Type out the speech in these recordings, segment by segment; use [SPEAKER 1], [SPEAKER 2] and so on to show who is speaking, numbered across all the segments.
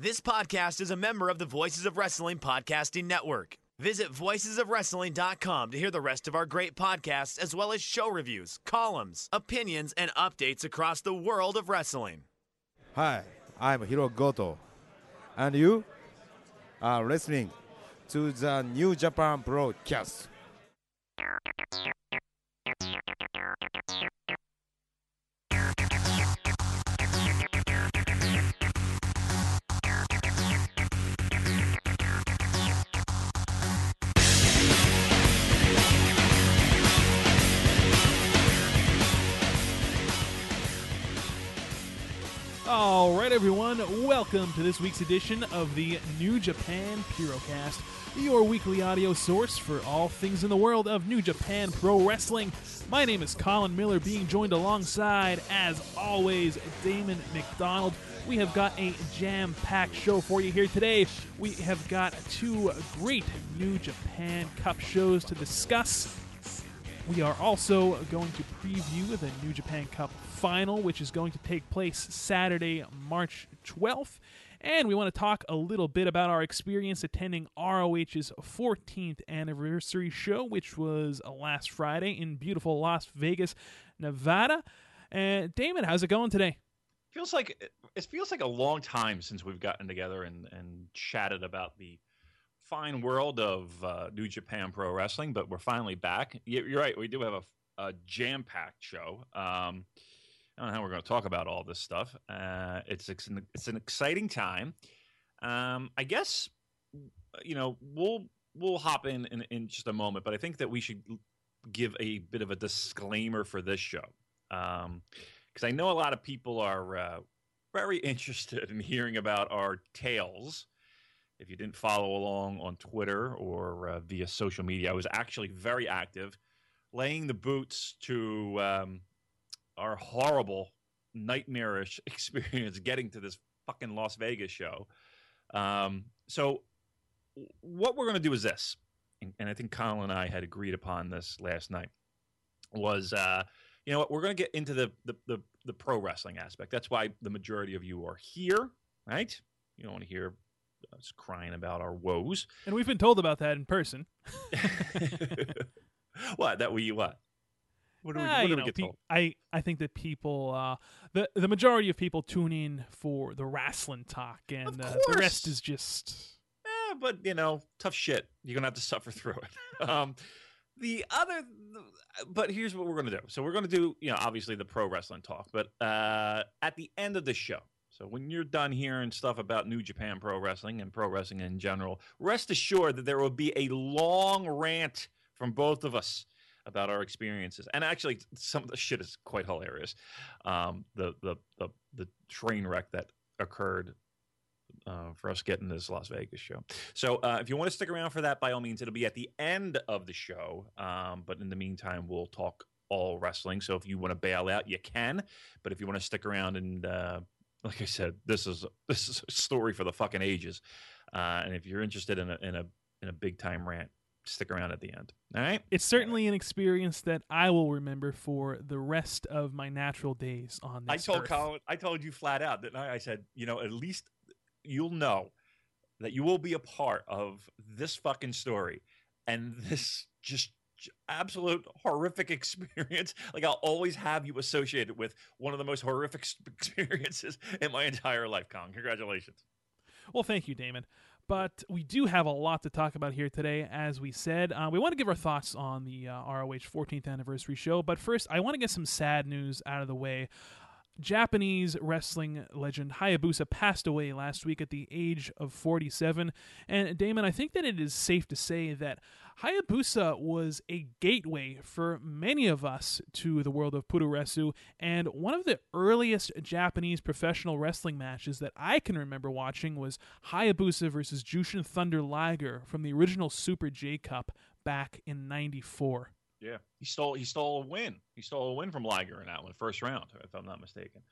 [SPEAKER 1] This podcast is a member of the Voices of Wrestling Podcasting Network. Visit voicesofwrestling.com to hear the rest of our great podcasts, as well as show reviews, columns, opinions, and updates across the world of wrestling.
[SPEAKER 2] Hi, I'm Hiro Goto. And you are listening to the New Japan Purocast.
[SPEAKER 3] All right, everyone, welcome to this week's edition of the New Japan Purocast, your weekly audio source for all things in the world of New Japan Pro Wrestling. My name is Colin Miller, being joined alongside, as always, Damon McDonald. We have got a jam packed show for you here today. We have got two great New Japan Cup shows to discuss. We are also going to preview the New Japan Cup final, which is going to take place Saturday, March 12th. And we want to talk a little bit about our experience attending ROH's 14th anniversary show, which was uh, last Friday in beautiful Las Vegas, Nevada. And Damon, how's it going today?
[SPEAKER 4] feels like it feels like a long time since we've gotten together and, and chatted about the fine world of uh, New Japan Pro Wrestling, but we're finally back. You're right. We do have a, a jam packed show. Um, I don't know how we're going to talk about all this stuff. Uh, it's it's an, it's an exciting time. Um, I guess you know we'll we'll hop in, in in just a moment, but I think that we should give a bit of a disclaimer for this show because um, I know a lot of people are uh, very interested in hearing about our tales if you didn't follow along on Twitter or uh, via social media, I was actually very active, laying the boots to um, our horrible, nightmarish experience getting to this fucking Las Vegas show. Um, so, what we're going to do is this, and, I think Colin and I had agreed upon this last night. Was uh, you know what we're going to get into the, the the the pro wrestling aspect. That's why the majority of you are here, right? You don't want to hear us crying about our woes.
[SPEAKER 3] And we've been told about that in person.
[SPEAKER 4] what? That we what?
[SPEAKER 3] What do we, uh, what do know, get pe- told? I, I think that people, uh, the the majority of people tune in for the wrestling talk, and uh, the rest is just.
[SPEAKER 4] Yeah, but you know, tough shit. You're gonna have to suffer through it. um, the other, but here's what we're gonna do. So we're gonna do, you know, obviously the pro wrestling talk, but uh, at the end of the show, so when you're done hearing stuff about New Japan Pro Wrestling and pro wrestling in general, rest assured that there will be a long rant from both of us about our experiences. And actually, some of the shit is quite hilarious. Um, the, the the the train wreck that occurred uh, for us getting this Las Vegas show. So uh, if you want to stick around for that, by all means, it'll be at the end of the show. Um, but in the meantime, we'll talk all wrestling. So if you want to bail out, you can. But if you want to stick around and uh, like I said, this is this is a story for the fucking ages. Uh, and if you're interested in a in a in a big time rant, stick around at the end. All right.
[SPEAKER 3] It's certainly an experience that I will remember for the rest of my natural days on this.
[SPEAKER 4] I told
[SPEAKER 3] earth.
[SPEAKER 4] Colin, I told you flat out that I? I said, you know, at least you'll know that you will be a part of this fucking story and this just absolute horrific experience. Like I'll always have you associated with one of the most horrific experiences in my entire life, Con. Congratulations.
[SPEAKER 3] Well, thank you, Damon. But we do have a lot to talk about here today, as we said. Uh, we want to give our thoughts on the uh, ROH 14th anniversary show. But first, I want to get some sad news out of the way. Japanese wrestling legend Hayabusa passed away last week at the age of 47. And Damon, I think that it is safe to say that Hayabusa was a gateway for many of us to the world of puroresu and one of the earliest Japanese professional wrestling matches that I can remember watching was Hayabusa versus Jushin Thunder Liger from the original Super J Cup back in 94.
[SPEAKER 4] Yeah, he stole he stole a win. He stole a win from Liger in that one, first round, if I'm not mistaken.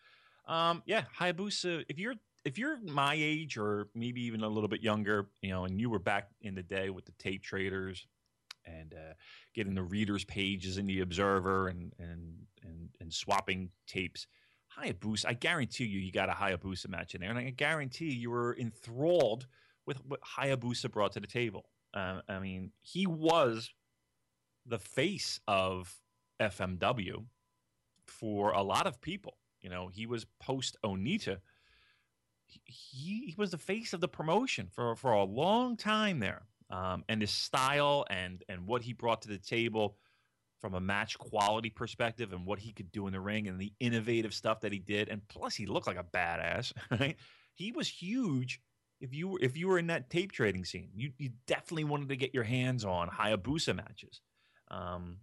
[SPEAKER 4] Um, yeah, Hayabusa. If you're if you're my age or maybe even a little bit younger, you know, and you were back in the day with the tape traders and uh, getting the readers' pages in the Observer and and and, and swapping tapes. Hayabusa, I guarantee you, you got a Hayabusa match in there, and I guarantee you were enthralled with what Hayabusa brought to the table. Uh, I mean, he was the face of FMW for a lot of people. You know, he was post Onita. He, he was the face of the promotion for, for a long time there. Um, and his style and and what he brought to the table from a match quality perspective and what he could do in the ring and the innovative stuff that he did and plus he looked like a badass right he was huge if you were if you were in that tape trading scene you, you definitely wanted to get your hands on hayabusa matches um,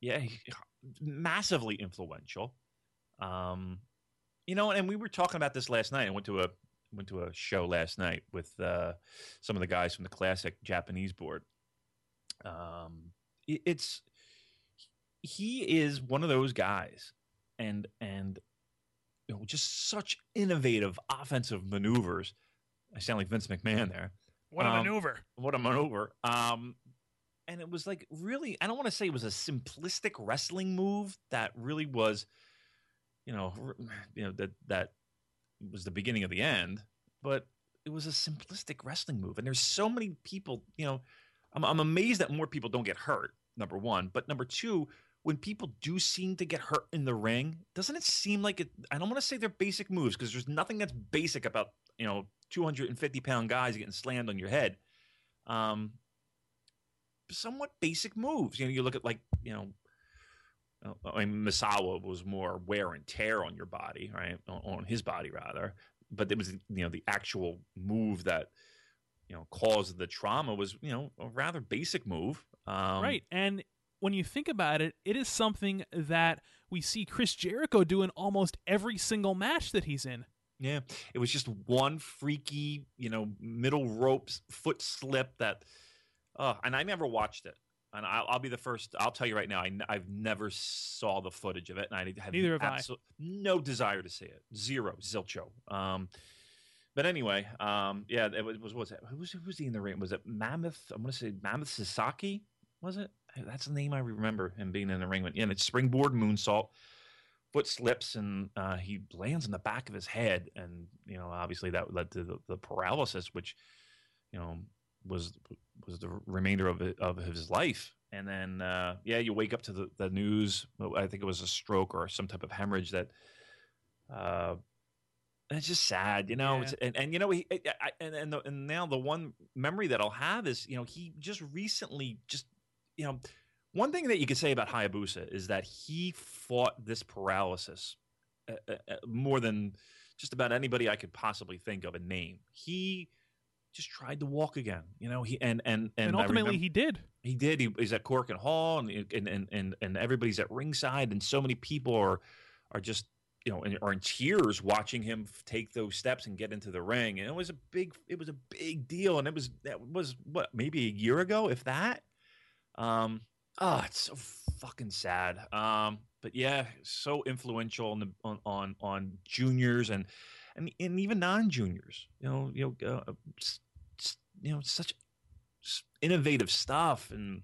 [SPEAKER 4] yeah, massively influential. Um, you know, and we were talking about this last night. I went to a went to a show last night with uh, some of the guys from the classic Japanese board. Um, it, it's he is one of those guys, and and you know, just such innovative offensive maneuvers. I sound like Vince McMahon there.
[SPEAKER 3] What a um, maneuver!
[SPEAKER 4] What a maneuver! Um, and it was like really i don't want to say it was a simplistic wrestling move that really was you know you know that that was the beginning of the end but it was a simplistic wrestling move and there's so many people you know i'm, I'm amazed that more people don't get hurt number one but number two when people do seem to get hurt in the ring doesn't it seem like it i don't want to say they're basic moves because there's nothing that's basic about you know 250 pound guys getting slammed on your head um, somewhat basic moves. You know, you look at like you know, uh, I mean, Misawa was more wear and tear on your body, right? On his body rather, but it was you know the actual move that you know caused the trauma was you know a rather basic move,
[SPEAKER 3] um, right? And when you think about it, it is something that we see Chris Jericho do in almost every single match that he's in.
[SPEAKER 4] Yeah, it was just one freaky, you know, middle ropes foot slip that Oh, and I never watched it. And I'll, I'll, be the first. I'll tell you right now. I, have never saw the footage of it, and I have
[SPEAKER 3] neither have
[SPEAKER 4] absol- I. No desire to see it. Zero, zilcho. Um, but anyway, um, yeah, it was, was, was it? Who was who was he in the ring? Was it Mammoth? I'm going to say Mammoth Sasaki. Was it? That's the name I remember him being in the ring. With. Yeah, and it's springboard moonsault. Foot slips and uh, he lands in the back of his head, and you know, obviously that led to the, the paralysis, which you know was was the remainder of it, of his life. And then, uh, yeah, you wake up to the, the news. I think it was a stroke or some type of hemorrhage that. Uh, it's just sad, you know. Yeah. and, and you know, he I, and and, the, and now the one memory that I'll have is, you know, he just recently just, you know, one thing that you could say about Hayabusa is that he fought this paralysis uh, uh, uh more than just about anybody I could possibly think of a name. He just tried to walk again. You know, he and and and,
[SPEAKER 3] and ultimately remember, he did.
[SPEAKER 4] He did. He, he's at Korakuen Hall, and, and and and and everybody's at ringside, and so many people are are just you know are in tears watching him take those steps and get into the ring. And it was a big it was a big deal, and it was that was what maybe a year ago, if that. Um. Oh, it's so fucking sad. Um. But yeah, so influential on the on on, on juniors and and and even non-juniors. You know, you know, uh, you know, such innovative stuff. And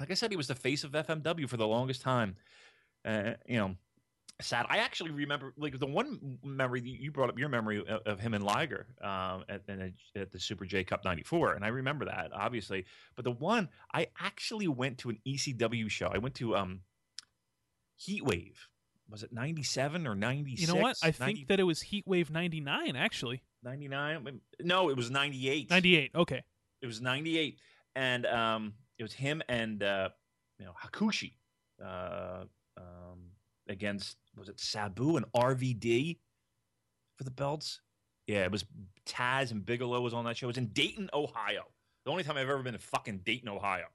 [SPEAKER 4] like I said, he was the face of FMW for the longest time. Uh, you know, sad. I actually remember like the one memory you brought up your memory of, of him and Liger um, at, at, the Super J Cup '94, and I remember that obviously. But the one I actually went to an ECW show. I went to um, Heatwave was it 97 or 96?
[SPEAKER 3] You know what? I 90... think that it was Heatwave 99 actually.
[SPEAKER 4] 99? No, it was 98.
[SPEAKER 3] 98. Okay.
[SPEAKER 4] It was 98 and um it was him and uh you know Hakushi. Uh um against was it Sabu and RVD for the belts? Yeah, it was Taz and Bigelow was on that show. It was in Dayton, Ohio. The only time I've ever been to fucking Dayton, Ohio.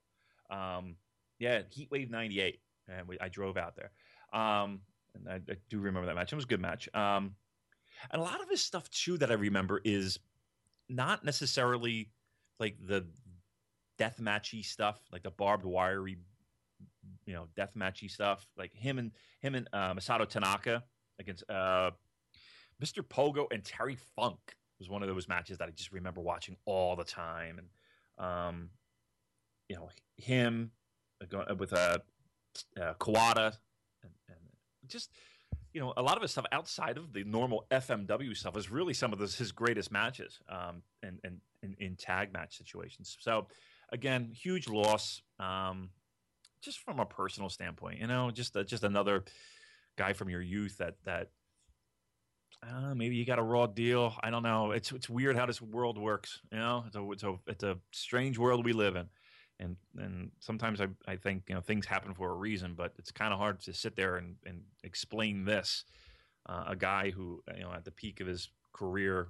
[SPEAKER 4] Um, yeah, Heat Wave '98, and we, I drove out there. Um, and I, I, do remember that match. It was a good match. Um, and a lot of his stuff too that I remember is not necessarily like the death matchy stuff, like the barbed wirey, you know, death matchy stuff. Like him and him and uh, Masato Tanaka against uh, Mr. Pogo and Terry Funk was one of those matches that I just remember watching all the time. And um, you know, him uh, with a uh, uh, Kawada just you know, a lot of his stuff outside of the normal FMW stuff is really some of his greatest matches um, and, and in, in, tag match situations. So, again, huge loss. Um, just from a personal standpoint, you know, just uh, just another guy from your youth that that uh, maybe you got a raw deal. I don't know. It's it's weird how this world works. You know, it's a it's a it's a strange world we live in and and sometimes I, I think you know things happen for a reason, but it's kind of hard to sit there and, and explain this. Uh, a guy who you know at the peak of his career,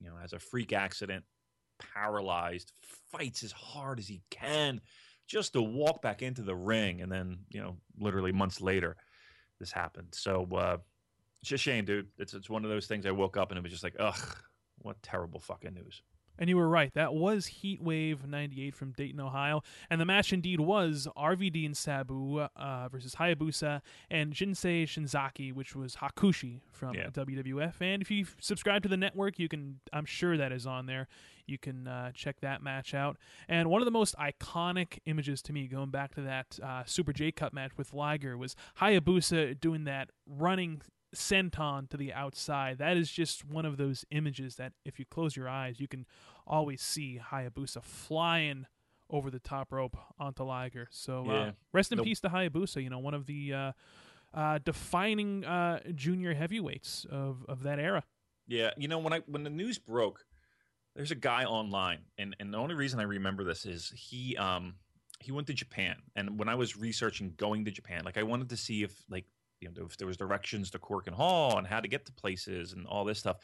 [SPEAKER 4] you know, has a freak accident, paralyzed, fights as hard as he can just to walk back into the ring, and then you know, literally months later, this happened. So uh, it's just a shame, dude. It's it's one of those things. I woke up and it was just like, ugh, what terrible fucking news.
[SPEAKER 3] And you were right. That was Heat Wave 98 from Dayton, Ohio. And the match indeed was RVD and Sabu uh, versus Hayabusa and Jinsei Shinzaki, which was Hakushi from yeah. WWF. And if you subscribe to the network, you can, I'm sure that is on there. You can uh, check that match out. And one of the most iconic images to me, going back to that uh, Super J Cup match with Liger, was Hayabusa doing that running senton to the outside. That is just one of those images that if you close your eyes, you can always see Hayabusa flying over the top rope onto Liger. So uh, yeah. uh, rest in nope. peace to Hayabusa. You know, one of the uh, uh, defining uh, junior heavyweights of, of that era.
[SPEAKER 4] Yeah, you know when I when the news broke, there's a guy online, and and the only reason I remember this is he um he went to Japan, and when I was researching going to Japan, like I wanted to see if like you know there was directions to Korakuen Hall and how to get to places and all this stuff.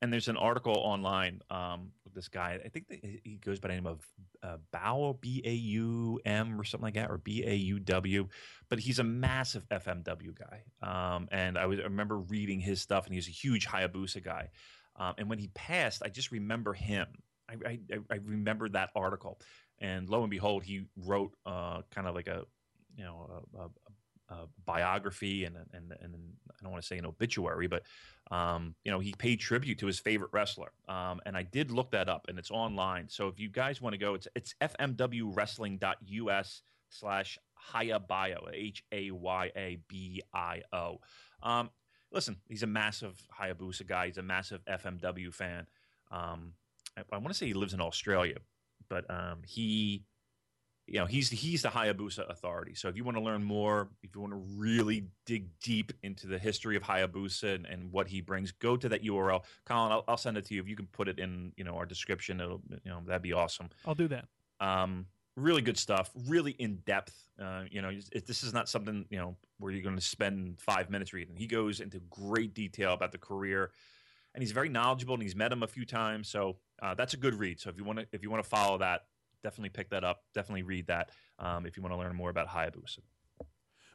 [SPEAKER 4] And there's an article online um, with this guy. I think he goes by the name of uh, Bao B A U M or something like that, or B A U W. But he's a massive FMW guy. Um, and I, was, I remember reading his stuff, and he's a huge Hayabusa guy. Um, and when he passed, I just remember him. I, I, I remember that article, and lo and behold, he wrote uh, kind of like a you know a, a, biography and, and and I don't want to say an obituary, but um, you know he paid tribute to his favorite wrestler. Um, and I did look that up, and it's online. So if you guys want to go, it's it's fmwwrestling.us slash Hayabio, H A Y A B I O. Um, listen, he's a massive Hayabusa guy. He's a massive FMW fan. Um, I, I want to say he lives in Australia, but um, he you know he's he's the Hayabusa authority. So if you want to learn more, if you want to really dig deep into the history of Hayabusa and, and what he brings, go to that URL. Colin, I'll, I'll, send it to you. If you can put it in, you know, our description, it'll you know that'd be awesome.
[SPEAKER 3] I'll do that.
[SPEAKER 4] Um, really good stuff, really in depth. Uh, you know, it, this is not something you know where you're going to spend five minutes reading. He goes into great detail about the career, and he's very knowledgeable. And he's met him a few times, so uh, that's a good read. So if you want to if you want to follow that, definitely pick that up. Definitely read that um, if you want to learn more about Hayabusa.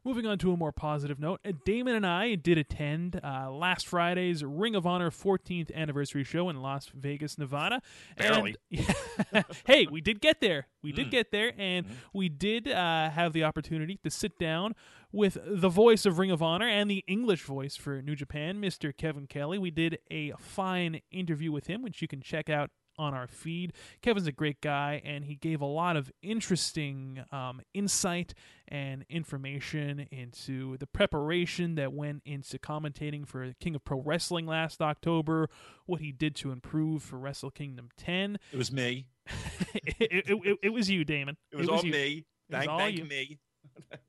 [SPEAKER 3] Moving on to a more positive note, uh, Damon and I did attend uh, last Friday's Ring of Honor 14th anniversary show in Las Vegas, Nevada.
[SPEAKER 4] Barely.
[SPEAKER 3] And, hey, we did get there. We did mm. get there, and mm. we did uh, have the opportunity to sit down with the voice of Ring of Honor and the English voice for New Japan, Mr. Kevin Kelly. We did a fine interview with him, which you can check out on our feed. Kevin's a great guy, and he gave a lot of interesting um, insight and information into the preparation that went into commentating for King of Pro Wrestling last October, what he did to improve for Wrestle Kingdom 10.
[SPEAKER 4] It was me.
[SPEAKER 3] it, it, it, it, was you, Damon.
[SPEAKER 4] It was,
[SPEAKER 3] was
[SPEAKER 4] all you. me. Thank, thank you. me.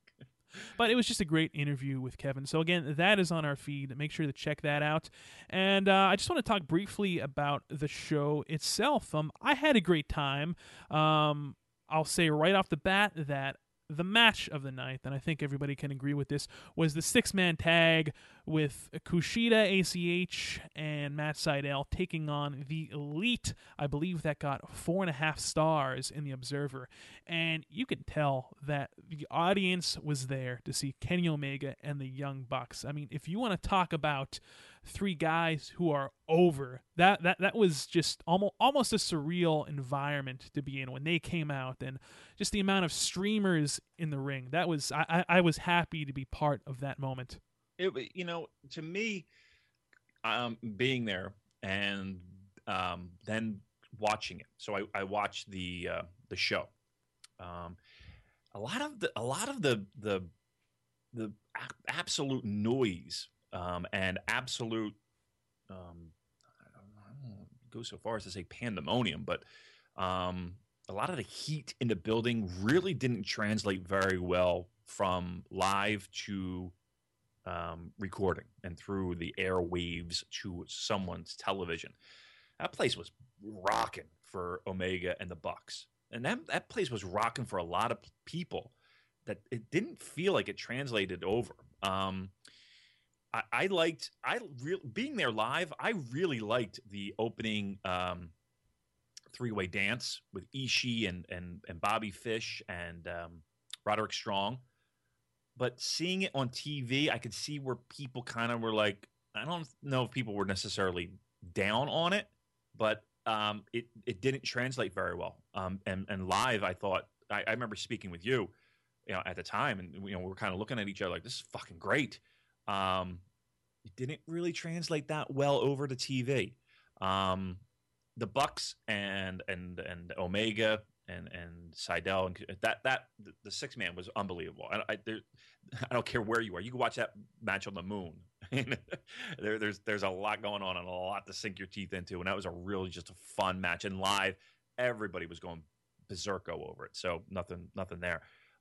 [SPEAKER 3] But it was just a great interview with Kevin. So, again, that is on our feed. Make sure to check that out. And uh, I just want to talk briefly about the show itself. Um, I had a great time. Um, I'll say right off the bat that the match of the night, and I think everybody can agree with this, was the six man tag with Kushida, ACH, and Matt Sydal taking on the Elite. I believe that got four and a half stars in the Observer. And you can tell that the audience was there to see Kenny Omega and the Young Bucks. I mean, if you want to talk about three guys who are over. That that that was just almost almost a surreal environment to be in when they came out, and just the amount of streamers in the ring. That was I I was happy to be part of that moment.
[SPEAKER 4] It you know to me, um, being there and um, then watching it. So I, I watched the uh, the show. Um, a lot of the a lot of the the the absolute noise um, and absolute um, I don't, go so far as to say pandemonium, but um, a lot of the heat in the building really didn't translate very well from live to um, recording and through the airwaves to someone's television. That place was rocking for Omega and the Bucks, and that that place was rocking for a lot of people. That it didn't feel like it translated over. Um, I, I liked I re- being there live. I really liked the opening um, three way dance with Ishii and and and Bobby Fish and um, Roderick Strong. But seeing it on TV, I could see where people kind of were like, I don't know if people were necessarily down on it, but um, it it didn't translate very well. Um, and and live, I thought I, I remember speaking with you, you know, at the time, and you know, we were kind of looking at each other like, this is fucking great. Um, it didn't really translate that well over to TV. Um, the Bucks and and and Omega and and Sydal and that that the six man was unbelievable. I, I, there, I don't care where you are. You can watch that match on the moon. there, there's there's a lot going on and a lot to sink your teeth into, and that was a really just a fun match. And live, everybody was going berserko over it. So nothing nothing there.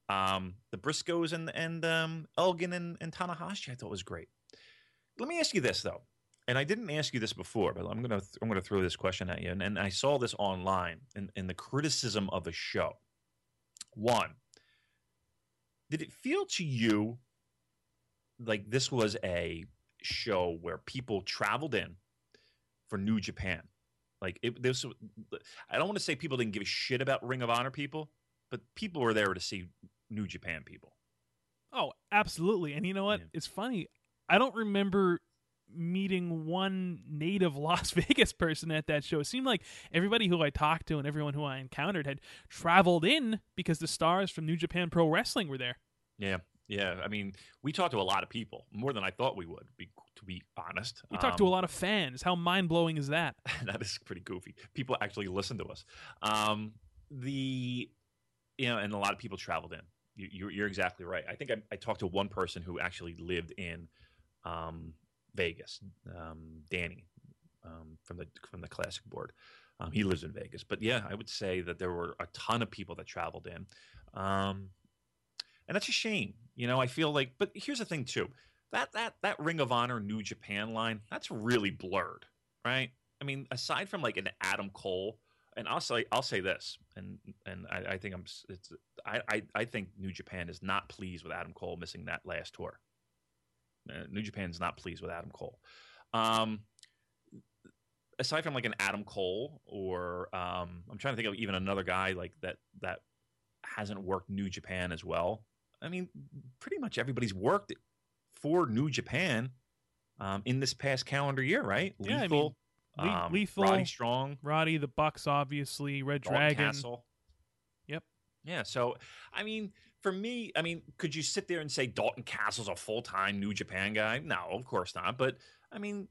[SPEAKER 4] Um, the Briscoes and and um, Elgin and, and Tanahashi, I thought was great. Let me ask you this though, and I didn't ask you this before, but I'm gonna I'm gonna throw this question at you, and, and I saw this online in, in the criticism of the show. One, did it feel to you like this was a show where people traveled in for New Japan? Like it, this, I don't want to say people didn't give a shit about Ring of Honor people, but people were there to see New Japan people.
[SPEAKER 3] Oh, absolutely. And you know what? Yeah. It's funny. I don't remember meeting one native Las Vegas person at that show. It seemed like everybody who I talked to and everyone who I encountered had traveled in because the stars from New Japan Pro Wrestling were there.
[SPEAKER 4] Yeah. Yeah, I mean, we talked to a lot of people, more than I thought we would. Be, to be honest,
[SPEAKER 3] we talked um, to a um, lot of fans. How mind blowing is that?
[SPEAKER 4] that is pretty goofy. People actually listen to us. Um, the, you know, and a lot of people traveled in. You, you're, exactly right. I think I, I talked to one person who actually lived in um, Vegas, um, Danny um, from the from the Classic Board. Um, he lives in Vegas, but yeah, I would say that there were a ton of people that traveled in, um, and that's a shame. You know, I feel like, but here's the thing too that that that Ring of Honor New Japan line that's really blurred, right? I mean, aside from like an Adam Cole, and I'll say I'll say this, and and I, I think I'm it's I, I I think New Japan is not pleased with Adam Cole missing that last tour. Uh, New Japan's not pleased with Adam Cole. Um, aside from like an Adam Cole, or um, I'm trying to think of even another guy like that that hasn't worked New Japan as well. I mean, pretty much everybody's worked for New Japan um, in this past calendar year, right?
[SPEAKER 3] Yeah, Lethal, I mean, um, Lethal,
[SPEAKER 4] Roddy Strong,
[SPEAKER 3] Roddy, the Bucks, obviously, Red Dalton Dragon.
[SPEAKER 4] Castle.
[SPEAKER 3] Yep.
[SPEAKER 4] Yeah. So, I mean, for me, I mean, could you sit there and say Dalton Castle's a full time New Japan guy? No, of course not. But I mean,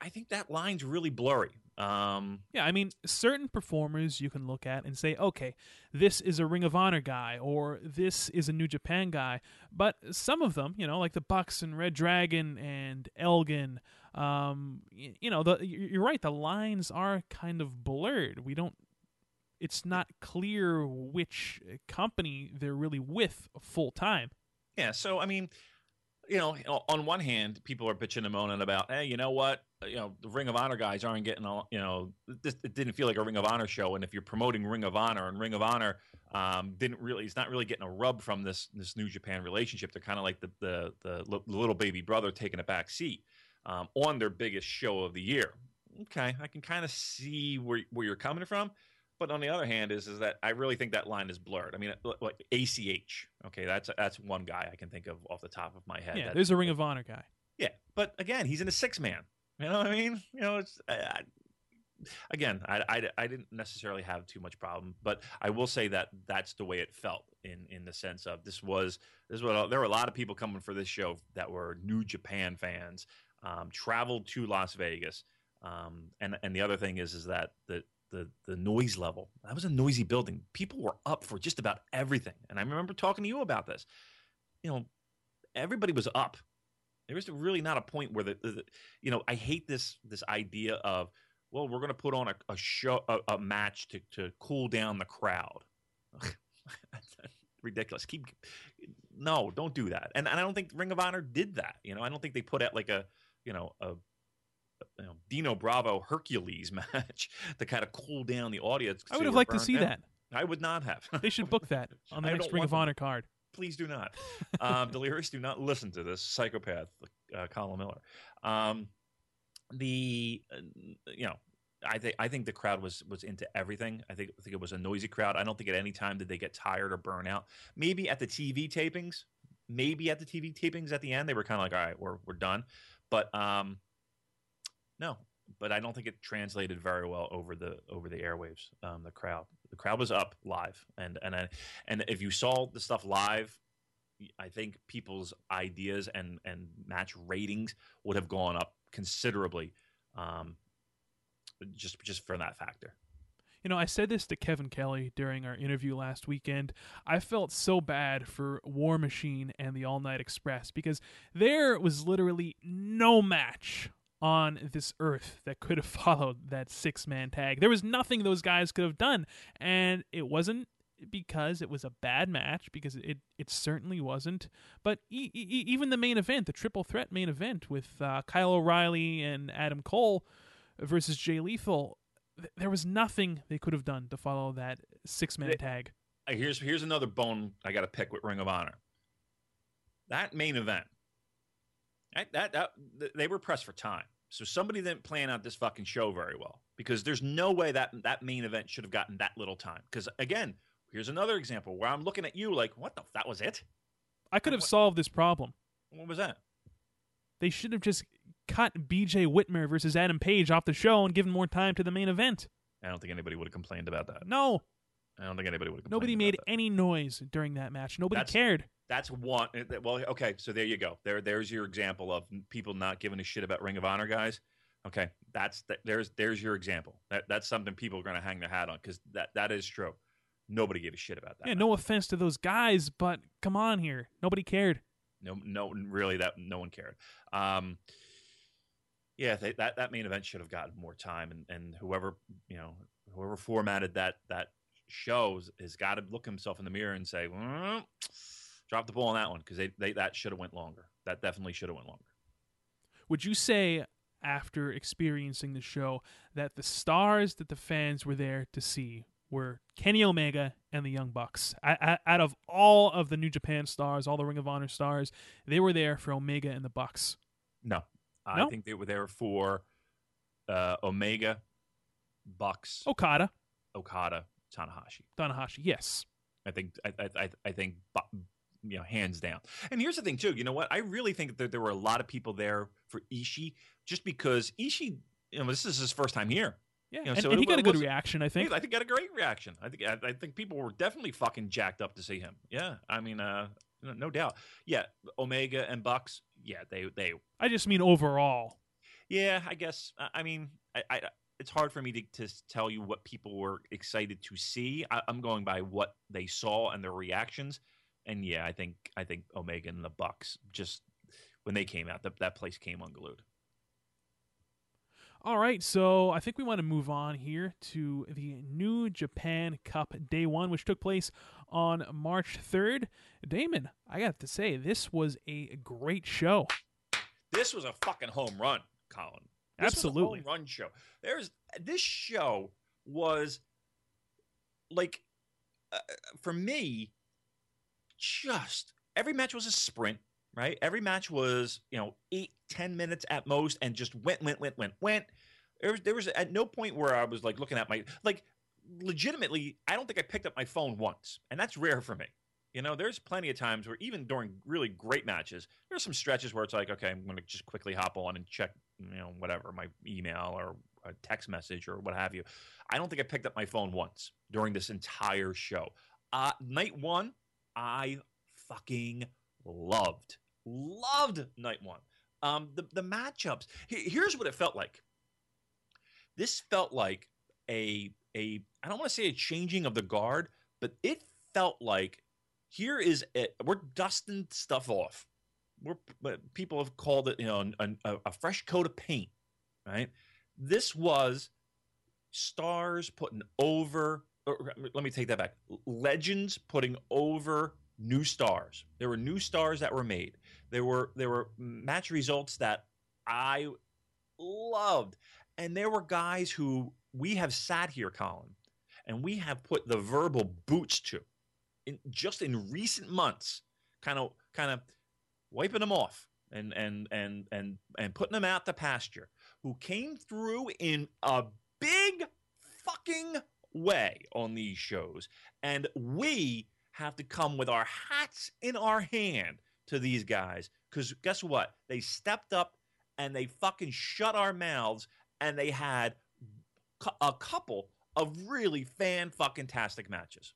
[SPEAKER 4] I think that line's really blurry. Um,
[SPEAKER 3] yeah, I mean, certain performers you can look at and say, okay, this is a Ring of Honor guy, or this is a New Japan guy. But some of them, you know, like the Bucks and Red Dragon and Elgin, um, you, you know, the, you're right. The lines are kind of blurred. We don't it's not clear which company they're really with full time.
[SPEAKER 4] Yeah, so I mean, you know, on one hand, people are bitching and moaning about, hey, you know what? You know, the Ring of Honor guys aren't getting, all, you know, this, it didn't feel like a Ring of Honor show. And if you're promoting Ring of Honor and Ring of Honor um, didn't really, it's not really getting a rub from this this New Japan relationship. They're kind of like the, the the little baby brother taking a back seat um, on their biggest show of the year. Okay, I can kind of see where where you're coming from. But on the other hand, is is that I really think that line is blurred. I mean, like ACH. Okay, that's that's one guy I can think of off the top of my head.
[SPEAKER 3] Yeah,
[SPEAKER 4] that,
[SPEAKER 3] there's a Ring of Honor guy.
[SPEAKER 4] Yeah, but again, he's in a six man. You know what I mean? You know, it's I, again, I, I, I, didn't necessarily have too much problem, but I will say that that's the way it felt in in the sense of this was this was there were a lot of people coming for this show that were New Japan fans, um, traveled to Las Vegas, um, and and the other thing is is that the the the noise level. That was a noisy building. People were up for just about everything. And I remember talking to you about this. You know, everybody was up. There was really not a point where the, the you know, I hate this this idea of well, we're going to put on a, a show a, a, match to to cool down the crowd. ridiculous. Keep no, don't do that. And and I don't think Ring of Honor did that. You know, I don't think they put out like a you know a you know, Dino Bravo Hercules match to kind of cool down the audience.
[SPEAKER 3] I would have liked to see that.
[SPEAKER 4] I would not have.
[SPEAKER 3] They should book that on the next Ring of Honor card.
[SPEAKER 4] Please do not. Um, Delirious, do not listen to this psychopath, uh, Colin Miller. Um, the uh, you know I think I think the crowd was was into everything. I think I think it was a noisy crowd. I don't think at any time did they get tired or burn out. Maybe at the TV tapings, maybe at the TV tapings at the end they were kind of like, all right, we're we're done. But um, no, but I don't think it translated very well over the over the airwaves. Um, the crowd, the crowd was up live, and and I, and if you saw the stuff live, I think people's ideas and and match ratings would have gone up considerably, um, just just for that factor.
[SPEAKER 3] You know, I said this to Kevin Kelly during our interview last weekend. I felt so bad for War Machine and the All Night Express because there was literally no match on this earth that could have followed that six man tag. There was nothing those guys could have done. And it wasn't because it was a bad match, because it, it certainly wasn't. But e- e- even the main event, the triple threat main event with uh, Kyle O'Reilly and Adam Cole versus Jay Lethal, th- there was nothing they could have done to follow that six man tag.
[SPEAKER 4] Here's here's another bone I got to pick with Ring of Honor. That main event that, that, that they were pressed for time. So somebody didn't plan out this fucking show very well because there's no way that that main event should have gotten that little time. Because again, here's another example where I'm looking at you like, what the? That was it?
[SPEAKER 3] I could have what, solved this problem.
[SPEAKER 4] What was that?
[SPEAKER 3] They should have just cut B.J. Whitmer versus Adam Page off the show and given more time to the main event.
[SPEAKER 4] I don't think anybody would have complained about that.
[SPEAKER 3] No,
[SPEAKER 4] I don't think anybody would. have
[SPEAKER 3] Nobody made any noise during that match. Nobody
[SPEAKER 4] that's,
[SPEAKER 3] cared.
[SPEAKER 4] That's one. Eh, well, okay, so there you go. There, there's your example of people not giving a shit about Ring of Honor guys. Okay, that's that. There's there's your example. That that's something people are going to hang their hat on because that that is true. Nobody gave a shit about that.
[SPEAKER 3] Yeah, match. no offense to those guys, but come on here, nobody cared.
[SPEAKER 4] No, no, really, that no one cared. Um, yeah, they, that that main event should have gotten more time, and and whoever you know whoever formatted that that shows has got to look himself in the mirror and say, well, drop the ball on that one because they, they that should have went longer. That definitely should have went longer.
[SPEAKER 3] Would you say after experiencing the show that the stars that the fans were there to see were Kenny Omega and the Young Bucks. I, I, out of all of the New Japan stars, all the Ring of Honor stars, they were there for Omega and the Bucks.
[SPEAKER 4] No, I think they were there for uh, Omega, Bucks,
[SPEAKER 3] Okada,
[SPEAKER 4] Okada, Tanahashi.
[SPEAKER 3] Tanahashi, yes.
[SPEAKER 4] I think I I, I think you know hands down. And here's the thing too. You know what? I really think that there were a lot of people there for Ishii just because Ishii. You know, this is his first time here.
[SPEAKER 3] Yeah,
[SPEAKER 4] you know,
[SPEAKER 3] and,
[SPEAKER 4] so
[SPEAKER 3] and he
[SPEAKER 4] it,
[SPEAKER 3] got a good reaction. I think.
[SPEAKER 4] I think got a great reaction. I think I, I, think people were definitely fucking jacked up to see him. Yeah, I mean, uh, no, no doubt. Yeah, Omega and Bucks. Yeah, they they.
[SPEAKER 3] I just mean overall.
[SPEAKER 4] Yeah, I guess. I mean, I, I it's hard for me to, to tell you what people were excited to see. I, am going by what they saw and their reactions. And yeah, I think I think Omega and the Bucks just when they came out, that that place came unglued.
[SPEAKER 3] All right, so I think we want to move on here to the New Japan Cup Day 1, which took place on March 3rd. Damon, I got to say, this was a great show.
[SPEAKER 4] This was a fucking home run, Colin. This
[SPEAKER 3] Absolutely.
[SPEAKER 4] was a home run show. There's this show was like uh, for me just every match was a sprint right? Every match was you know eight ten minutes at most and just went went went went went. There was, there was at no point where i was like looking at my like legitimately i don't think i picked up my phone once and that's rare for me. You know there's plenty of times where even during really great matches there's some stretches where it's like okay i'm going to just quickly hop on and check you know whatever my email or a text message or what have you. I don't think i picked up my phone once during this entire show. Uh night one i fucking loved loved night one. Um the, the matchups here's what it felt like. This felt like a a i don't want to say a changing of the guard but it felt like here is it we're dusting stuff off. We're but people have called it you know a, a fresh coat of paint right? This was stars putting over let me take that back. Legends putting over new stars. There were new stars that were made. There were there were match results that i loved. And there were guys who we have sat here colin and we have put the verbal boots to in just in recent months kind of kind of wiping them off and and and and and putting them out to pasture who came through in a big fucking way on these shows and we have to come with our hats in our hand to these guys cuz guess what? They stepped up and they fucking shut our mouths and they had a couple of really fan fucking tastic matches.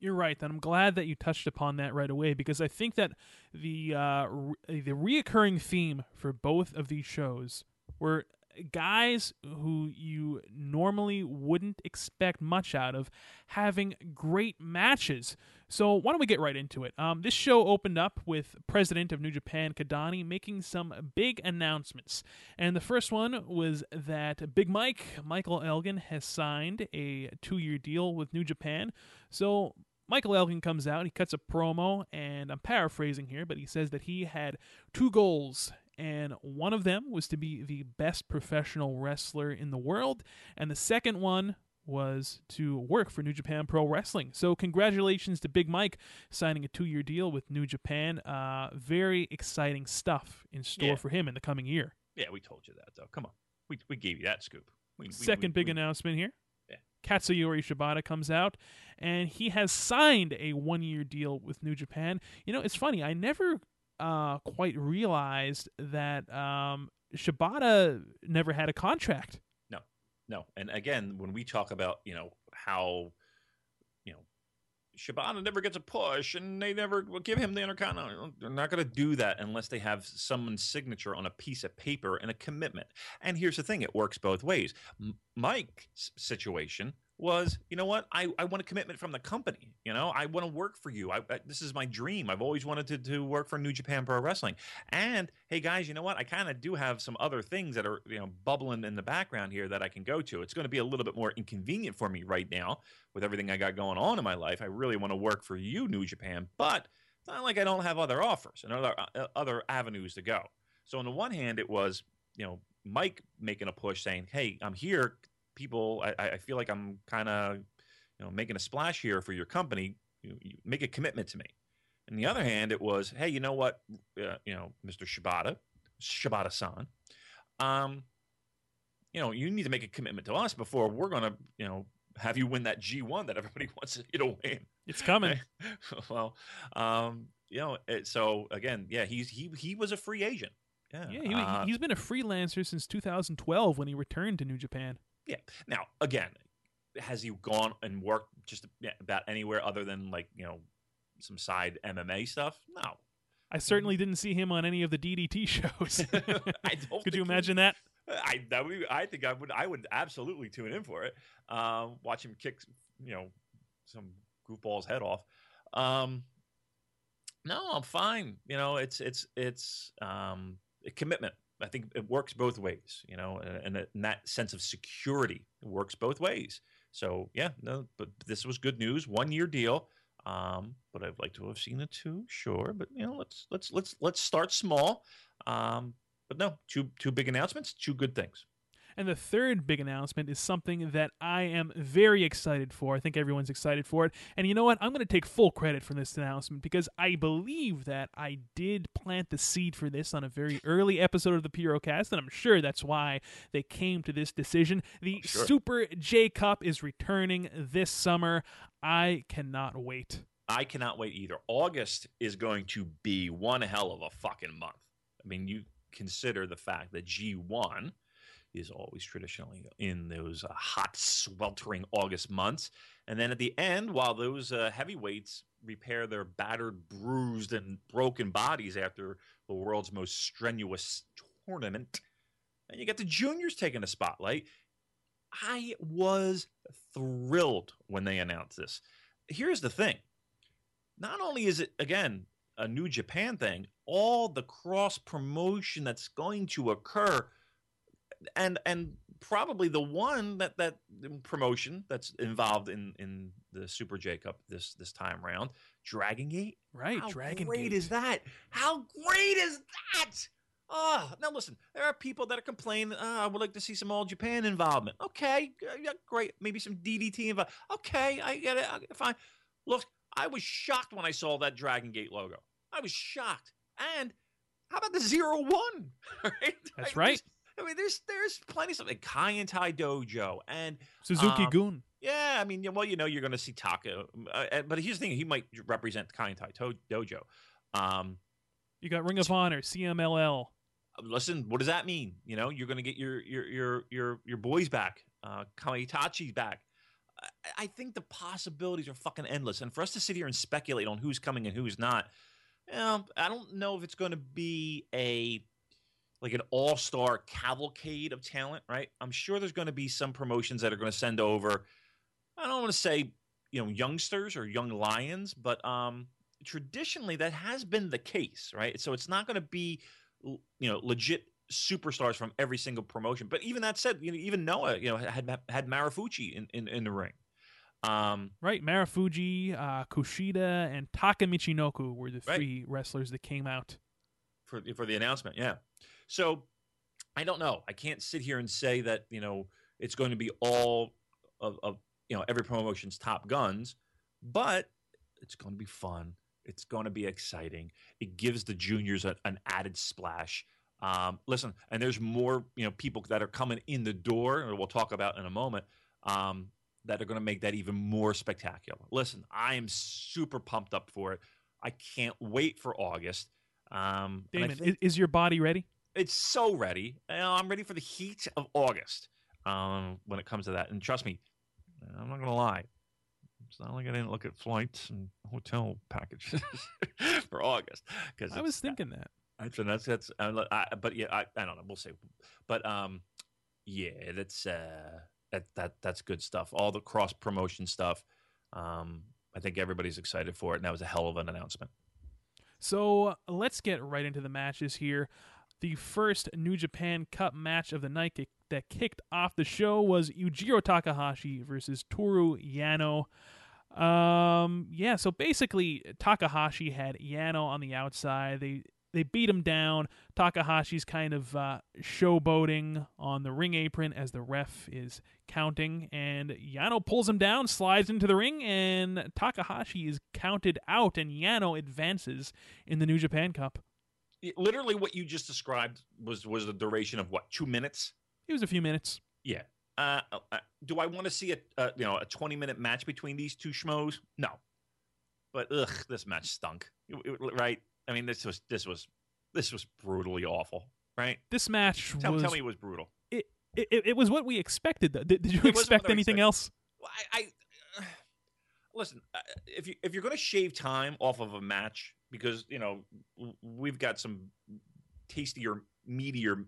[SPEAKER 3] You're right, and I'm glad that you touched upon that right away because I think that the uh, re- the reoccurring theme for both of these shows were guys who you normally wouldn't expect much out of having great matches. So why don't we get right into it? Um, this show opened up with President of New Japan Kidani making some big announcements, and the first one was that Big Mike Michael Elgin has signed a two-year deal with New Japan. So Michael Elgin comes out, he cuts a promo, and I'm paraphrasing here, but he says that he had two goals, and one of them was to be the best professional wrestler in the world, and the second one was to work for New Japan Pro Wrestling. So, congratulations to Big Mike signing a two year deal with New Japan. Uh, very exciting stuff in store
[SPEAKER 4] Yeah.
[SPEAKER 3] for him in the coming year.
[SPEAKER 4] yeah we told you that though come on we, we gave you that scoop we,
[SPEAKER 3] Second
[SPEAKER 4] we-
[SPEAKER 3] big announcement here.
[SPEAKER 4] Yeah.
[SPEAKER 3] Katsuyori Shibata comes out and he has signed a one year deal with New Japan. You know, it's funny, I never uh, quite realized that um, Shibata never had a contract.
[SPEAKER 4] No, no. and again, when we talk about you know how you know Shibata never gets a push and they never will give him the intercontinental, they're not going to do that unless they have someone's signature on a piece of paper and a commitment. And here's the thing: it works both ways. M- Mike's situation was, you know what? I, I want a commitment from the company. You know, I want to work for you. I, I, this is my dream. I've always wanted to, to work for New Japan Pro Wrestling. And hey, guys, you know what? I kind of do have some other things that are you know bubbling in the background here that I can go to. It's going to be a little bit more inconvenient for me right now with everything I got going on in my life. I really want to work for you, New Japan, but it's not like I don't have other offers and other uh, other avenues to go. So on the one hand, it was you know Mike making a push saying, "Hey, I'm here. People, I, I feel like I'm kind of you know making a splash here for your company. You, you make a commitment to me." On the other hand, it was, "Hey, you know what? Uh, you know, Mr. Shibata, Shibata-san, um, you know, you need to make a commitment to us before we're going to, you know, have you win that G1 that everybody wants you to win."
[SPEAKER 3] It's coming.
[SPEAKER 4] well, um, you know, it, so again, yeah, he's he he was a free agent. Yeah,
[SPEAKER 3] Yeah, he,
[SPEAKER 4] uh,
[SPEAKER 3] he's been a freelancer since 2012 when he returned to New Japan.
[SPEAKER 4] Yeah. Now, again, has he gone and worked just about anywhere other than like you know some side MMA stuff? No,
[SPEAKER 3] I certainly didn't see him on any of the DDT shows. Could you
[SPEAKER 4] think he-
[SPEAKER 3] imagine that?
[SPEAKER 4] I that would, I think I would I would absolutely tune in for it. Um, watch him kick you know some goofball's head off. Um, no, I'm fine. You know, it's it's it's um, a commitment. I think it works both ways, you know, and, and, that sense of security works both ways. So yeah, no, but this was good news. One year deal. Um, but I'd like to have seen it too, sure. But you know, let's let's let's let's start small. Um, but no, two two big announcements, two good things.
[SPEAKER 3] And the third big announcement is something that I am very excited for. I think everyone's excited for it. And you know what? I'm going to take full credit for this announcement because I believe that I did plant the seed for this on a very early episode of the Purocast, and I'm sure that's why they came to this decision. The oh,
[SPEAKER 4] sure.
[SPEAKER 3] Super J Cup is returning this summer. I cannot wait.
[SPEAKER 4] I cannot wait either. August is going to be one hell of a fucking month. I mean, you consider the fact that G1 is always traditionally in those uh, hot, sweltering August months. And then at the end, while those uh, heavyweights repair their battered, bruised, and broken bodies after the world's most strenuous tournament, and you get the juniors taking the spotlight. I was thrilled when they announced this. Here's the thing not only is it, again, a new Japan thing, all the cross promotion that's going to occur and and probably the one that that mm, promotion that's involved in in the Super J Cup this this time around, Dragon Gate.
[SPEAKER 3] Right,
[SPEAKER 4] How
[SPEAKER 3] Dragon
[SPEAKER 4] great
[SPEAKER 3] Gate.
[SPEAKER 4] is that? How great is that? Oh, now listen, there are people that are complaining. Oh, ah, I would like to see some All Japan involvement. Okay, yeah, great. Maybe some DDT involved. Okay, I get it. Fine. Look, I was shocked when I saw that Dragon Gate logo. I was shocked. And how about the zero one? right?
[SPEAKER 3] That's right.
[SPEAKER 4] there's- I mean, there's there's plenty of like Kaientai Dojo and
[SPEAKER 3] Suzuki
[SPEAKER 4] Um,
[SPEAKER 3] Gun.
[SPEAKER 4] yeah, I mean, well, you know, you're going to see Taka, uh, uh, but here's the thing: he might represent Kaientai to- Dojo. Um,
[SPEAKER 3] You got Ring of Honor, CMLL.
[SPEAKER 4] listen, what does that mean? You know, you're going to get your your your your your boys back, uh, Kamaitachi's back. I, I think the possibilities are fucking endless, and for us to sit here and speculate on who's coming and who's not, you know, I don't know if it's going to be a like an all-star cavalcade of talent, right? I'm sure there's going to be some promotions that are going to send over. I don't want to say you know youngsters or young lions, but um, traditionally that has been the case, right? So it's not going to be you know legit superstars from every single promotion. But even that said, you know, even Noah, you know, had had Marufuji in, in, in the ring. Um,
[SPEAKER 3] Right, Marufuji, uh, Kushida, and Taka Michinoku were the
[SPEAKER 4] Right.
[SPEAKER 3] three wrestlers that came out.
[SPEAKER 4] for for the announcement. Yeah. So I don't know. I can't sit here and say that you know it's going to be all of, of you know every promotion's top guns, but it's going to be fun. It's going to be exciting. It gives the juniors a, an added splash. Um, listen, and there's more you know people that are coming in the door, or we'll talk about in a moment. Um, that are going to make that even more spectacular. Listen, I am super pumped up for it. I can't wait for August. Um,
[SPEAKER 3] Damon,
[SPEAKER 4] think-
[SPEAKER 3] is your body ready?
[SPEAKER 4] It's so ready. I'm ready for the heat of August um, when it comes to that. And trust me, I'm not going to lie. It's not like I didn't look at flights and hotel packages for August. Because
[SPEAKER 3] I was thinking that.
[SPEAKER 4] That's that's that's. I, but yeah, I, I don't know. We'll see. But um, yeah, that's uh, that that that's good stuff. All the cross promotion stuff. Um, I think everybody's excited for it, and that was a hell of an announcement.
[SPEAKER 3] So let's get right into the matches here. The first New Japan Cup match of the night that kicked off the show was Yujiro Takahashi versus Toru Yano. Um, yeah, so basically Takahashi had Yano on the outside. They they beat him down. Takahashi's kind of uh, showboating on the ring apron as the ref is counting, and Yano pulls him down, slides into the ring, and Takahashi is counted out, and Yano advances in the New Japan Cup.
[SPEAKER 4] It- literally, what you just described was was the duration of what two minutes.
[SPEAKER 3] It was a few minutes.
[SPEAKER 4] Yeah. Uh, uh, do I want to see a uh, you know a twenty minute match between these two schmoes? No. But ugh, this match stunk. It- it- right? I mean, this was this was this was brutally awful. Right?
[SPEAKER 3] This match
[SPEAKER 4] Tell,
[SPEAKER 3] was
[SPEAKER 4] tell me it was brutal.
[SPEAKER 3] it, it, it was what we expected. Though. Did, did you expect anything else?
[SPEAKER 4] Well, I, I listen. uh, If you if you're going to shave time off of a match because you know we've got some tastier, meatier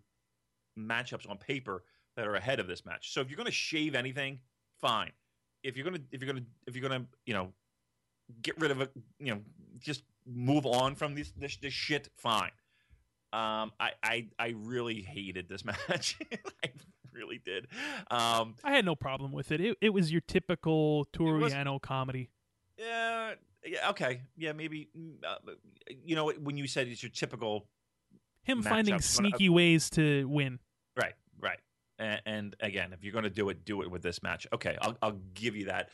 [SPEAKER 4] matchups on paper that are ahead of this match. So if you're going to shave anything, fine. If you're gonna if you're gonna if you're gonna you know get rid of it, you know, just move on from this this, this shit, fine. Um, I, I I really hated this match. I really did. Um,
[SPEAKER 3] I had no problem with it. It, it was your typical
[SPEAKER 4] was-
[SPEAKER 3] comedy.
[SPEAKER 4] yeah, yeah, okay, yeah, maybe. mm, Uh, you know, when you said it's your typical
[SPEAKER 3] Him finding
[SPEAKER 4] When I-
[SPEAKER 3] sneaky ways to win.
[SPEAKER 4] Right, right. And, and again, if you're going to do it, do it with this match. Okay, I'll, I'll give you that.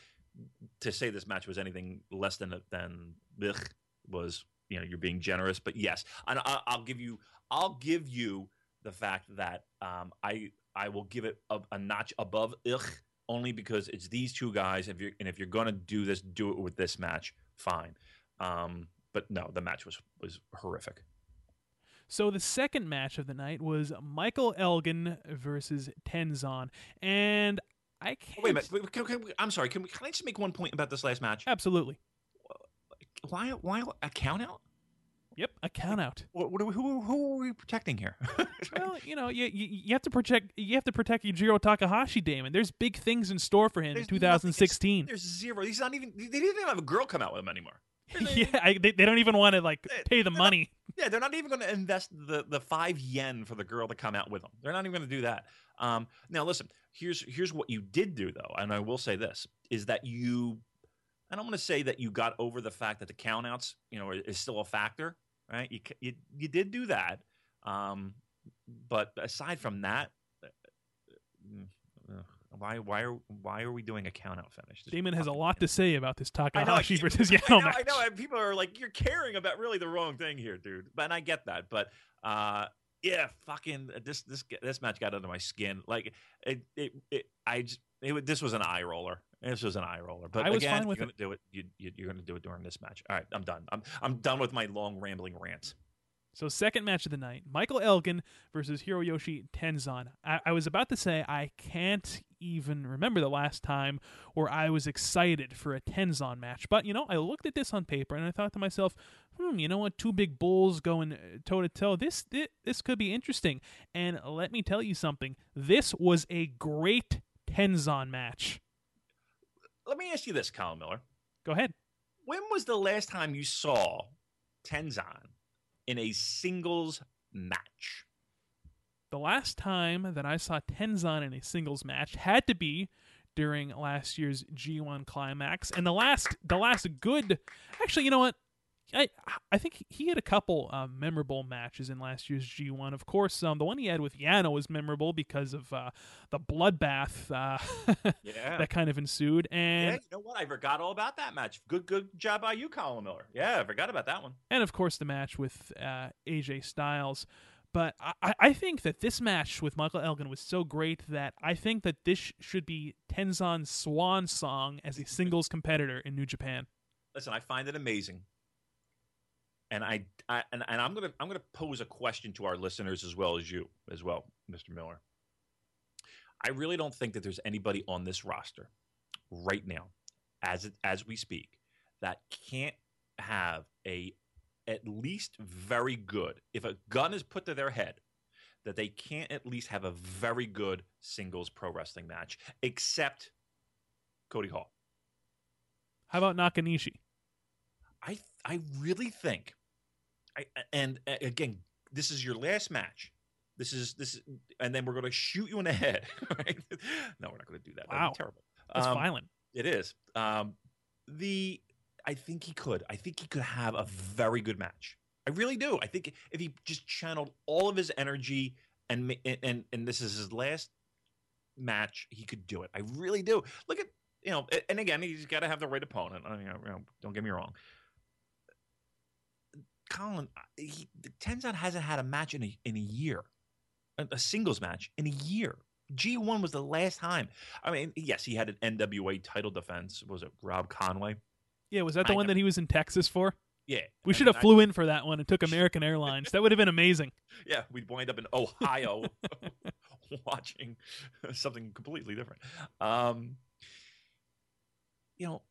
[SPEAKER 4] To say this match was anything less than than ugh, was, you know, you're being generous. But yes, and I, I'll give you, I'll give you the fact that um, I I will give it a, a notch above ugh, only because it's these two guys. If you're and if you're going to do this, do it with this match. Fine. Um, but no, the match was was horrific.
[SPEAKER 3] So the second match of the night was Michael Elgin versus Tenzan, and I can't.
[SPEAKER 4] Oh, wait a minute. Wait, can- can I'm sorry. Can, we, can I just make one point about this last match?
[SPEAKER 3] Absolutely.
[SPEAKER 4] Why? Why a count out?
[SPEAKER 3] Yep, a count out.
[SPEAKER 4] What, what are we, who, who are we protecting here?
[SPEAKER 3] Well, you know, you, you you have to protect you have to protect Yujiro Takahashi, Damon. There's big things in store for him
[SPEAKER 4] There's
[SPEAKER 3] in
[SPEAKER 4] nothing-
[SPEAKER 3] 2016.
[SPEAKER 4] There's zero. He's not even. They didn't even have a girl come out with him anymore.
[SPEAKER 3] yeah, I, they, they don't even want to like
[SPEAKER 4] They-
[SPEAKER 3] pay the
[SPEAKER 4] they're not-
[SPEAKER 3] money.
[SPEAKER 4] Yeah, they're not even going to invest the the five yen for the girl to come out with them. They're not even going to do that. Um, now, listen. Here's here's what you did do though, and I will say this is that you. I don't want to say that you got over the fact that the countouts, you know, is still a factor, right? You you, you did do that, um, but aside from that, uh, uh, why why are why are we doing a countout finish? This
[SPEAKER 3] Damon has a lot to say about this
[SPEAKER 4] know,
[SPEAKER 3] Takahashi
[SPEAKER 4] keep-
[SPEAKER 3] versus
[SPEAKER 4] I know,
[SPEAKER 3] match.
[SPEAKER 4] I know. People are like, "You're caring about really the wrong thing here, dude." But and I get that, but uh, yeah, fucking this this this match got under my skin. Like it, it, it I just it, this was an eye roller. This was an eye roller. But
[SPEAKER 3] I was
[SPEAKER 4] again,
[SPEAKER 3] fine with
[SPEAKER 4] you're gonna do it. You, you, you're gonna do it during this match. All right, I'm done. I'm I'm done with my long rambling rants.
[SPEAKER 3] So second match of the night, Michael Elgin versus Hiroyoshi Tenzan. I, I was about to say I can't even remember the last time where I was excited for a Tenzan match. But you know, I looked at this on paper and I thought to myself, hmm, you know what? Two big bulls going toe to toe. This this could be interesting. And let me tell you something. This was a great Tenzan match.
[SPEAKER 4] Let me ask you this, Colin Miller.
[SPEAKER 3] Go ahead.
[SPEAKER 4] When was the last time you saw Tenzan in a singles match?
[SPEAKER 3] The last time that I saw Tenzan in a singles match had to be during last year's G1 climax, and the last the last good. Actually, you know what? I I think he had a couple uh, memorable matches in last year's G1. Of course, um, the one he had with Yano was memorable because of uh, the bloodbath uh,
[SPEAKER 4] Yeah.
[SPEAKER 3] that kind of ensued,
[SPEAKER 4] Yeah,
[SPEAKER 3] and
[SPEAKER 4] you know what? I forgot all about that match. Good, good job by you, Colin Miller. Yeah, I forgot about that one.
[SPEAKER 3] and of course the match with uh, AJ Styles. But I- I, I think that this match with Michael Elgin was so great that I think that this should be Tenzan's swan song as a singles competitor in New Japan.
[SPEAKER 4] Listen, I find it amazing, and I, I and, and I'm gonna I'm gonna pose a question to our listeners as well as you as well, Mr. Miller. I really don't think that there's anybody on this roster right now, as it, as we speak, that can't have a at least very good. If a gun is put to their head, that they can't at least have a very good singles pro wrestling match, except Cody Hall.
[SPEAKER 3] How about Nakanishi?
[SPEAKER 4] I I really think, I and again, this is your last match. This is this, is, and then we're going to shoot you in the head. Right? No, we're not going to do that. That'd
[SPEAKER 3] Wow.
[SPEAKER 4] be terrible.
[SPEAKER 3] That's
[SPEAKER 4] Um,
[SPEAKER 3] violent.
[SPEAKER 4] It is. Um, the I think he could. I think he could have a very good match. I really do. I think if he just channeled all of his energy and and and, and this is his last match, he could do it. I really do. Look at you know, and again, he's got to have the right opponent. I mean, you know, don't get me wrong. Colin, he, Tenzan hasn't had a match in a in a year, a, a singles match in a year. G1 was the last time. I mean, yes, he had an NWA title defense. Was it Rob Conway?
[SPEAKER 3] Yeah, was that the
[SPEAKER 4] I
[SPEAKER 3] one
[SPEAKER 4] know.
[SPEAKER 3] that he was in Texas for?
[SPEAKER 4] Yeah.
[SPEAKER 3] We
[SPEAKER 4] I
[SPEAKER 3] should
[SPEAKER 4] mean,
[SPEAKER 3] have
[SPEAKER 4] I-
[SPEAKER 3] flew in for that one and took American Airlines. That would have been amazing.
[SPEAKER 4] yeah, we'd wind up in Ohio watching something completely different. Um, you know,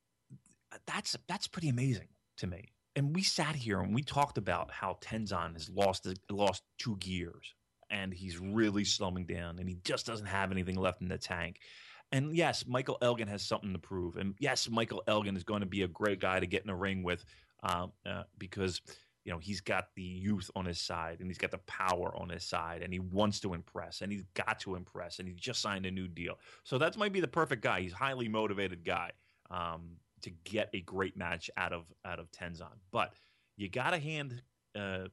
[SPEAKER 4] that's that's pretty amazing to me. And we sat here and we talked about how Tenzan has lost lost two gears and he's really slowing down and he just doesn't have anything left in the tank. And yes, Michael Elgin has something to prove. And yes, Michael Elgin is going to be a great guy to get in a ring with um, uh, because you know he's got the youth on his side and he's got the power on his side and he wants to impress and he's got to impress and he just signed a new deal so that might be the perfect guy he's highly motivated guy um, to get a great match out of out of Tenzan. but you gotta hand uh,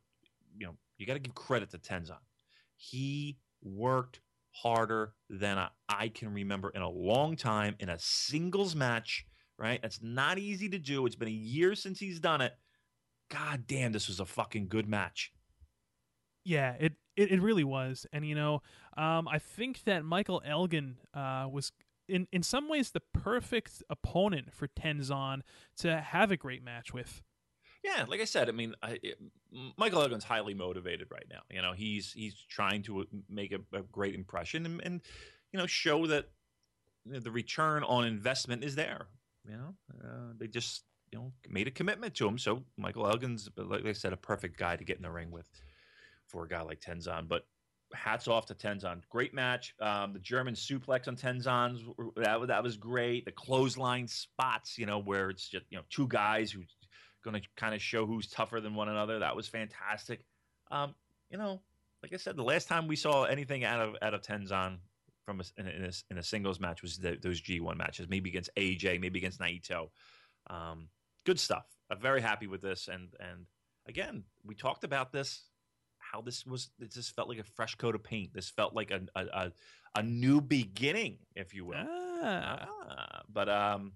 [SPEAKER 4] you know you gotta give credit to Tenzan. he worked harder than I, I can remember in a long time in a singles match right that's not easy to do it's been a year since he's done it God damn, this was a fucking good match.
[SPEAKER 3] Yeah, it, it, it really was. And, you know, um, I think that Michael Elgin uh, was, in, in some ways, the perfect opponent for Tenzan to have a great match with.
[SPEAKER 4] Yeah, like I said, I mean, I, it, Michael Elgin's highly motivated right now. You know, he's he's trying to uh, make a, a great impression and, and, you know, show that the return on investment is there. You know, uh, they just you know made a commitment to him. So Michael Elgin's, like I said, a perfect guy to get in the ring with for a guy like Tenzan. But hats off to Tenzan. Great match. Um, the German suplex on Tenzan's that that was great. The clothesline spots, you know, where it's just you know two guys who's going to kind of show who's tougher than one another. That was fantastic. Um, you know, like I said, the last time we saw anything out of out of Tenzan from a, in, a, in, a, singles match was the, those G1 matches, maybe against AJ, maybe against Naito. Um, good stuff. I'm very happy with this, and and again, we talked about this. How this was, it just felt like a fresh coat of paint. This felt like a a, a, a new beginning, if you will.
[SPEAKER 3] Ah.
[SPEAKER 4] ah but um,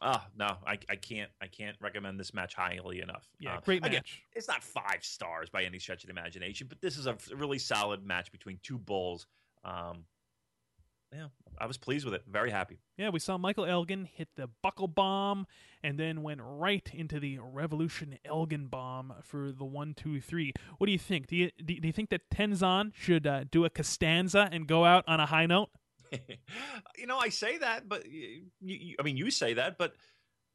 [SPEAKER 4] ah, no, I, I can't I can't recommend this match highly enough.
[SPEAKER 3] Yeah,
[SPEAKER 4] uh,
[SPEAKER 3] great match.
[SPEAKER 4] Again, it's not five stars by any stretch of the imagination, but this is a really solid match between two bulls. Um, yeah, I was pleased with it. Very happy.
[SPEAKER 3] Yeah, we saw Michael Elgin hit the buckle bomb and then went right into the Revolution Elgin bomb for the one, two, three. What do you think? Do you do you think that Tenzan should uh, do a Costanza and go out on a high note?
[SPEAKER 4] you know, I say that, but you, you, I mean, you say that, but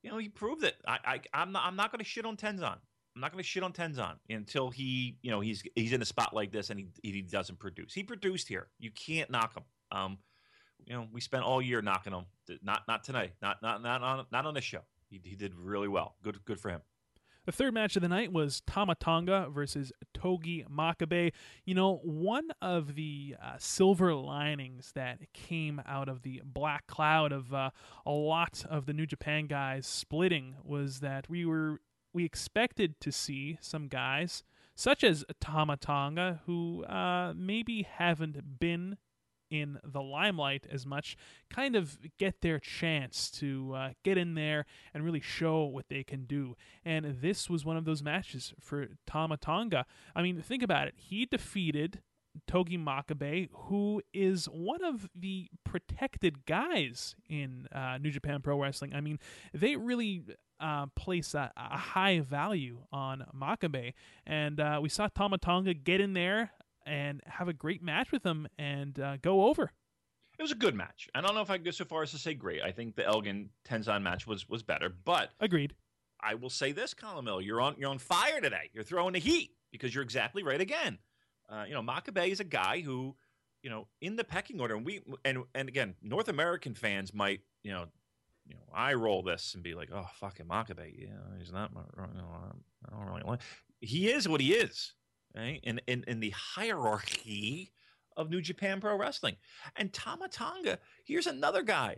[SPEAKER 4] you know, he proved it. I, I I'm not I'm not going to shit on Tenzan. I'm not going to shit on Tenzan until he, you know, he's he's in a spot like this and he he doesn't produce. He produced here. You can't knock him. Um, you know, we spent all year knocking him. Not not tonight. Not not not on not on this show. He, he did really well. Good good for him.
[SPEAKER 3] The third match of the night was Tama Tonga versus Togi Makabe. You know, one of the uh, silver linings that came out of the black cloud of uh, a lot of the New Japan guys splitting was that we were we expected to see some guys such as Tama Tonga who uh, maybe haven't been in the limelight as much kind of get their chance to uh, get in there and really show what they can do. And this was one of those matches for Tama Tonga. I mean, think about it. He defeated Togi Makabe, who is one of the protected guys in uh, New Japan Pro Wrestling. I mean, they really uh, place a, a, high value on Makabe, and uh, we saw Tama Tonga get in there and have a great match with him and uh, go over.
[SPEAKER 4] It was a good match. I don't know if I go so far as to say great. I think the Elgin Tenzan match was was better, but
[SPEAKER 3] agreed.
[SPEAKER 4] I will say this, Colin Mill, you're on you're on fire today. You're throwing the heat because you're exactly right again. Uh, you know, Makabe is a guy who, you know, in the pecking order, and we and and again, North American fans might, you know, you know, I roll this and be like, oh, fucking Makabe, yeah, he's not, you know, I don't really like. He is what he is right? In, in, in the hierarchy of New Japan Pro Wrestling. And Tama Tonga, here's another guy.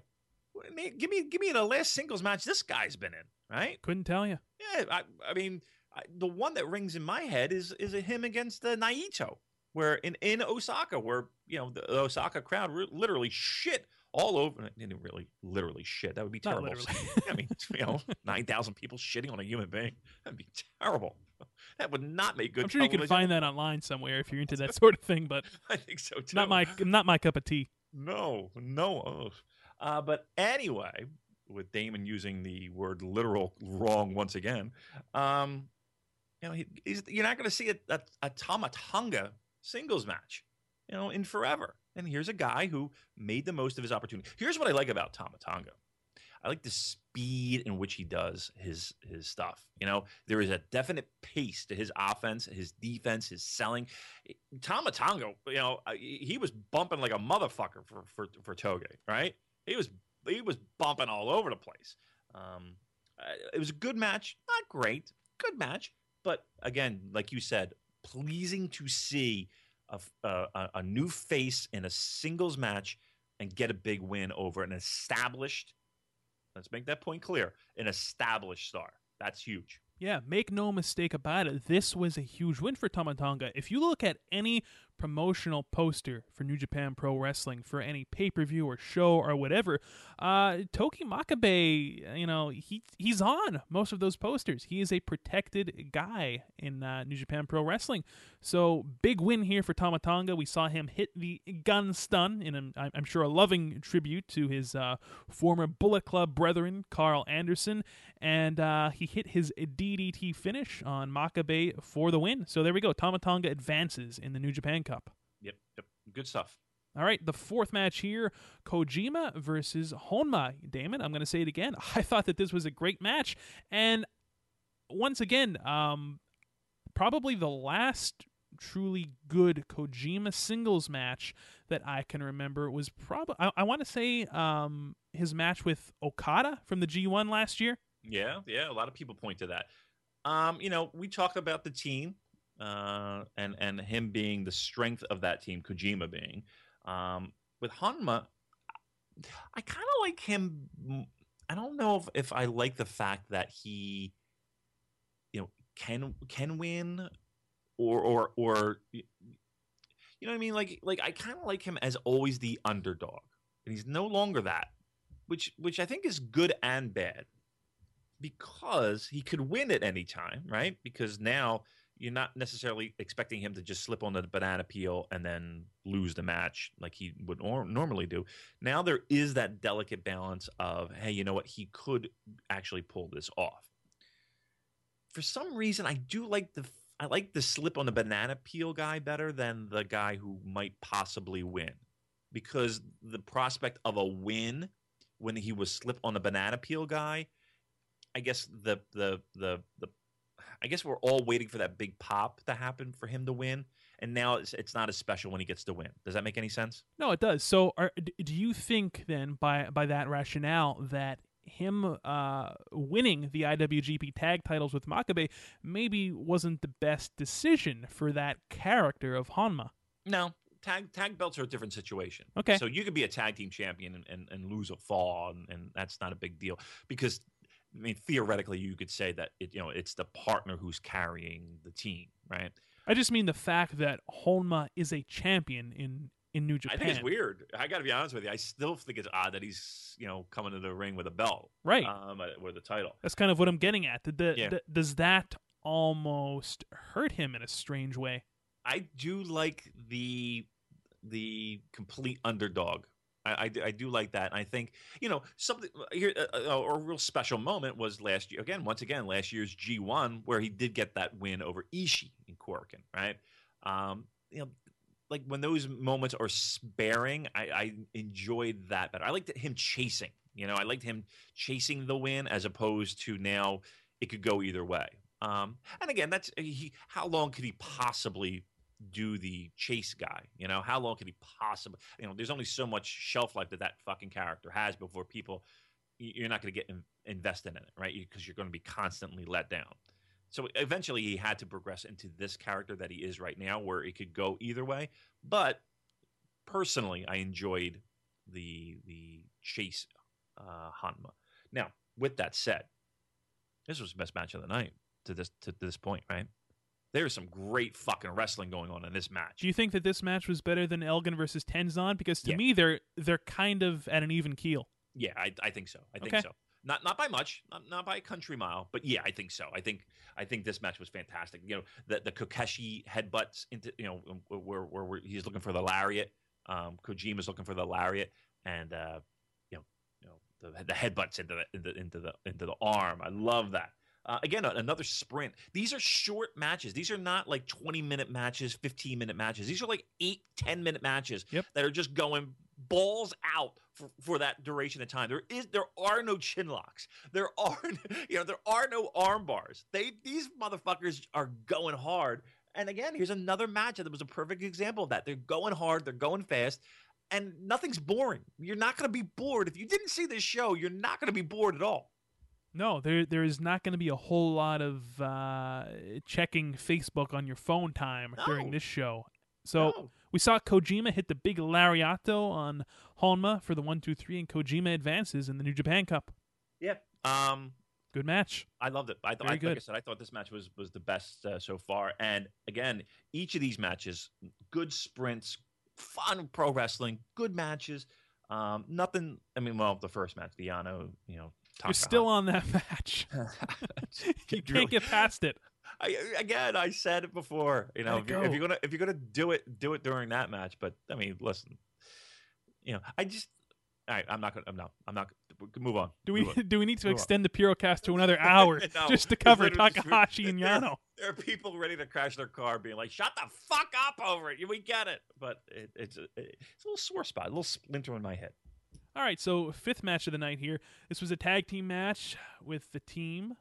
[SPEAKER 4] Give me give me the last singles match this guy's been in, right?
[SPEAKER 3] Couldn't tell you.
[SPEAKER 4] Yeah, I, I mean, I, the one that rings in my head is is a him against uh, Naito, where in, in Osaka, where you know the Osaka crowd re- literally shit all over. Didn't really literally shit. That would be terrible. I mean, you know, nine thousand people shitting on a human being. That'd be terrible. that would not make good.
[SPEAKER 3] I'm sure you can find that online somewhere if you're into that sort of thing, but
[SPEAKER 4] I think so too.
[SPEAKER 3] Not my not my cup of tea.
[SPEAKER 4] No, no. Uh, but anyway, with Damon using the word literal wrong once again, um, you know, he, you're not going to see a, a, a Tama Tonga singles match, you know, in forever. And here's a guy who made the most of his opportunity. Here's what I like about Tama Tonga. I like the speed in which he does his his stuff. You know, there is a definite pace to his offense, his defense, his selling. Tama Tonga, you know, he was bumping like a motherfucker for for for Togi, right? He was he was bumping all over the place. Um, it was a good match, not great, good match. But again, like you said, pleasing to see a, a, a new face in a singles match and get a big win over an established. Let's make that point clear: an established star. That's huge.
[SPEAKER 3] Yeah, make no mistake about it. This was a huge win for Tama Tonga. If you look at any promotional poster for New Japan Pro Wrestling for any pay per view or show or whatever, uh, Togi Makabe, you know, he he's on most of those posters. He is a protected guy in uh, New Japan Pro Wrestling. So big win here for Tama Tonga. We saw him hit the gun stun in, a, I'm sure, a loving tribute to his uh, former Bullet Club brethren, Karl Anderson, and uh, he hit his DDT finish on Makabe for the win. So there we go. Tama Tonga advances in the New Japan Cup.
[SPEAKER 4] Yep, yep. good stuff.
[SPEAKER 3] All right, the fourth match here Kojima versus Honma. Damon, I'm going to say it again. I thought that this was a great match. And once again, um, probably the last truly good Kojima singles match that I can remember was probably, I, I want to say, um, his match with Okada from the G1 last year.
[SPEAKER 4] Yeah, yeah. A lot of people point to that. Um, you know, we talked about the team uh, and and him being the strength of that team, Kojima being. Um, with Honma, I kind of like him. I don't know if, if I like the fact that he, you know, can can win, or or or you know what I mean. Like like I kind of like him as always the underdog, and he's no longer that, which which I think is good and bad, because he could win at any time, right? Because now you're not necessarily expecting him to just slip on the banana peel and then lose the match like he would or- normally do. Now there is that delicate balance of, hey, you know what? He could actually pull this off. For some reason, I do like the I like the slip on the banana peel guy better than the guy who might possibly win, because the prospect of a win when he was slip on the banana peel guy, I guess the the the the I guess we're all waiting for that big pop to happen for him to win, and now it's it's not as special when he gets to win. Does that make any sense?
[SPEAKER 3] No, it does. So, are, do you think then, by by that rationale, that him uh, winning the IWGP Tag Titles with Makabe maybe wasn't the best decision for that character of Honma?
[SPEAKER 4] No, tag tag belts are a different situation.
[SPEAKER 3] Okay.
[SPEAKER 4] So you could be a tag team champion and, and, and lose a fall, and, and, that's not a big deal because I mean, theoretically, you could say that it, you know it's the partner who's carrying the team, right?
[SPEAKER 3] I just mean the fact that Honma is a champion in in New Japan.
[SPEAKER 4] I think it's weird. I got to be honest with you. I still think it's odd that he's you know coming to the ring with a belt,
[SPEAKER 3] right?
[SPEAKER 4] Um, uh, with a title.
[SPEAKER 3] That's kind of what I'm getting at. Did the,
[SPEAKER 4] Yeah.
[SPEAKER 3] the- does that almost hurt him in a strange way?
[SPEAKER 4] I do like the the complete underdog. I, I, do- I do like that. I think you know something here. Uh, uh, a real special moment was last year. Again, once again, last year's G one where he did get that win over Ishii in Korakuen, right? Um, you know, like when those moments are sparing, I, I enjoyed that better. I liked him chasing. You know, I liked him chasing the win as opposed to now it could go either way. Um, and again, that's he. How long could he possibly do the chase guy? You know, how long could he possibly? You know, there's only so much shelf life that that fucking character has before people. You're not going to get in, invested in it, right? Because you're going to be constantly let down. So eventually, he had to progress into this character that he is right now, where it could go either way. But personally, I enjoyed the the chase uh, Honma. Now, with that said, this was the best match of the night to this to this point, right? There's some great fucking wrestling going on in this match.
[SPEAKER 3] Do you think that this match was better than Elgin versus Tenzan? Because to
[SPEAKER 4] Yeah.
[SPEAKER 3] me, they're they're kind of at an even keel.
[SPEAKER 4] Yeah, I, I think so. I think
[SPEAKER 3] Okay.
[SPEAKER 4] so. Not not by much, not, not by a country mile, but yeah, I think so. I think I think this match was fantastic. You know, the the Kokeshi headbutts into you know um, where where, where he's looking for the lariat. Um, Kojima's looking for the lariat, and uh, you know, you know the the headbutts into the into, into the into the arm. I love that. Uh, again, another sprint. These are short matches. These are not like 20 minute matches, 15 minute matches. These are like eight, 10 minute matches
[SPEAKER 3] Yep.
[SPEAKER 4] that are just going balls out for, for that duration of time. There is there are no chin locks. There are you know there are no arm bars. They these motherfuckers are going hard. And again, here's another match that was a perfect example of that. They're going hard, they're going fast, and nothing's boring. You're not going to be bored if you didn't see this show. You're not going to be bored at all.
[SPEAKER 3] No, there there is not going to be a whole lot of uh, checking Facebook on your phone time during this show. So
[SPEAKER 4] No.
[SPEAKER 3] we saw Kojima hit the big lariato on Honma for the one, two, three, and Kojima advances in the New Japan Cup.
[SPEAKER 4] Yeah. Um,
[SPEAKER 3] Good match.
[SPEAKER 4] I loved it. I thought,
[SPEAKER 3] Very
[SPEAKER 4] I, like I said, I thought this match was was the best uh, so far. And again, each of these matches, good sprints, fun pro wrestling, good matches. Um, nothing. I mean, well, the first match, the Yano, you know,
[SPEAKER 3] You're still on that match. you can't get past it.
[SPEAKER 4] I, again, I said it before. You know, if you're, if you're gonna if you're gonna do it, do it during that match. But I mean, listen, you know, I just, all right, I'm not gonna. I'm not. I'm not. Move on.
[SPEAKER 3] Do we
[SPEAKER 4] on.
[SPEAKER 3] do we need to
[SPEAKER 4] Move on.
[SPEAKER 3] extend the Purocast to another hour
[SPEAKER 4] No,
[SPEAKER 3] just to cover Takahashi and
[SPEAKER 4] there-
[SPEAKER 3] Yano?
[SPEAKER 4] There are people ready to crash their car, being like, "Shut the fuck up over it." We get it, but it, it's a, it's a little sore spot, a little splinter in my head.
[SPEAKER 3] All right, so fifth match of the night here. This was a tag team match with the team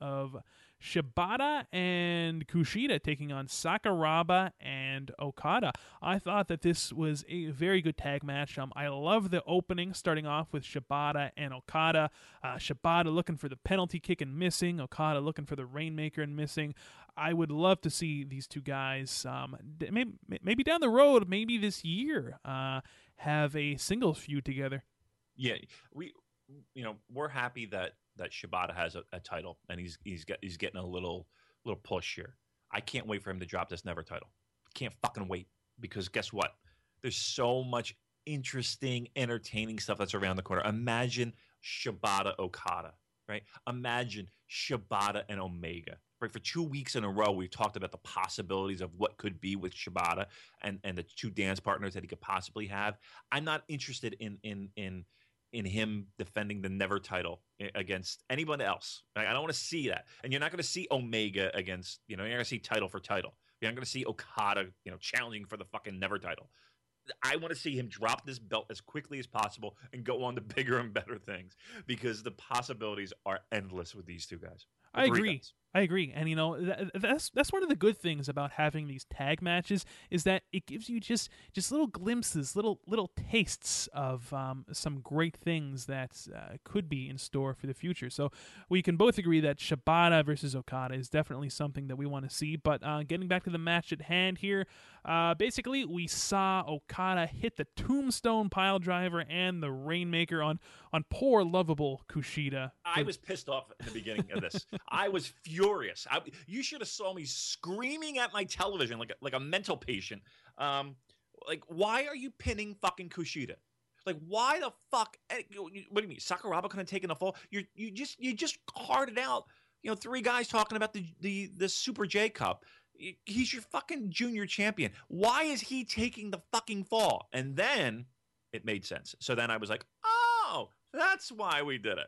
[SPEAKER 3] of Shibata and Kushida taking on Sakuraba and Okada. I thought that this was a very good tag match. Um, I love the opening, starting off with Shibata and Okada. Uh, Shibata looking for the penalty kick and missing. Okada looking for the Rainmaker and missing. I would love to see these two guys, um, maybe, maybe down the road, maybe this year, uh, have a singles feud together.
[SPEAKER 4] Yeah, we, you know, we're happy that that Shibata has a, a title and he's he's got he's getting a little little push here. I can't wait for him to drop this never title. Can't fucking wait because guess what? There's so much interesting, entertaining stuff that's around the corner. Imagine Shibata Okada, right? Imagine Shibata and Omega. Right, for two weeks in a row, we've talked about the possibilities of what could be with Shibata and, and the two dance partners that he could possibly have. I'm not interested in in in in him defending the never title against anyone else. I don't want to see that. And you're not going to see Omega against, you know, you're not going to see title for title. You're not going to see Okada, you know, challenging for the fucking never title. I want to see him drop this belt as quickly as possible and go on to bigger and better things because the possibilities are endless with these two guys.
[SPEAKER 3] I agree.
[SPEAKER 4] guys.
[SPEAKER 3] I agree, and you know th- that's that's one of the good things about having these tag matches is that it gives you just just little glimpses, little little tastes of um, some great things that uh, could be in store for the future. So we can both agree that Shibata versus Okada is definitely something that we want to see. But uh, getting back to the match at hand here, uh, basically we saw Okada hit the Tombstone pile driver and the Rainmaker on on poor lovable Kushida.
[SPEAKER 4] I was pissed off in the beginning of this. I was furious. I, you should have saw me screaming at my television like a, like a mental patient. Um, like, why are you pinning fucking Kushida? Like, why the fuck? eh, What do you mean? Sakuraba couldn't have taken the fall. You you just you just carted out. You know, three guys talking about the the the Super J Cup. He's your fucking junior champion. Why is he taking the fucking fall? And then it made sense. So then I was like, oh, that's why we did it.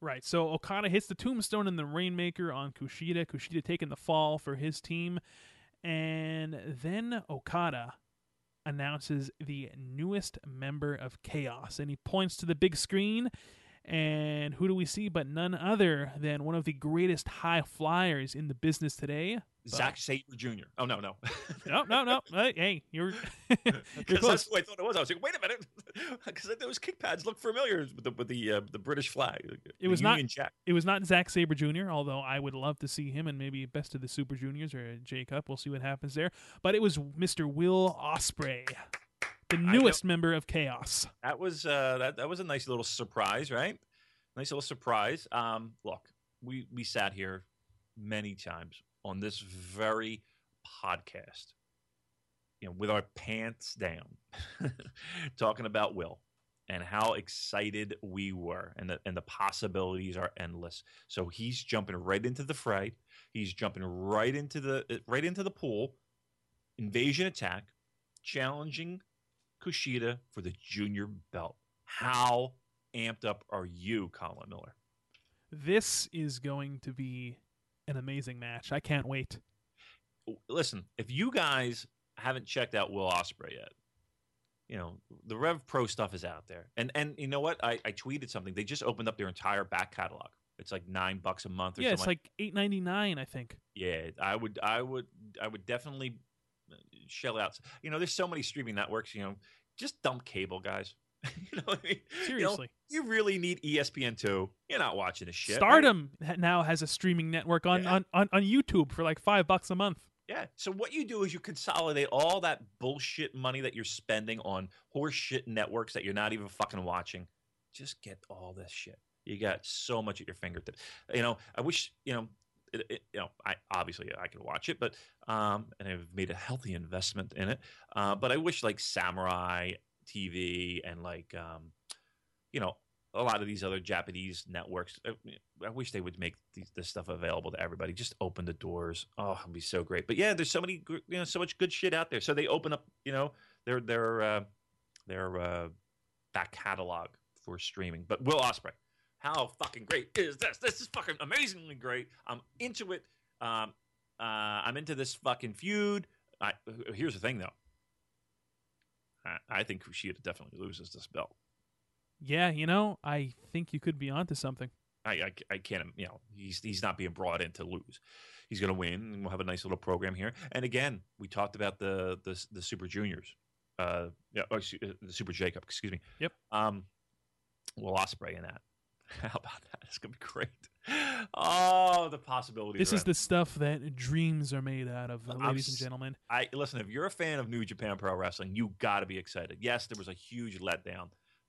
[SPEAKER 3] Right. So Okada hits the tombstone and the Rainmaker on Kushida. Kushida taking the fall for his team. And then Okada announces the newest member of Chaos. And he points to the big screen. And who do we see but none other than one of the greatest high flyers in the business today?
[SPEAKER 4] Zack Sabre Jr. Oh no, no,
[SPEAKER 3] No, no, no. Hey, hey, you're
[SPEAKER 4] because that's what I thought it was. I was like, wait a minute, because those kick pads look familiar with the with the uh, the British flag.
[SPEAKER 3] It was
[SPEAKER 4] the
[SPEAKER 3] not-
[SPEAKER 4] Union Jack.
[SPEAKER 3] It was not Zack Sabre Jr., although I would love to see him and maybe Best of the Super Juniors or J Cup. We'll see what happens there. But it was Mr. Will Ospreay, the newest member of Chaos.
[SPEAKER 4] That was uh, that that was a nice little surprise, right? Nice little surprise. Um, look, we we sat here many times on this very podcast, you know, with our pants down, talking about Will and how excited we were, and the and the possibilities are endless. So he's jumping right into the fray. He's jumping right into the right into the pool. Invasion attack, challenging Kushida for the junior belt. How amped up are you, Colin Miller?
[SPEAKER 3] This is going to be an amazing match. I can't wait.
[SPEAKER 4] Listen, if you guys haven't checked out Will Ospreay yet, you know the Rev Pro stuff is out there, and and you know what? I, I tweeted something. They just opened up their entire back catalog. It's like nine bucks a month. Or
[SPEAKER 3] Yeah,
[SPEAKER 4] something
[SPEAKER 3] it's like eight ninety nine, I think.
[SPEAKER 4] Yeah, I would, I would, I would definitely uh, shell out. You know, there's so many streaming networks. You know, just dump cable, guys. you know what I mean? You know,
[SPEAKER 3] Seriously.
[SPEAKER 4] You, really need E ESPN two. You're not watching this shit.
[SPEAKER 3] Stardom ha- now has a streaming network on,
[SPEAKER 4] Yeah.
[SPEAKER 3] on, on, on YouTube for like five bucks a month.
[SPEAKER 4] Yeah. So what you do is you consolidate all that bullshit money that you're spending on horseshit networks that you're not even fucking watching. Just get all this shit. You got so much at your fingertips. You know, I wish, you know, it, it, you know, I obviously I can watch it, but um, and I've made a healthy investment in it. Uh, but I wish like Samurai TV and like um, you know, a lot of these other Japanese networks. I, I wish they would make this stuff available to everybody. Just open the doors. Oh, it'd be so great. But yeah, there's so many, you know, so much good shit out there. So they open up, you know, their their uh, their uh, back catalog for streaming. But Will Ospreay, how fucking great is this? This is fucking amazingly great. I'm into it. Um, uh, I'm into this fucking feud. I, here's the thing, though. I, I think Kushida definitely loses this belt.
[SPEAKER 3] Yeah, you know, I think you could be onto something.
[SPEAKER 4] I, I, I can't, you know, he's he's not being brought in to lose. He's going to win, and we'll have a nice little program here. And again, we talked about the the, the Super Juniors, uh, yeah, oh, excuse- uh, the Super J Cup, excuse me.
[SPEAKER 3] Yep.
[SPEAKER 4] Um, Will Ospreay in that. How about that? It's going to be great. Oh, the possibilities.
[SPEAKER 3] This is the stuff that dreams are made out of,
[SPEAKER 4] I'm
[SPEAKER 3] ladies and gentlemen.
[SPEAKER 4] I listen. If you're a fan of New Japan Pro Wrestling, you got to be excited. Yes, there was a huge letdown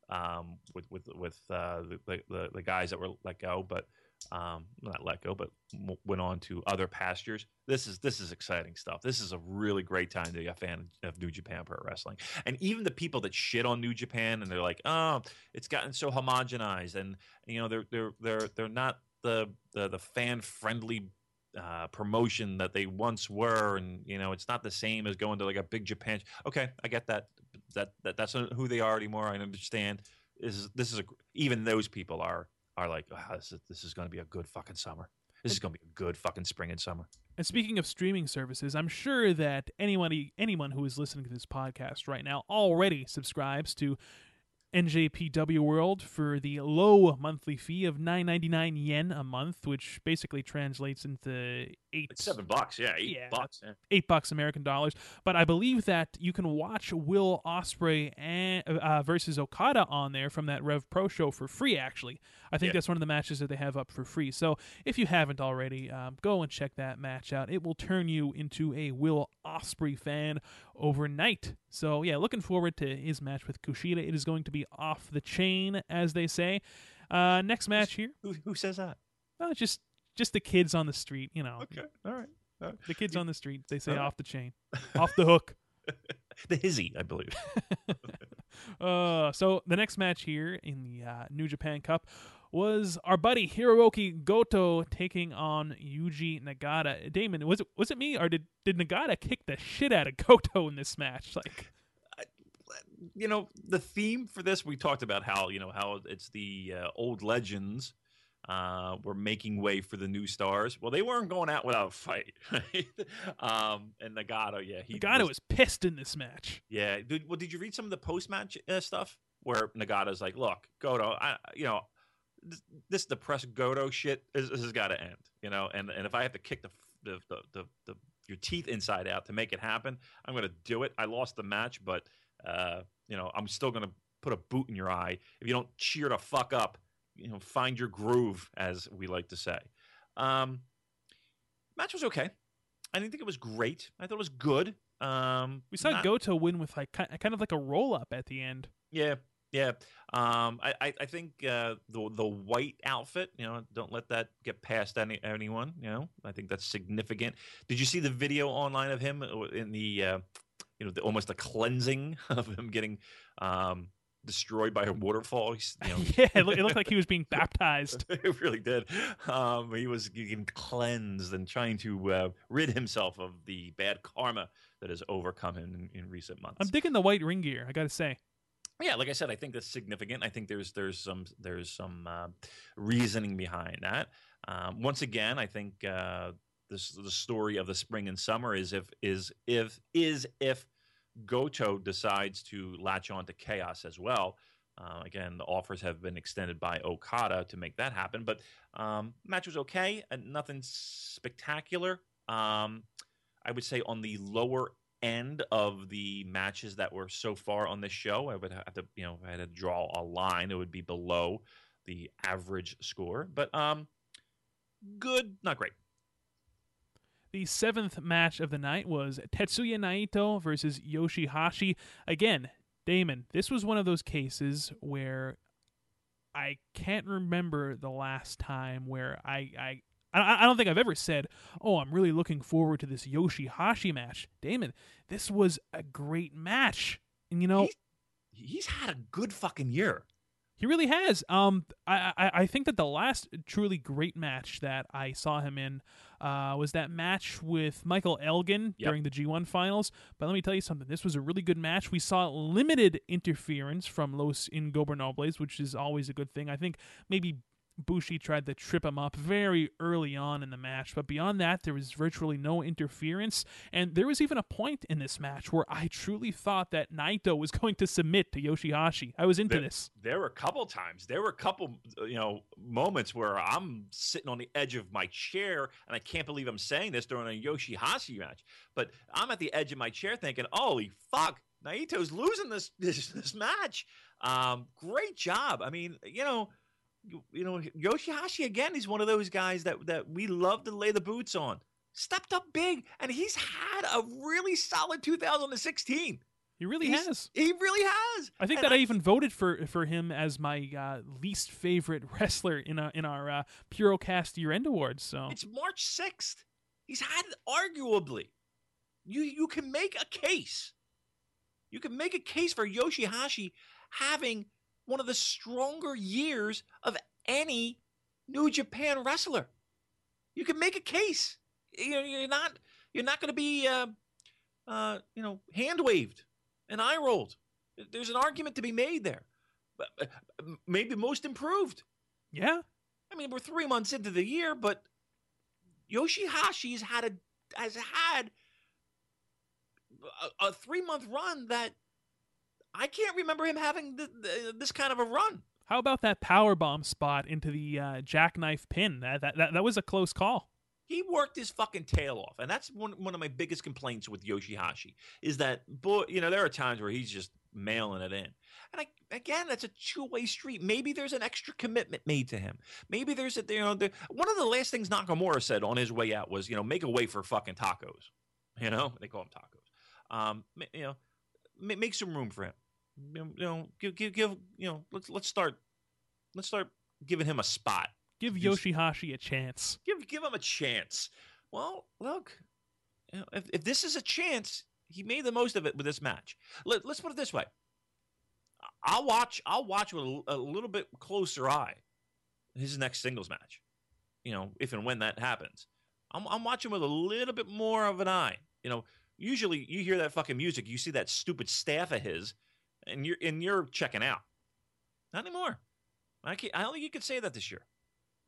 [SPEAKER 4] um, with with with uh, the, the the guys that were let go, but um, not let go, but went on to other pastures. This is this is exciting stuff. This is a really great time to be a fan of New Japan Pro Wrestling. And even the people that shit on New Japan and they're like, oh, it's gotten so homogenized, and you know they're they're they're they're not the the, the fan friendly uh, promotion that they once were, and you know it's not the same as going to like a big Japan. Okay, I get that. That, that that's who they are anymore. I understand. This is this is a even those people are are like oh, this is this is going to be a good fucking summer. This is going to be a good fucking spring and summer.
[SPEAKER 3] And speaking of streaming services, I'm sure that anybody anyone who is listening to this podcast right now already subscribes to NJPW World for the low monthly fee of 9.99 yen a month, which basically translates into eight
[SPEAKER 4] It's seven bucks, yeah, eight
[SPEAKER 3] Yeah.
[SPEAKER 4] bucks. Yeah.
[SPEAKER 3] eight bucks American dollars. But I believe that you can watch Will Ospreay and uh, versus Okada on there from that Rev Pro show for free. Actually, I think
[SPEAKER 4] Yeah.
[SPEAKER 3] that's one of the matches that they have up for free. So if you haven't already, um, go and check that match out. It will turn you into a Will Ospreay fan overnight. So yeah, looking forward to his match with Kushida. It is going to be off the chain, as they say. Uh, next match here,
[SPEAKER 4] Who who says that?
[SPEAKER 3] uh, just just the kids on the street, you know,
[SPEAKER 4] Okay, all right.
[SPEAKER 3] the kids on the street. They say
[SPEAKER 4] All right.
[SPEAKER 3] off the chain, off the hook.
[SPEAKER 4] The hizzy, I believe.
[SPEAKER 3] uh, so the next match here in the uh, New Japan Cup was our buddy Hiroki Goto taking on Yuji Nagata. Damon, was it was it me or did did Nagata kick the shit out of Goto in this match? Like,
[SPEAKER 4] you know the theme for this we talked about how you know how it's the uh, old legends uh, were making way for the new stars. Well, they weren't going out without a fight. Right? um, and Nagato, yeah, he
[SPEAKER 3] Nagata was pissed in this match.
[SPEAKER 4] yeah. Did, well, did you read some of the post match uh, stuff where Nagata's like, "Look, Goto, I, you know, this, this depressed Goto shit is, this has got to end, you know, and and if I have to kick the the, the the the your teeth inside out to make it happen, I'm going to do it. I lost the match, but uh, you know, I'm still going to put a boot in your eye if you don't cheer the fuck up. You know, find your groove, as we like to say. Um, match was okay. I didn't think it was great. I thought it was good. Um,
[SPEAKER 3] We saw
[SPEAKER 4] not-
[SPEAKER 3] Goto win with like kind of like a roll up at the end.
[SPEAKER 4] yeah, yeah. Um, I, I, I think uh, the the white outfit. You know, don't let that get past any anyone. You know, I think that's significant. Did you see the video online of him in the, uh, you know, the, almost a cleansing of him getting um, destroyed by a waterfall? You know,
[SPEAKER 3] yeah, it, loo- it looked like he was being baptized.
[SPEAKER 4] it really did. Um, he was getting cleansed and trying to uh, rid himself of the bad karma that has overcome him in, in recent months.
[SPEAKER 3] I'm digging the white ring gear. I got to say.
[SPEAKER 4] yeah, like I said, I think that's significant. I think there's there's some there's some uh, reasoning behind that. Um, once again, I think uh, this the story of the spring and summer is if is if is if Goto decides to latch on to chaos as well. Uh, again, the offers have been extended by Okada to make that happen, but um, match was okay and nothing spectacular. Um, I would say on the lower end of the matches that were so far on this show. I would have to, you know, if I had to draw a line, it would be below the average score. But um, good, not great.
[SPEAKER 3] The seventh match of the night was Tetsuya Naito versus Yoshihashi. Again, Damon, this was one of those cases where I can't remember the last time where I, I I, don't think I've ever said, "Oh, I'm really looking forward to this Yoshihashi match." Damon, this was a great match, and you know,
[SPEAKER 4] he's, he's had a good fucking year.
[SPEAKER 3] He really has. Um, I, I, I think that the last truly great match that I saw him in uh, was that match with Michael Elgin yep. during the G1 finals. But let me tell you something. This was a really good match. We saw limited interference from Los Ingobernables, which is always a good thing. I think maybe Bushi tried to trip him up very early on in the match, but beyond that, there was virtually no interference. And there was even a point in this match where I truly thought that Naito was going to submit to Yoshihashi. I was into
[SPEAKER 4] there,
[SPEAKER 3] this.
[SPEAKER 4] There were a couple times. There were a couple, you know, moments where I'm sitting on the edge of my chair, and I can't believe I'm saying this during a Yoshihashi match. But I'm at the edge of my chair thinking, "Holy fuck, Naito's losing this this this match." Um, great job. I mean, you know you, know, Yoshihashi again. He's one of those guys that that we love to lay the boots on. Stepped up big, and he's had a really solid 2016.
[SPEAKER 3] He really
[SPEAKER 4] he's,
[SPEAKER 3] has.
[SPEAKER 4] He really has.
[SPEAKER 3] I think
[SPEAKER 4] and
[SPEAKER 3] that I, I, even voted for for him as my uh, least favorite wrestler in a, in our uh, Purocast Year End Awards. So
[SPEAKER 4] it's March sixth. He's had arguably. You you can make a case. You can make a case for Yoshihashi having one of the stronger years of any New Japan wrestler. You can make a case. You're not you're not going to be uh, uh, you know hand waved and eye rolled. There's an argument to be made there. Uh, maybe most improved.
[SPEAKER 3] Yeah.
[SPEAKER 4] I mean, we're three months into the year, but Yoshihashi's had a has had a, a three month run that I can't remember him having the, the, this kind of a run.
[SPEAKER 3] How about that power bomb spot into the uh, jackknife pin? That, that that that was a close call.
[SPEAKER 4] He worked his fucking tail off, and that's one one of my biggest complaints with Yoshihashi is that boy, you know, there are times where he's just mailing it in, and I, again, that's a two way street. Maybe there's an extra commitment made to him. Maybe there's a you know, the, one of the last things Nakamura said on his way out was, you know, make a way for fucking tacos. You know, they call them tacos. Um, you know, make some room for him you know, give, give, give, you know, let's let's start, let's start giving him a spot.
[SPEAKER 3] Give Yoshihashi a chance.
[SPEAKER 4] Give give him a chance. Well, look, you know, if if this is a chance, he made the most of it with this match. Let, let's put it this way. I'll watch. I'll watch with a, a little bit closer eye his next singles match. You know, if and when that happens, I'm, I'm watching with a little bit more of an eye. You know, usually you hear that fucking music, you see that stupid staff of his and you're and you're checking out. Not anymore. I can't, I don't think you could say that this year.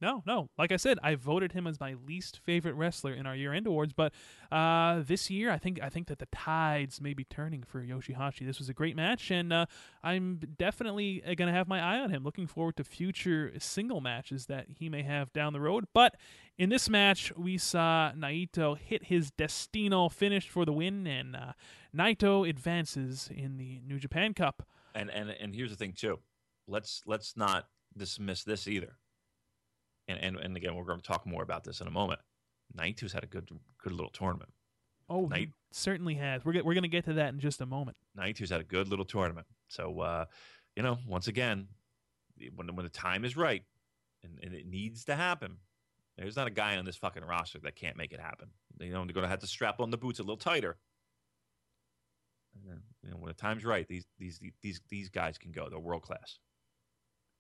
[SPEAKER 3] No, no. Like I said, I voted him as my least favorite wrestler in our year-end awards. But uh, this year, I think I think that the tides may be turning for Yoshihashi. This was a great match, and uh, I'm definitely uh, to have my eye on him. Looking forward to future single matches that he may have down the road. But in this match, we saw Naito hit his Destino finish for the win, and uh, Naito advances in the New Japan Cup.
[SPEAKER 4] And and and here's the thing too. Let's let's not dismiss this either and, and, and again, we're going to talk more about this in a moment. Naito's had a good good little tournament.
[SPEAKER 3] Oh, Night, he certainly has. We're, we're going to get to that in just a moment.
[SPEAKER 4] Naito's had a good little tournament. So, uh, you know, once again, when, when the time is right and, and it needs to happen, there's not a guy on this fucking roster that can't make it happen. You know, they're going to have to strap on the boots a little tighter. And, you know, when the time's right, these these these these guys can go. They're world class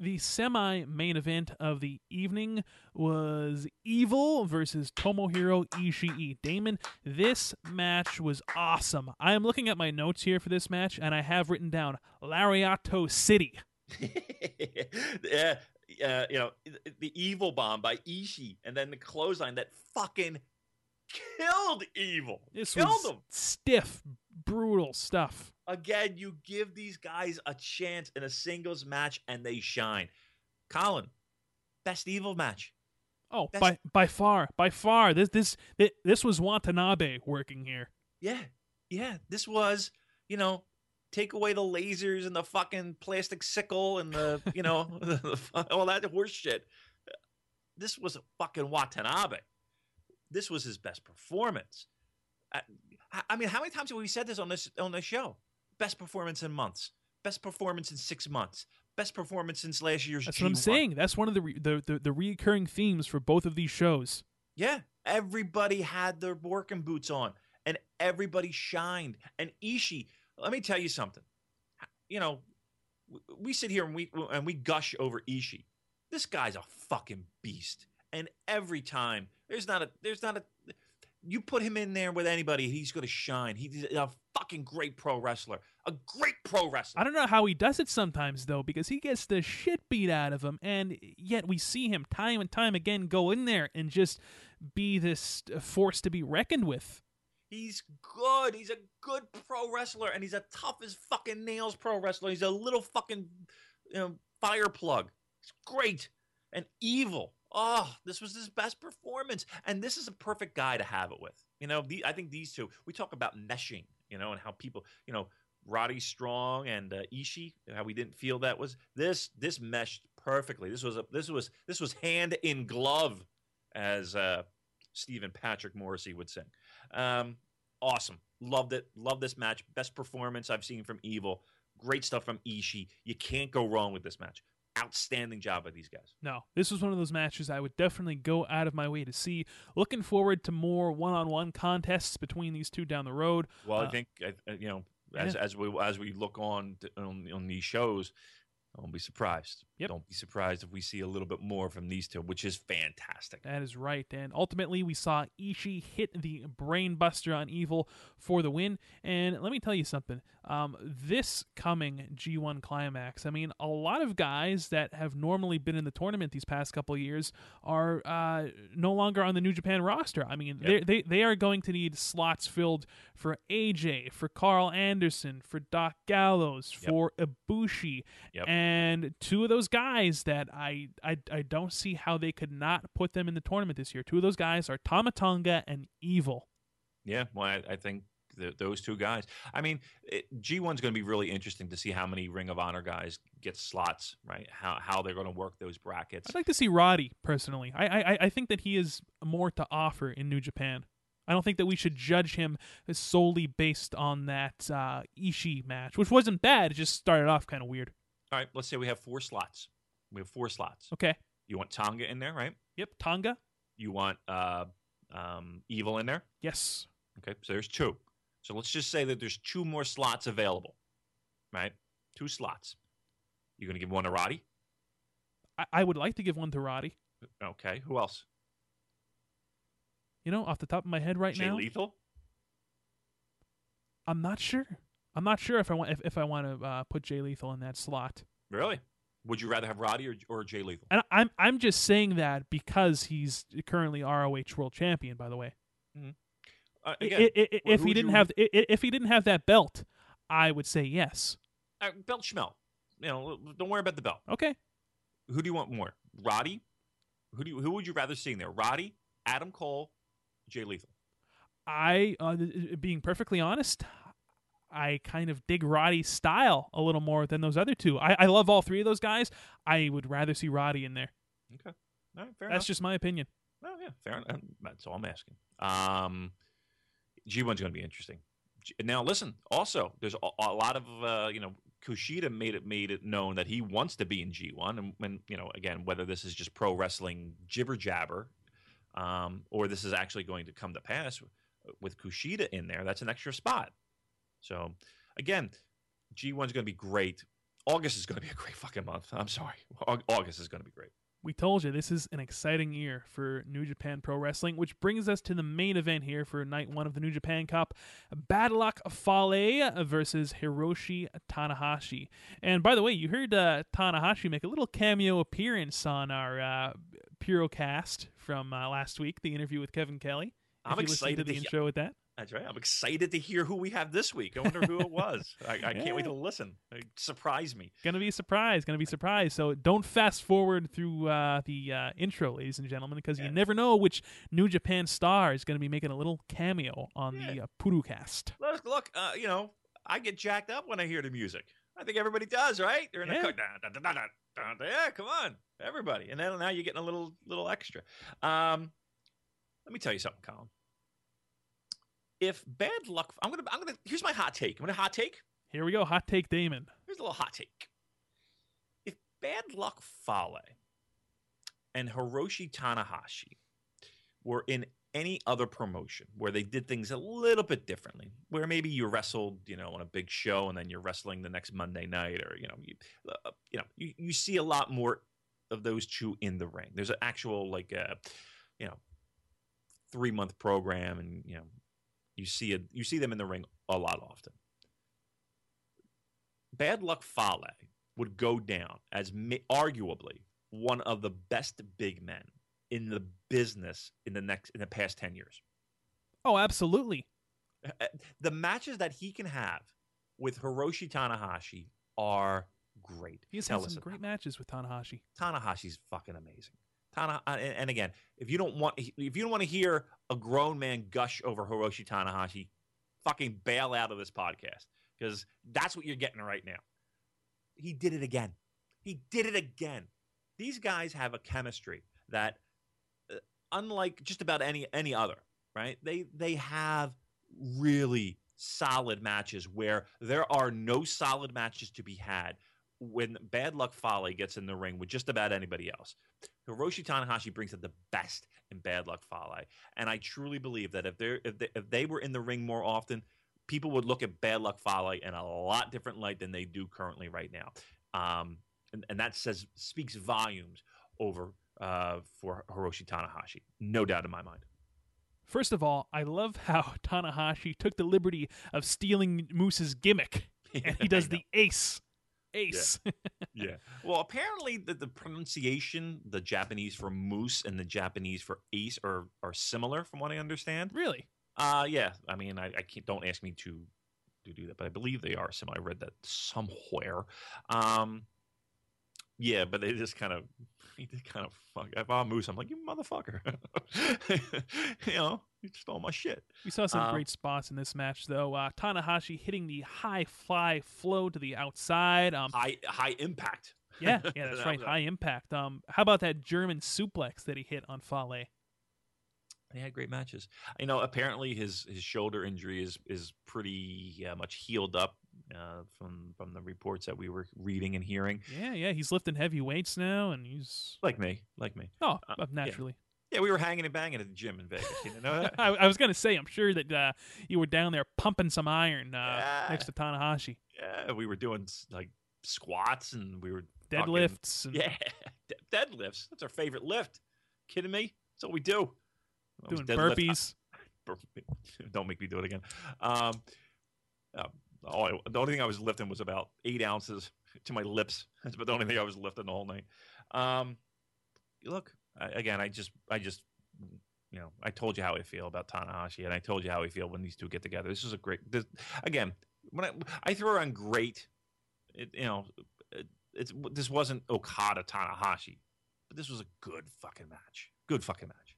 [SPEAKER 3] the semi main event of the evening was Evil versus Tomohiro Ishii. Damon, this match was awesome. I am looking at my notes here for this match, and I have written down Lariato City.
[SPEAKER 4] yeah, uh, you know, the evil bomb by Ishii, and then the clothesline that fucking killed Evil.
[SPEAKER 3] This
[SPEAKER 4] killed
[SPEAKER 3] was
[SPEAKER 4] him.
[SPEAKER 3] stiff, brutal stuff.
[SPEAKER 4] Again, you give these guys a chance in a singles match and they shine. Colin, best evil match.
[SPEAKER 3] Oh, best... by by far, by far. This this this was Watanabe working here.
[SPEAKER 4] Yeah, Yeah, this was, you know, take away the lasers and the fucking plastic sickle and the, you know, all that horse shit. This was a fucking Watanabe. This was his best performance. I, I mean, how many times have we said this on this on this show? Best performance in months. Best performance in six months. Best performance since last year's.
[SPEAKER 3] That's what I'm saying. That's one of the, re- the the the recurring themes for both of these shows.
[SPEAKER 4] Yeah, everybody had their working boots on, and everybody shined. And Ishii, let me tell you something. You know, we sit here and we and we gush over Ishii. This guy's a fucking beast. And every time there's not a there's not a you put him in there with anybody, he's going to shine. He's a fucking great pro wrestler, a great pro wrestler.
[SPEAKER 3] I don't know how he does it sometimes though, because he gets the shit beat out of him, and yet we see him time and time again go in there and just be this force to be reckoned with.
[SPEAKER 4] He's good. He's a good pro wrestler, and he's a tough as fucking nails pro wrestler. He's a little fucking you know, fire plug. He's great and evil. Oh, this was his best performance, and this is a perfect guy to have it with. You know, the, I think these two. We talk about meshing, you know, and how people, you know, Roddy Strong and uh, Ishii, how we didn't feel that was this. This meshed perfectly. This was a this was this was hand in glove, as uh, Stephen Patrick Morrissey would sing. Um, awesome. Loved it. Love this match. Best performance I've seen from Evil. Great stuff from Ishii. You can't go wrong with this match. Outstanding job by these guys.
[SPEAKER 3] No, this was one of those matches I would definitely go out of my way to see. Looking forward to more one-on-one contests between these two down the road.
[SPEAKER 4] Well, I
[SPEAKER 3] Uh,
[SPEAKER 4] think uh, uh, you know as
[SPEAKER 3] yeah.
[SPEAKER 4] as we as we look on to, on, on these shows, don't be surprised.
[SPEAKER 3] Yep.
[SPEAKER 4] Don't be surprised if we see a little bit more from these two, which is fantastic.
[SPEAKER 3] That is right. And ultimately, we saw Ishii hit the brainbuster on Evil for the win. And let me tell you something. Um, this coming G1 climax, I mean, a lot of guys that have normally been in the tournament these past couple of years are uh, no longer on the New Japan roster. I mean,
[SPEAKER 4] Yep.
[SPEAKER 3] they they they are going to need slots filled for AJ, for Karl Anderson, for Doc Gallows,
[SPEAKER 4] Yep.
[SPEAKER 3] for Ibushi,
[SPEAKER 4] Yep.
[SPEAKER 3] and two of those guys that I, I I don't see how they could not put them in the tournament this year. Two of those guys are Tama Tonga and Evil.
[SPEAKER 4] Yeah, well, I, I think th- those two guys. I mean, it, G1's going to be really interesting to see how many Ring of Honor guys get slots, right? How how they're going to work those brackets.
[SPEAKER 3] I'd like to see Roddy personally. I I I think that he is more to offer in New Japan. I don't think that we should judge him solely based on that uh, Ishii match, which wasn't bad. It just started off kind of weird.
[SPEAKER 4] All right, let's say we have four slots. We have four slots.
[SPEAKER 3] Okay.
[SPEAKER 4] You want Tonga in there, right?
[SPEAKER 3] Yep. Tonga.
[SPEAKER 4] You want uh, um, Evil in there.
[SPEAKER 3] Yes.
[SPEAKER 4] Okay, so there's two. So let's just say that there's two more slots available, right? Two slots. You're going to give one to Roddy?
[SPEAKER 3] I, I would like to give one to Roddy.
[SPEAKER 4] Okay, who else?
[SPEAKER 3] You know, off the top of my head right now
[SPEAKER 4] Jay
[SPEAKER 3] now,
[SPEAKER 4] Lethal?
[SPEAKER 3] I'm not sure. I'm not sure if I want if, if I want to uh, put Jay Lethal in that slot.
[SPEAKER 4] Really? Would you rather have Roddy or, or Jay Lethal?
[SPEAKER 3] And I'm I'm just saying that because he's currently ROH World Champion. By the way,
[SPEAKER 4] Uh, again,
[SPEAKER 3] I- I- if he didn't
[SPEAKER 4] you-
[SPEAKER 3] have if he didn't have that belt, I would say yes.
[SPEAKER 4] uh, belt Schmel. You know, don't worry about the belt.
[SPEAKER 3] Okay,
[SPEAKER 4] Who do you want more? Roddy? Who do you, who would you rather see in there? Roddy, Adam Cole, Jay Lethal.
[SPEAKER 3] I uh, being perfectly honest, I kind of dig Roddy's style a little more than those other two. I, I love all three of those guys. I would rather see Roddy in there.
[SPEAKER 4] Okay. All right, fair
[SPEAKER 3] That's
[SPEAKER 4] enough.
[SPEAKER 3] just my opinion.
[SPEAKER 4] Oh yeah, fair enough. That's all I'm asking. Um, G1's going to be interesting. Now listen, also there's a, a lot of uh, you know Kushida made it made it known that he wants to be in G1, and when you know again whether this is just pro wrestling jibber jabber, um, or this is actually going to come to pass with Kushida in there, that's an extra spot. So again, G1's going to be great. August is going to be a great fucking month. I'm sorry, August is going to be great.
[SPEAKER 3] We told you this is an exciting year for New Japan Pro Wrestling, which brings us to the main event here for night one of the New Japan Cup Bad Luck Fale versus Hiroshi Tanahashi. And by the way, you heard uh, Tanahashi make a little cameo appearance on our uh, Purocast from uh, last week, the interview with Kevin Kelly.
[SPEAKER 4] I'm
[SPEAKER 3] if you listened
[SPEAKER 4] excited
[SPEAKER 3] to the
[SPEAKER 4] he-
[SPEAKER 3] intro with that.
[SPEAKER 4] That's right. I'm excited to hear who we have this week. I wonder who it was. I, I can't wait to listen. Surprise me.
[SPEAKER 3] Gonna be a surprise. Gonna be a surprise. So don't fast forward through uh, the uh, intro, ladies and gentlemen, because you never know which New Japan star is gonna be making a little cameo on the
[SPEAKER 4] Yeah.
[SPEAKER 3] uh, Purocast.
[SPEAKER 4] Look, look uh, you know, I get jacked up when I hear the music. I think everybody does, right? They're in
[SPEAKER 3] Yeah.
[SPEAKER 4] the. Yeah, come on, everybody. And then now you're getting a little little extra. Um, let me tell you something, Colin. If bad luck, I'm gonna, I'm gonna. Here's my hot take. I'm gonna hot take.
[SPEAKER 3] Here we go. Hot take, Damon.
[SPEAKER 4] Here's a little hot take. If Bad Luck Fale and Hiroshi Tanahashi were in any other promotion where they did things a little bit differently, where maybe you wrestled, you know, on a big show and then you're wrestling the next Monday night, or you know, you, uh, you know, you, you see a lot more of those two in the ring. There's an actual like, uh, you know, three month program, and you know, you see it, you see them in the ring a lot often. Bad Luck Fale would go down as ma- arguably one of the best big men in the business in the next in the past 10 years.
[SPEAKER 3] Oh, absolutely.
[SPEAKER 4] Uh, The matches that he can have with Hiroshi Tanahashi are great.
[SPEAKER 3] He's had some great matches with Tanahashi.
[SPEAKER 4] Tanahashi's fucking amazing. Tana, uh, and, again, if you don't want if you don't want to hear a grown man gush over Hiroshi Tanahashi, fucking bail out of this podcast because that's what you're getting right now. He did it again. He did it again. These guys have a chemistry that, uh, unlike just about any any other, right? They they have really solid matches where there are no solid matches to be had when Bad Luck Fale gets in the ring with just about anybody else. Hiroshi Tanahashi brings out the best in Bad Luck Fale, and I truly believe that if they if they, if they were in the ring more often, people would look at Bad Luck Fale in a lot different light than they do currently right now. Um, and, and that says speaks volumes over uh, for Hiroshi Tanahashi, no doubt in my mind.
[SPEAKER 3] First of all, I love how Tanahashi took the liberty of stealing Moose's gimmick, and he does the ace. Ace.
[SPEAKER 4] yeah. Well, apparently the, the pronunciation, the Japanese for moose and the Japanese for ace are are similar, from what I understand.
[SPEAKER 3] really?
[SPEAKER 4] Uh yeah. I mean, I, I can't. Don't ask me to to do that, but I believe they are similar. I read that somewhere. Um, yeah, but they just kind of, he did kind of fuck. If I'm moose, I'm like, you motherfucker. you know, you stole my shit.
[SPEAKER 3] We saw some
[SPEAKER 4] Um,
[SPEAKER 3] great spots in this match, though. Uh, Tanahashi hitting the high fly flow to the outside. Um,
[SPEAKER 4] High high impact.
[SPEAKER 3] yeah, yeah, that's
[SPEAKER 4] That
[SPEAKER 3] right. High impact. Um, how about that German suplex that he hit on Fale?
[SPEAKER 4] They had great matches. You know, apparently his his shoulder injury is is pretty uh, much healed up uh, from from the reports that we were reading and hearing.
[SPEAKER 3] Yeah, yeah, he's lifting heavy weights now, and he's
[SPEAKER 4] Like me, like me.
[SPEAKER 3] oh,
[SPEAKER 4] Uh,
[SPEAKER 3] naturally.
[SPEAKER 4] Yeah, we were hanging and banging at the gym in Vegas. You know?
[SPEAKER 3] I, I was gonna say, I'm sure that uh, you were down there pumping some iron uh,
[SPEAKER 4] Yeah.
[SPEAKER 3] next to Tanahashi,
[SPEAKER 4] yeah, we were doing like squats and we were fucking-
[SPEAKER 3] deadlifts. And
[SPEAKER 4] yeah, de- deadlifts. That's our favorite lift. Kidding me? That's all we do. I
[SPEAKER 3] doing burpees.
[SPEAKER 4] Bur- Don't make me do it again. Um, uh, all I, the only thing I was lifting was about eight ounces to my lips. That's about the only thing I was lifting the whole night. Um, look, I, again, I just, I just, you know, I told you how I feel about Tanahashi, and I told you how I feel when these two get together. This is a great. This, again, when I, I throw around great, it, you know, it, it's this wasn't Okada Tanahashi, but this was a good fucking match. Good fucking match.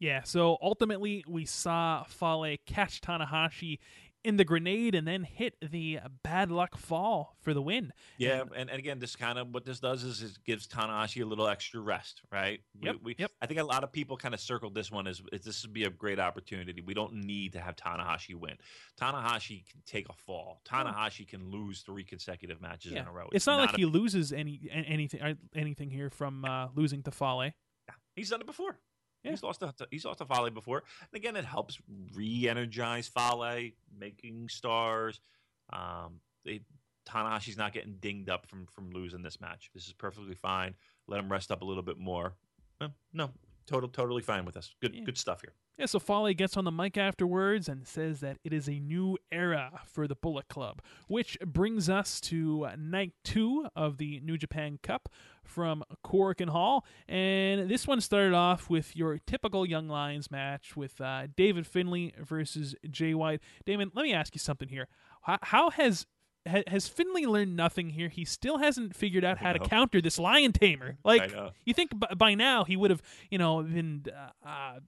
[SPEAKER 3] Yeah, so ultimately we saw Fale catch Tanahashi in the grenade and then hit the bad luck fall for the win.
[SPEAKER 4] Yeah,
[SPEAKER 3] And-
[SPEAKER 4] and, and again, this kind of what this does is it gives Tanahashi a little extra rest, right? We-
[SPEAKER 3] Yep,
[SPEAKER 4] We,
[SPEAKER 3] yep.
[SPEAKER 4] I think a lot of people kind of circled this one as, as this would be a great opportunity. We don't need to have Tanahashi win. Tanahashi can take a fall. Tanahashi can lose three consecutive matches
[SPEAKER 3] Yeah.
[SPEAKER 4] in a row.
[SPEAKER 3] It's, not, like
[SPEAKER 4] a-
[SPEAKER 3] he loses any anything uh, anything here from uh, losing to Fale.
[SPEAKER 4] He's done it before.
[SPEAKER 3] Yeah.
[SPEAKER 4] He's lost to he's lost to Fale before. And again, it helps re-energize Fale, making stars. Um, they, Tanahashi's not getting dinged up from from losing this match. This is perfectly fine. Let him rest up a little bit more. Eh, no, total, totally fine with us. Good,
[SPEAKER 3] Yeah.
[SPEAKER 4] good stuff here.
[SPEAKER 3] Yeah, so Fale gets on the mic afterwards and says that it is a new era for the Bullet Club, which brings us to night two of the New Japan Cup from Korakuen Hall. And this one started off with your typical Young Lions match with uh, David Finley versus Jay White. Damon, let me ask you something here. How, how has ha- has Finley learned nothing here? He still hasn't figured out how to counter this lion tamer. Like you think b- by now he would have, you know, been uh, uh,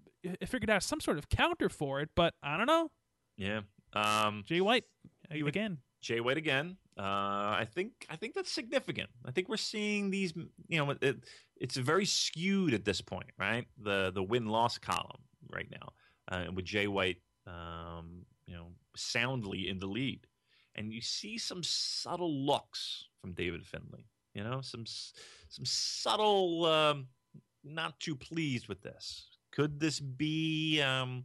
[SPEAKER 3] figured out some sort of counter for it, but I don't know.
[SPEAKER 4] Yeah. Um,
[SPEAKER 3] Jay White again.
[SPEAKER 4] Jay White again. Uh, I think I think that's significant. I think we're seeing these. You know, it, it's very skewed at this point, right? The the win loss column right now, uh, with Jay White, um, you know, soundly in the lead, and you see some subtle looks from David Finley. You know, some some subtle, um, not too pleased with this. Could this be um,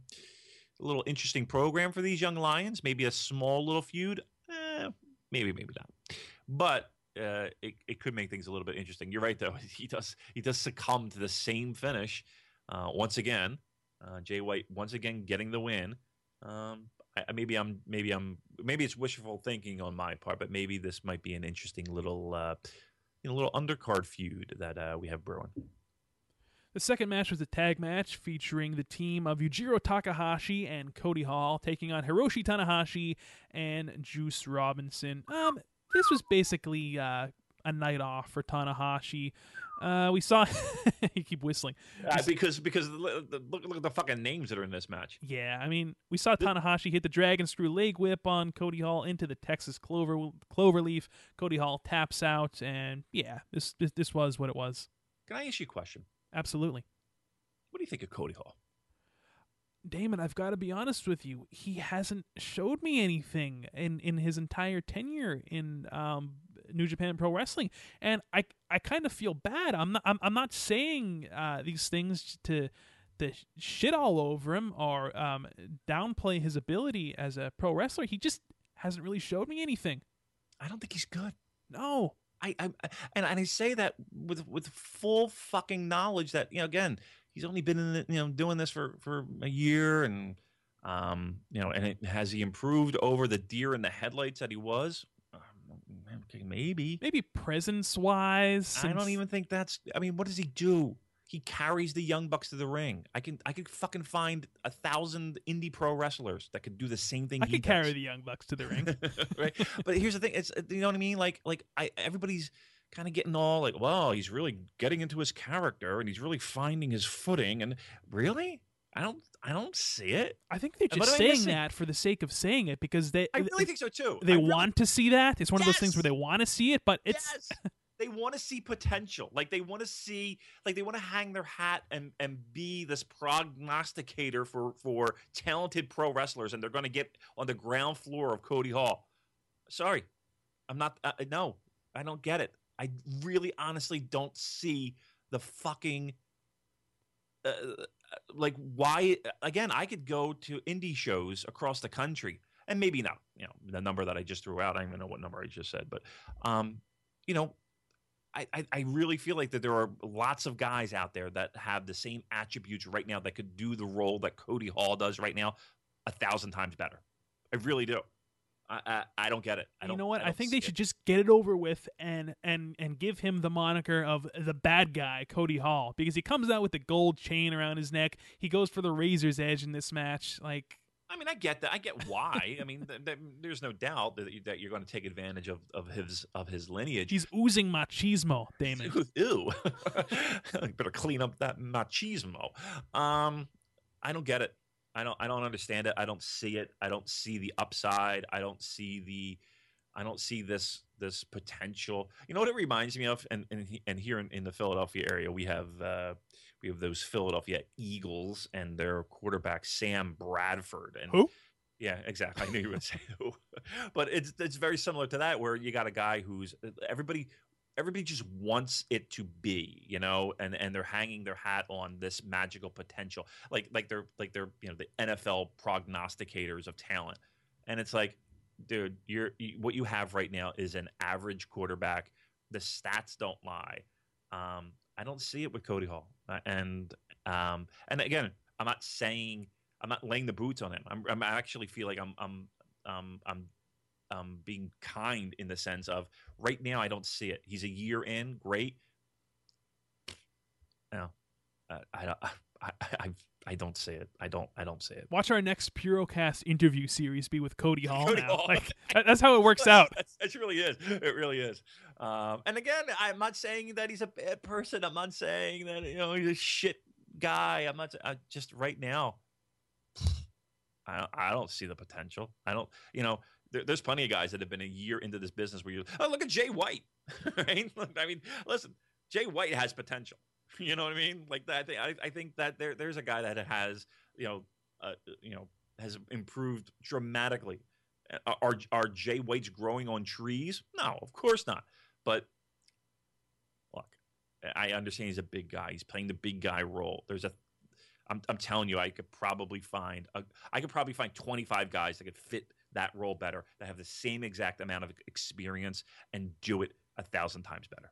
[SPEAKER 4] a little interesting program for these young lions? Maybe a small little feud. Eh, maybe, maybe not. But uh, it, it could make things a little bit interesting. You're right, though. He does he does succumb to the same finish uh, once again. Uh, Jay White once again getting the win. Um, I, maybe I'm maybe I'm maybe it's wishful thinking on my part, but maybe this might be an interesting little uh, you know little undercard feud that uh, we have brewing.
[SPEAKER 3] The second match was a tag match featuring the team of Yujiro Takahashi and Cody Hall taking on Hiroshi Tanahashi and Juice Robinson. Um, this was basically uh, a night off for Tanahashi. Uh, we saw you keep whistling.
[SPEAKER 4] Uh, because because the, the, look look at the fucking names that are in this match.
[SPEAKER 3] Yeah, I mean, we saw Tanahashi hit the dragon screw leg whip on Cody Hall into the Texas clover cloverleaf. Cody Hall taps out, and yeah, this this, this was what it was.
[SPEAKER 4] Can I ask you a question?
[SPEAKER 3] Absolutely.
[SPEAKER 4] What do you think of Cody Hall?
[SPEAKER 3] Damon, I've got to be honest with you. He hasn't showed me anything in, in his entire tenure in um, New Japan Pro Wrestling, and I I kind of feel bad. I'm not I'm, I'm not saying uh, these things to to shit all over him or um, downplay his ability as a pro wrestler. He just hasn't really showed me anything.
[SPEAKER 4] I don't think he's good.
[SPEAKER 3] No,
[SPEAKER 4] I, I I- and and I say that with with full fucking knowledge that you know again he's only been in the, you know doing this for for a year and um you know and it, has he improved over the deer in the headlights that he was Um, okay, maybe
[SPEAKER 3] maybe presence wise.
[SPEAKER 4] I don't even think that's I mean what does he do he carries the young bucks to the ring I can I could fucking find a thousand indie pro wrestlers that could do the same thing
[SPEAKER 3] I
[SPEAKER 4] he
[SPEAKER 3] could carry the young bucks to the ring.
[SPEAKER 4] right? But here's the thing: it's uh, you know what I mean. Like like I everybody's kind of getting all like, well, he's really getting into his character and he's really finding his footing. And really, I don't I don't see it.
[SPEAKER 3] I think they're just saying that for the sake of saying it because they
[SPEAKER 4] I really think so too.
[SPEAKER 3] they
[SPEAKER 4] really-
[SPEAKER 3] want to see that. It's one of those things where they want to see it, but it's
[SPEAKER 4] yes. They want to see potential. Like they want to see, like they want to hang their hat and and be this prognosticator for for talented pro wrestlers, and they're going to get on the ground floor of Cody Hall. Sorry, I'm not. Uh, no, I don't get it. I really, honestly, don't see the fucking. Uh, like why again i could go to indie shows across the country and maybe not you know the number that i just threw out i don't even know what number i just said but um you know I, I, I really feel like that there are lots of guys out there that have the same attributes right now that could do the role that Cody Hall does right now a thousand times better. I really do. I I, I don't get it. I
[SPEAKER 3] you know what? I,
[SPEAKER 4] don't
[SPEAKER 3] think they
[SPEAKER 4] it.
[SPEAKER 3] should just get it over with and and and give him the moniker of the bad guy, Cody Hall, because he comes out with the gold chain around his neck. He goes for the razor's edge in this match. Like
[SPEAKER 4] I mean, I get that. I get why. I mean, th- th- there's no doubt that, you, that you're going to take advantage of, of his of his lineage.
[SPEAKER 3] he's oozing machismo, Damon.
[SPEAKER 4] Ew. Better clean up that machismo. Um, I don't get it. I don't. I don't understand it. I don't see it. I don't see the upside. I don't see the. I don't see this this potential. You know what it reminds me of? And and, he- and here in, in the Philadelphia area, we have uh, we have those Philadelphia Eagles and their quarterback Sam Bradford. And
[SPEAKER 3] Who?
[SPEAKER 4] yeah, exactly. I knew you would say who, but it's it's very similar to that, where you got a guy who's everybody everybody just wants it to be, you know, and and they're hanging their hat on this magical potential, like like they're like they're you know the NFL prognosticators of talent, and it's like, dude, you're you, what you have right now is an average quarterback. The stats don't lie. Um, I don't see it with Cody Hall, Uh, and Um, and again, I'm not saying I'm not laying the boots on him. I'm, I'm I actually feel like I'm I'm um, I'm um, being kind in the sense of right now I don't see it. He's a year in, great. No, uh, I, I, I, I, I don't see it. I don't. I don't see it.
[SPEAKER 3] Watch our next Purocast interview series be with Cody Hall
[SPEAKER 4] Cody
[SPEAKER 3] now.
[SPEAKER 4] Hall.
[SPEAKER 3] Like that's how it works out.
[SPEAKER 4] It really is. It really is. Um, and again, I'm not saying that he's a bad person. I'm not saying that you know he's a shit guy. I'm not. I just right now, I don't, I don't see the potential. I don't. You know, there, there's plenty of guys that have been a year into this business where you oh look at Jay White, right? Look, I mean, listen, Jay White has potential. You know what I mean? Like that. I, I think that there there's a guy that has you know uh, you know has improved dramatically. Uh, Are are Jay White's growing on trees? No, of course not. But look, I understand he's a big guy. He's playing the big guy role. There's a I'm, I'm telling you, I could probably find a, I could probably find 25 guys that could fit that role better, that have the same exact amount of experience and do it a thousand times better.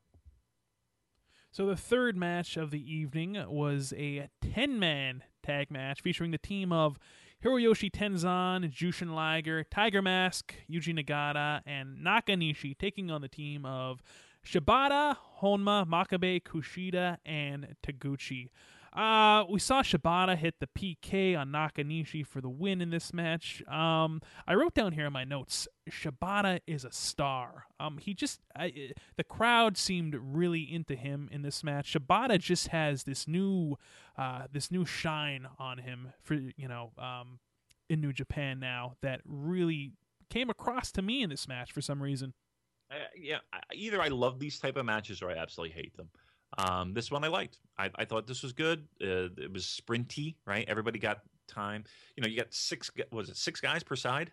[SPEAKER 3] So the third match of the evening was a 10-man tag match featuring the team of Hiroyoshi Tenzan, Jushin Liger, Tiger Mask, Yuji Nagata, and Nakanishi taking on the team of Shibata, Honma, Makabe, Kushida, and Taguchi. Uh, we saw Shibata hit the PK on Nakanishi for the win in this match. Um, I wrote down here in my notes, Shibata is a star. Um, he just I, the crowd seemed really into him in this match. Shibata just has this new, uh, this new shine on him for you know, um, in New Japan now that really came across to me in this match for some reason.
[SPEAKER 4] Uh, yeah, either I love these type of matches or I absolutely hate them. Um, this one I liked. I, I thought this was good. Uh, it was sprinty, right? Everybody got time. You know, you got six. Was it six guys per side?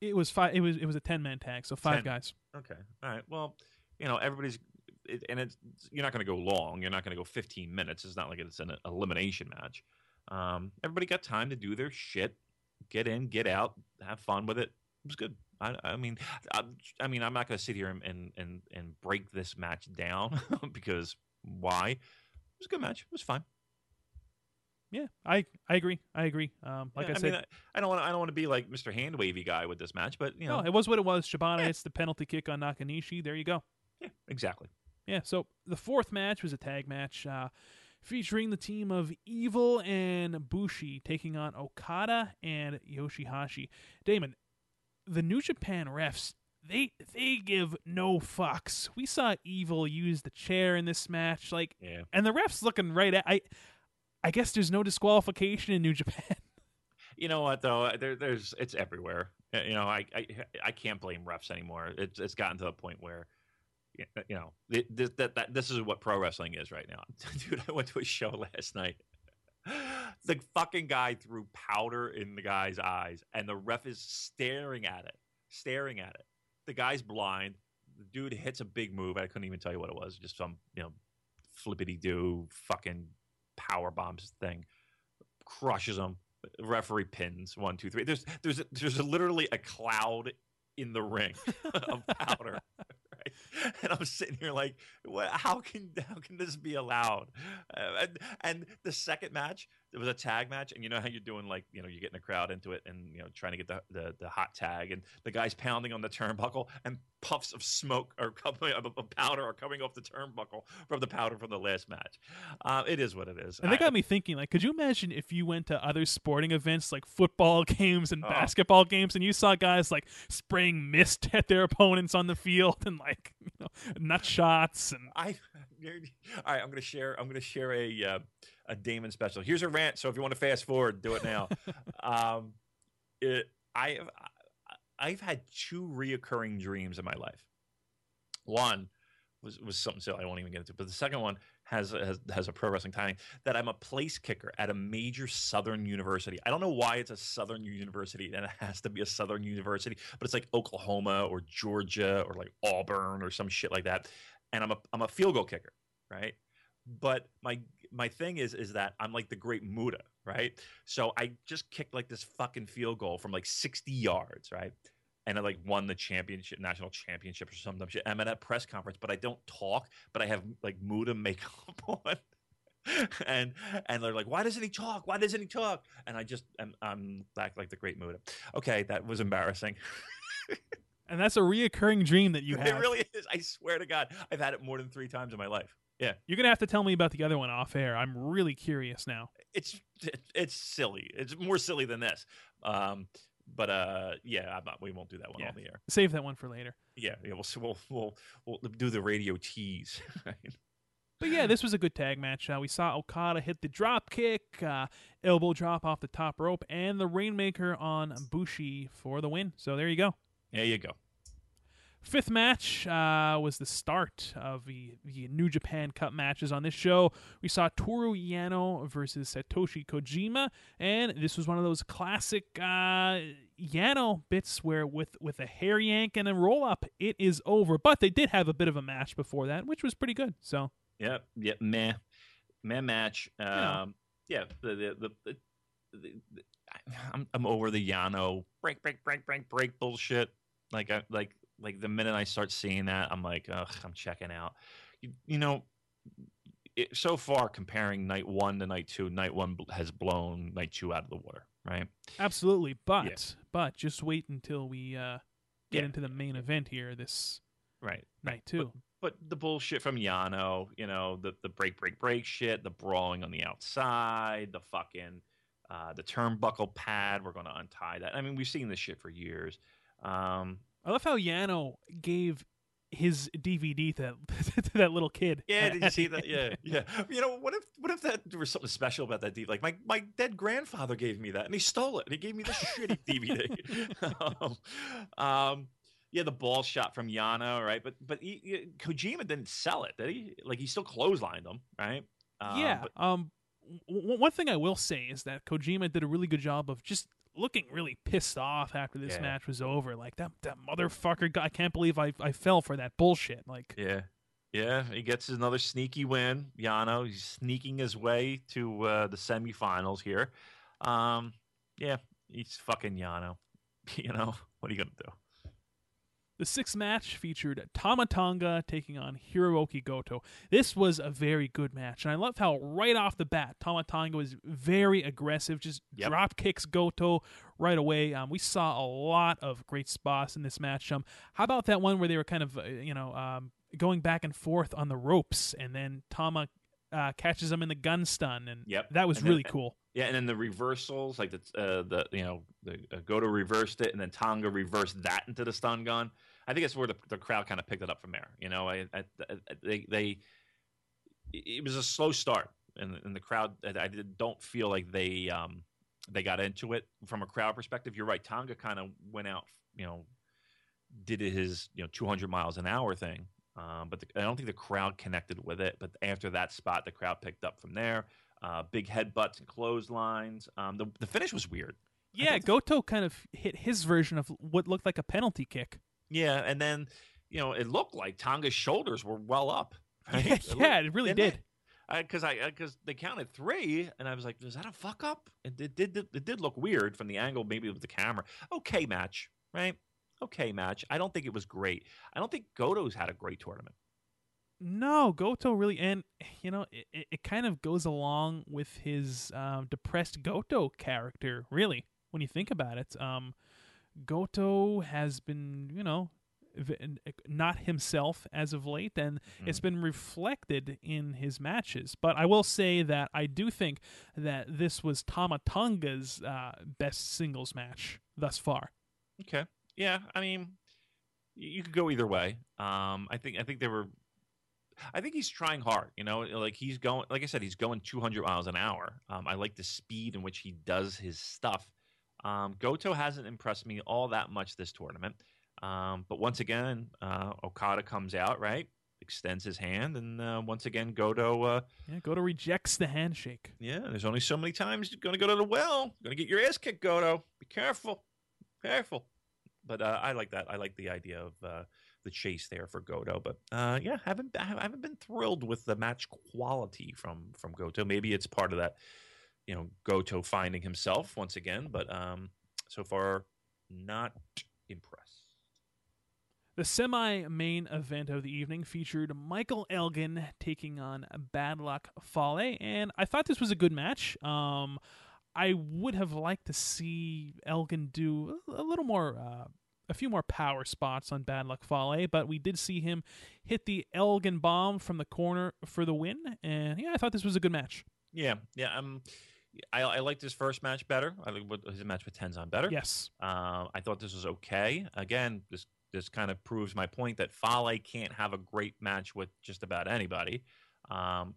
[SPEAKER 3] It was five. It was it was a ten man tag, so five
[SPEAKER 4] Ten.
[SPEAKER 3] guys.
[SPEAKER 4] Okay. All right. Well, you know, everybody's, it, and it's you're not going to go long. You're not going to go 15 minutes. It's not like it's an elimination match. Um, everybody got time to do their shit, get in, get out, have fun with it. It was good. I, I mean, I, I mean, I'm not going to sit here and, and and and break this match down because why? It was a good match. It was fine.
[SPEAKER 3] Yeah, I I agree. I agree. Um, like
[SPEAKER 4] Yeah,
[SPEAKER 3] I said,
[SPEAKER 4] mean, I, I don't want I don't want to be like Mr. Hand Wavy guy with this match, but you know,
[SPEAKER 3] no, it was what it was. Shibata
[SPEAKER 4] Yeah.
[SPEAKER 3] hits the penalty kick on Nakanishi. There you go.
[SPEAKER 4] yeah, exactly.
[SPEAKER 3] Yeah. So the fourth match was a tag match uh, featuring the team of Evil and Bushi taking on Okada and Yoshihashi. Damon, the New Japan refs they they give no fucks. We saw Evil use the chair in this match, like,
[SPEAKER 4] Yeah.
[SPEAKER 3] and the refs looking right at I. I guess there's no disqualification in New Japan.
[SPEAKER 4] You know what though? There, there's it's everywhere. You know, I, I I can't blame refs anymore. It's it's gotten to the point where, you know, this that, that this is what pro wrestling is right now. Dude, I went to a show last night. The fucking guy threw powder in the guy's eyes, and the ref is staring at it, staring at it. The guy's blind. The dude hits a big move. I couldn't even tell you what it was. Just some you know, flippity do fucking power bombs thing. Crushes him referee pins one two three there's there's there's literally a cloud in the ring of powder right and i'm sitting here like what how can how can this be allowed uh, and, and the second match it was a tag match and you know how you're doing like you know you're getting the crowd into it and you know trying to get the the, the hot tag and the guy's pounding on the turnbuckle and puffs of smoke or coming of of powder are coming off the turnbuckle from the powder from the last match uh, it is what it is
[SPEAKER 3] And
[SPEAKER 4] I-
[SPEAKER 3] got me thinking, like, could you imagine if you went to other sporting events like football games and
[SPEAKER 4] Oh.
[SPEAKER 3] basketball games and you saw guys like spraying mist at their opponents on the field and like, you know, nut shots and
[SPEAKER 4] I all right. I'm gonna share. I'm gonna share a uh, a Damon special. Here's a rant. So if you want to fast forward, do it now. um, it, I have I've had two reoccurring dreams in my life. One was was something silly. I won't even get into. But the second one has has has a pro wrestling timing that I'm a place kicker at a major Southern university. I don't know why it's a Southern university and it has to be a Southern university, but it's like Oklahoma or Georgia or like Auburn or some shit like that. And I'm a I'm a field goal kicker, right? But my my thing is is that I'm like the great Muta, right? So I just kicked like this fucking field goal from like 60 yards, right? And I like won the championship, national championship or something. dumb shit. I'm at a press conference, but I don't talk, but I have like Muta makeup on. and and they're like, why doesn't he talk? Why doesn't he talk? And I just I'm, I'm back like the great Muta. Okay, that was embarrassing.
[SPEAKER 3] And that's a reoccurring dream that you have.
[SPEAKER 4] it really is. I swear to God, I've had it more than three times in my life. Yeah,
[SPEAKER 3] You're gonna have to tell me about the other one off air. I'm really curious now.
[SPEAKER 4] it's it's silly. It's more silly than this. Um, but uh, yeah, I'm not. We won't do that one
[SPEAKER 3] Yeah.
[SPEAKER 4] on the air.
[SPEAKER 3] Save that one for later.
[SPEAKER 4] Yeah, yeah. We'll we'll we'll, we'll do the radio tease.
[SPEAKER 3] But yeah, this was a good tag match. Uh, we saw Okada hit the drop kick, uh, elbow drop off the top rope, and the Rainmaker on Bushi for the win. So there you go.
[SPEAKER 4] There you go.
[SPEAKER 3] Fifth match uh, was the start of the, the New Japan Cup matches on this show. We saw Toru Yano versus Satoshi Kojima, and this was one of those classic uh, Yano bits where with with a hair yank and a roll up, it is over. But they did have a bit of a match before that, which was pretty good. So
[SPEAKER 4] Yep. Yep. Meh. Meh match. Um,
[SPEAKER 3] Yeah.
[SPEAKER 4] yeah. The the the. the, the, the I'm I'm over the Yano break break break break break bullshit. Like I like like the minute I start seeing that, I'm like, ugh, I'm checking out. You, you know, it, so far comparing night one to night two, night one has blown night two out of the water, right?
[SPEAKER 3] absolutely, but but just wait until we uh, get
[SPEAKER 4] Yeah.
[SPEAKER 3] into the main event here this
[SPEAKER 4] Right.
[SPEAKER 3] night too.
[SPEAKER 4] But the bullshit from Yano, you know, the the break break break shit, the brawling on the outside, the fucking uh, the turnbuckle pad. We're going to untie that. I mean, we've seen this shit for years. Um,
[SPEAKER 3] I love how Yano gave his DVD to, to that little kid.
[SPEAKER 4] yeah, did you see that? Yeah, yeah. You know, what if what if that there was something special about that DVD? Like my my dead grandfather gave me that, and he stole it, and he gave me the shitty DVD. um, um, yeah, the ball shot from Yano, right? But but he, he- Kojima didn't sell it, did he? Like he still clotheslined him, right? Um,
[SPEAKER 3] yeah.
[SPEAKER 4] but-
[SPEAKER 3] Um, w- one thing I will say is that Kojima did a really good job of just looking really pissed off after this
[SPEAKER 4] Yeah.
[SPEAKER 3] match was over. Like that that motherfucker. I can't believe I I fell for that bullshit. Like
[SPEAKER 4] Yeah. Yeah, he gets another sneaky win. Yano, he's sneaking his way to uh, the semifinals here. Um, yeah, he's fucking Yano. You know, what are you going to do?
[SPEAKER 3] The sixth match featured Tama Tonga taking on Hiroki Goto. This was a very good match, and I love how right off the bat Tama Tonga was very aggressive, just
[SPEAKER 4] Yep.
[SPEAKER 3] drop kicks Goto right away. Um, we saw a lot of great spots in this match. Um, how about that one where they were kind of, uh, you know, um, going back and forth on the ropes, and then Tama uh, catches him in the gun stun, and
[SPEAKER 4] Yep.
[SPEAKER 3] that was
[SPEAKER 4] And then-
[SPEAKER 3] really cool.
[SPEAKER 4] Yeah, and then the reversals, like the uh, the you know the uh, Goto reversed it, and then Tonga reversed that into the stun gun. I think it's where the, the crowd kind of picked it up from there. You know, I, I, I they they it was a slow start, and, and the crowd. I I don't feel like they um they got into it from a crowd perspective. You're right. Tonga kind of went out, you know, did his you know 200 miles an hour thing. Um, but the, I don't think the crowd connected with it. But after that spot, the crowd picked up from there. Uh, big headbutts and clotheslines. Um, the the finish was weird.
[SPEAKER 3] Yeah, Goto kind of hit his version of what looked like a penalty kick.
[SPEAKER 4] Yeah, and then you know it looked like Tonga's shoulders were well up. Right?
[SPEAKER 3] Yeah,
[SPEAKER 4] It
[SPEAKER 3] yeah, it really
[SPEAKER 4] didn't because I because they counted three, and I was like, "Is that a fuck up?" It did, did it did look weird from the angle, maybe with the camera. Okay, match, right? Okay, match. I don't think it was great. I don't think Goto's had a great tournament.
[SPEAKER 3] No, Goto really, and you know, it, it, it kind of goes along with his um, depressed Goto character. Really, when you think about it, um, Goto has been, you know, not himself as of late, and it's been reflected in his matches. But I will say that I do think that this was Tama Tonga's uh, best singles match thus far.
[SPEAKER 4] Okay, yeah. I mean, you could go either way. Um, I think I think they were. I think he's trying hard. You know, like he's going. Like I said, he's going 200 miles an hour. Um, I like the speed in which he does his stuff. Um, Goto hasn't impressed me all that much this tournament. Um, but once again, uh, Okada comes out right, extends his hand, and uh, once again, Goto. Uh,
[SPEAKER 3] Yeah, Goto rejects the handshake.
[SPEAKER 4] yeah, there's only so many times you're going to go to the well. You're going to get your ass kicked, Goto. Be careful. Careful. But uh, I like that. I like the idea of uh, the chase there for Goto. But uh, yeah, haven't I haven't been thrilled with the match quality from from Goto. Maybe it's part of that, you know, Goto finding himself once again. But um, so far, not impressed.
[SPEAKER 3] The semi main event of the evening featured Michael Elgin taking on Bad Luck Fale, and I thought this was a good match. Um, I would have liked to see Elgin do a little more, uh, a few more power spots on Bad Luck Fale, but we did see him hit the Elgin bomb from the corner for the win, and yeah, I thought this was a good match.
[SPEAKER 4] Yeah, yeah. Um, I, I liked his first match better. I think his match with Tenzan better.
[SPEAKER 3] Yes.
[SPEAKER 4] Uh, I thought this was okay. Again, this this kind of proves my point that Fale can't have a great match with just about anybody. Um,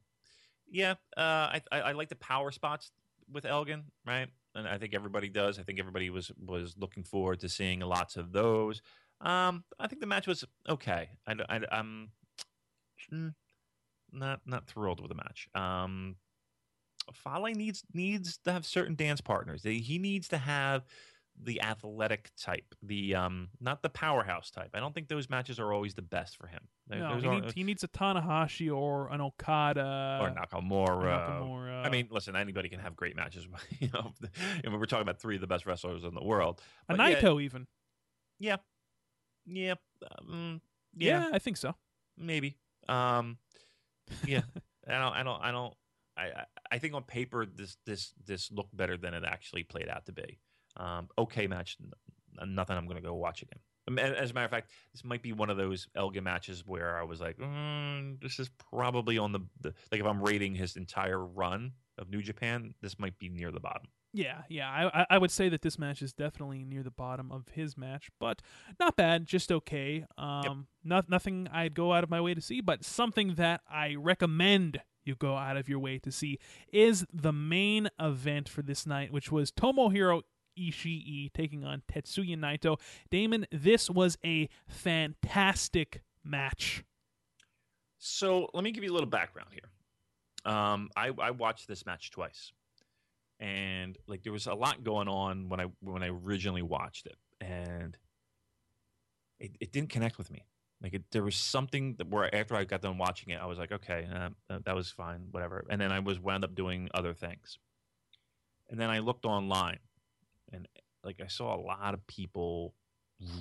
[SPEAKER 4] yeah, uh, I, I, I like the power spots with Elgin, right? And I think everybody does. I think everybody was was looking forward to seeing lots of those. Um, I think the match was okay. I, I, I'm not not thrilled with the match. Um, Fale needs needs to have certain dance partners. He needs to have the athletic type, the um, not the powerhouse type. I don't think those matches are always the best for him.
[SPEAKER 3] No, he, need, he, needs a Tanahashi or an Okada
[SPEAKER 4] or Nakamura. Nakamura. I mean, listen, anybody can have great matches. you know, we're talking about three of the best wrestlers in the world.
[SPEAKER 3] A Naito, yeah, even.
[SPEAKER 4] Yeah, yeah, um,
[SPEAKER 3] yeah, yeah. I think so.
[SPEAKER 4] Maybe. Um, yeah, I don't. I don't. I don't. I, I think on paper this this this looked better than it actually played out to be. Um, okay match, nothing I'm going to go watch again. Um, as a matter of fact, this might be one of those Elgin matches where I was like, mm, this is probably on the, the like if I'm rating his entire run of New Japan, this might be near the bottom.
[SPEAKER 3] Yeah, yeah, I I would say that this match is definitely near the bottom of his match, but not bad, just okay. Um, yep. not nothing I'd go out of my way to see, but something that I recommend you go out of your way to see is the main event for this night, which was Tomohiro Ishii taking on Tetsuya Naito. Damon, this was a fantastic match.
[SPEAKER 4] So let me give you a little background here. Um, I, I watched this match twice, and like there was a lot going on when I when I originally watched it, and it, it didn't connect with me. Like it, there was something that where after I got done watching it, I was like, okay, uh, that was fine, whatever. And then I was wound up doing other things, and then I looked online and like I saw a lot of people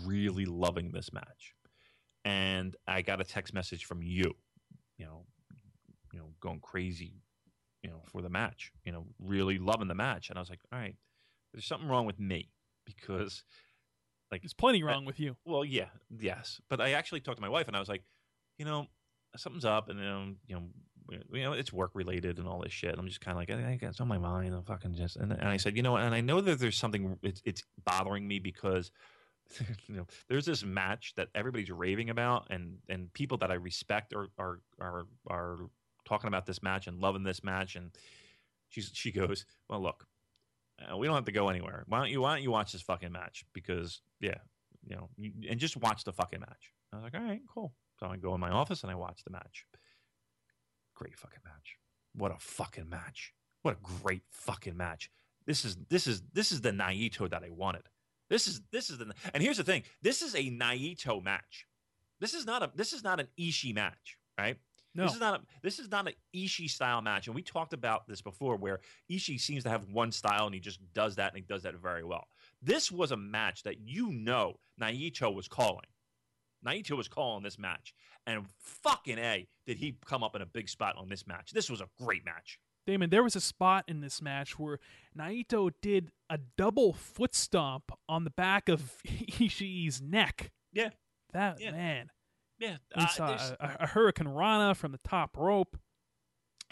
[SPEAKER 4] really loving this match, and I got a text message from you, you know, you know, going crazy, you know, for the match, you know, really loving the match, and I was like, all right, there's something wrong with me because like
[SPEAKER 3] there's plenty wrong
[SPEAKER 4] I,
[SPEAKER 3] with you.
[SPEAKER 4] Well, yeah, yes, but I actually talked to my wife, and I was like, you know, something's up, and um, you know, you know, it's work related and all this shit. I'm just kind of like, I, I, it's on my mind. I'm fucking just, and, and I said, you know, and I know that there's something, it's, it's bothering me because, you know, there's this match that everybody's raving about, and and people that I respect are are are are talking about this match and loving this match, and she's she goes, well, look, uh, we don't have to go anywhere. Why don't you Why don't you watch this fucking match? Because yeah, you know, you, and just watch the fucking match. I was like, all right, cool. So I go in my office and I watch the match. Great fucking match. What a fucking match. What a great fucking match. This is this is this is the Naito that I wanted. This is this is the and here's the thing. This is a Naito match. This is not a this is not an Ishii match, right?
[SPEAKER 3] No.
[SPEAKER 4] This is not a this is not an Ishii style match, and we talked about this before, where Ishii seems to have one style and he just does that and he does that very well. This was a match that you know Naito was calling. Naito was calling this match, and fucking a did he come up in a big spot on this match. This was a great match.
[SPEAKER 3] Damon, there was a spot in this match where Naito did a double foot stomp on the back of Ishii's neck.
[SPEAKER 4] Yeah,
[SPEAKER 3] that yeah. man.
[SPEAKER 4] Yeah,
[SPEAKER 3] uh, saw a, a, a hurricanrana from the top rope.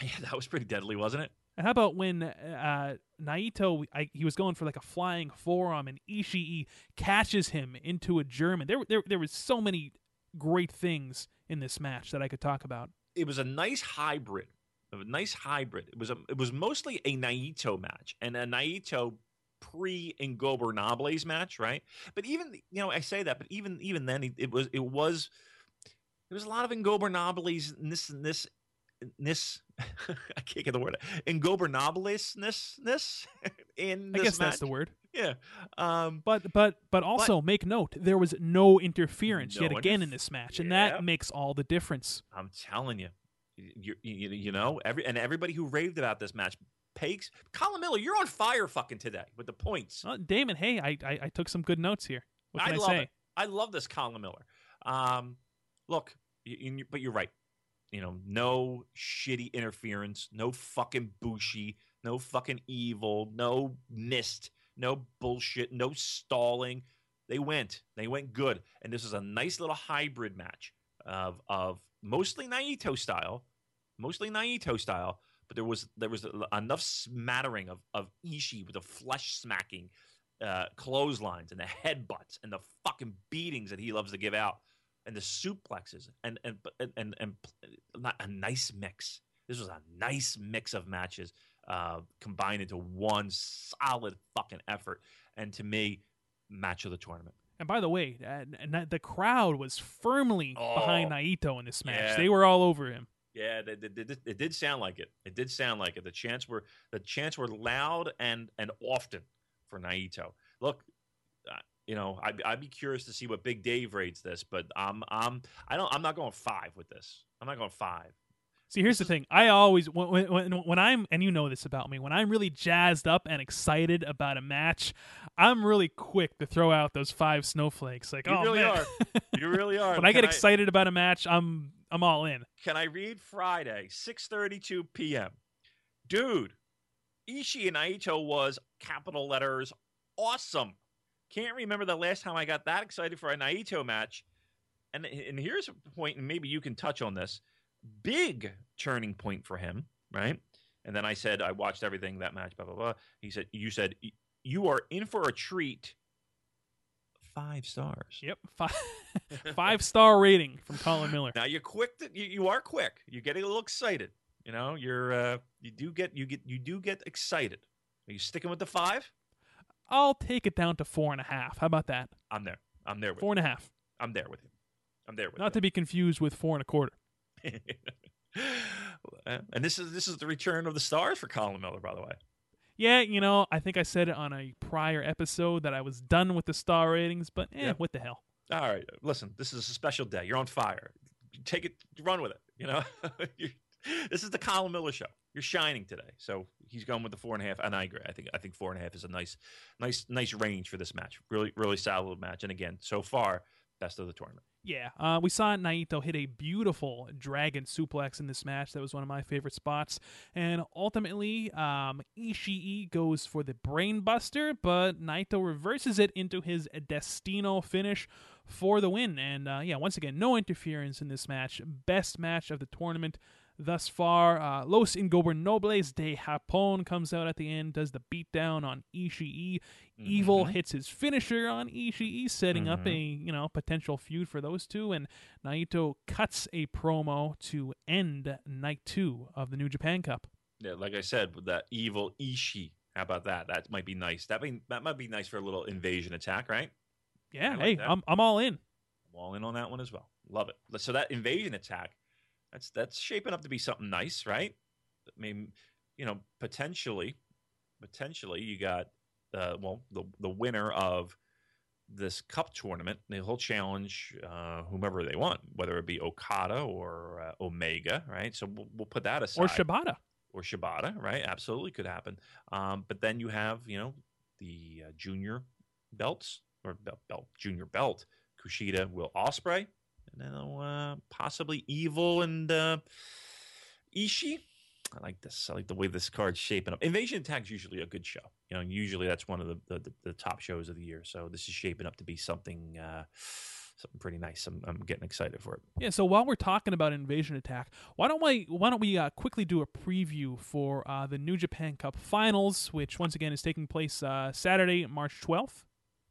[SPEAKER 4] Yeah, that was pretty deadly, wasn't it?
[SPEAKER 3] And how about when uh, Naito, I, he was going for like a flying forearm, and Ishii catches him into a German. There, there, there was so many great things in this match that I could talk about.
[SPEAKER 4] It was a nice hybrid, a nice hybrid. It was a, it was mostly a Naito match, and a Naito pre Ingobernable's match, right? But even you know, I say that, but even even then, it was it was. There was a lot of Ingobernable's in this in this this I can't get the word ingobernableness in
[SPEAKER 3] I guess
[SPEAKER 4] match.
[SPEAKER 3] that's the word.
[SPEAKER 4] Yeah. Um,
[SPEAKER 3] but but but also but, make note there was no interference no yet again in this match, and
[SPEAKER 4] yeah.
[SPEAKER 3] that makes all the difference.
[SPEAKER 4] I'm telling you, you, you, you know every and everybody who raved about this match. Pakes, Colin Miller, you're on fire fucking today with the points.
[SPEAKER 3] Uh, Damon, hey, I, I, I took some good notes here. What can I,
[SPEAKER 4] I
[SPEAKER 3] say?
[SPEAKER 4] It. I love this Colin Miller. Um, look, y- y- but you're right. You know, no shitty interference, no fucking Bushi, no fucking evil, no mist, no bullshit, no stalling. They went. They went good. And this is a nice little hybrid match of of mostly Naito style, mostly Naito style, but there was there was enough smattering of of Ishii with the flesh smacking uh, clotheslines and the headbutts and the fucking beatings that he loves to give out and the suplexes and and and and, and not a nice mix. This was a nice mix of matches uh, combined into one solid fucking effort. And to me, match of the tournament.
[SPEAKER 3] And by the way, uh, the crowd was firmly behind
[SPEAKER 4] Oh,
[SPEAKER 3] Naito in this match.
[SPEAKER 4] yeah.
[SPEAKER 3] They were all over him.
[SPEAKER 4] Yeah, they, they, they, it did sound like it. It did sound like it. The chants were the chants were loud and and often for Naito. Look, you know, I'd, I'd be curious to see what Big Dave rates this, but I'm I'm I don't I'm not going five with this. I'm not going five.
[SPEAKER 3] See, here's the thing. I always when, when when I'm and you know this about me. When I'm really jazzed up and excited about a match, I'm really quick to throw out those five snowflakes. Like,
[SPEAKER 4] You
[SPEAKER 3] oh
[SPEAKER 4] really
[SPEAKER 3] man.
[SPEAKER 4] are. You really are.
[SPEAKER 3] when I get
[SPEAKER 4] Can
[SPEAKER 3] excited about a match, I'm I'm all in.
[SPEAKER 4] Can I read Friday, 6:32 p.m. Dude, Ishii and Naito was capital letters awesome. Can't remember the last time I got that excited for a Naito match. And and here's a point, and maybe you can touch on this. Big turning point for him, right? And then I said I watched everything that match, blah blah blah. He said you said you are in for a treat. Five stars.
[SPEAKER 3] Yep, five five star rating from Colin Miller.
[SPEAKER 4] Now you're quick. To, you, you are quick. You're getting a little excited. You know, you're uh, you do get you get you do get excited. Are you sticking with the five?
[SPEAKER 3] I'll take it down to four and a half. How about that?
[SPEAKER 4] I'm there. I'm there with.
[SPEAKER 3] Four and a half.
[SPEAKER 4] I'm there with you. I'm there with you.
[SPEAKER 3] Not to be confused with four and a quarter.
[SPEAKER 4] and this is this is the return of the stars for Colin Miller, by the way.
[SPEAKER 3] Yeah, you know, I think I said it on a prior episode that I was done with the star ratings, but eh,
[SPEAKER 4] Yeah.
[SPEAKER 3] what the hell?
[SPEAKER 4] All right, listen. This is a special day. You're on fire. Take it, run with it. You know, You're- this is the Colin Miller show. You're shining today. So he's going with the four and a half, and I agree. I think I think four and a half is a nice, nice, nice range for this match. Really, really solid match. And again, so far, best of the tournament.
[SPEAKER 3] Yeah, uh, we saw Naito hit a beautiful dragon suplex in this match. That was one of my favorite spots. And ultimately, um, Ishii goes for the brainbuster, but Naito reverses it into his Destino finish for the win. And uh, yeah, once again, no interference in this match. Best match of the tournament thus far. Uh, Los Ingobernables de Japón comes out at the end, does the beatdown on Ishii. Evil
[SPEAKER 4] Mhm.
[SPEAKER 3] hits his finisher on Ishii, setting up a you know potential feud for those two. And Naito cuts a promo to end night two of the New Japan Cup.
[SPEAKER 4] Yeah, like I said, with that Evil Ishii. How about that? That might be nice. That be, that might be nice for a little invasion attack, right?
[SPEAKER 3] Yeah,
[SPEAKER 4] like
[SPEAKER 3] hey,
[SPEAKER 4] that.
[SPEAKER 3] I'm I'm all in.
[SPEAKER 4] I'm all in on that one as well. Love it. So that invasion attack, that's that's shaping up to be something nice, right? I mean, you know, potentially, potentially you got uh, well the the winner of this cup tournament. They'll challenge uh, whomever they want, whether it be Okada or uh, Omega, right? So we'll, we'll put that aside
[SPEAKER 3] Or Shibata.
[SPEAKER 4] or Shibata, right? Absolutely could happen. Um, but then you have, you know, the uh, junior belts or belt, belt junior belt, Kushida, Will Ospreay, and then uh, possibly Evil and uh, Ishii. I like this. I like the way this card's shaping up. Invasion Attack's usually a good show. You know, usually that's one of the the, the, top shows of the year. So this is shaping up to be something uh, something pretty nice. I'm, I'm getting excited for it.
[SPEAKER 3] Yeah, so while we're talking about Invasion Attack, why don't we why don't we uh, quickly do a preview for uh, the New Japan Cup Finals, which once again is taking place uh, Saturday, March 12th.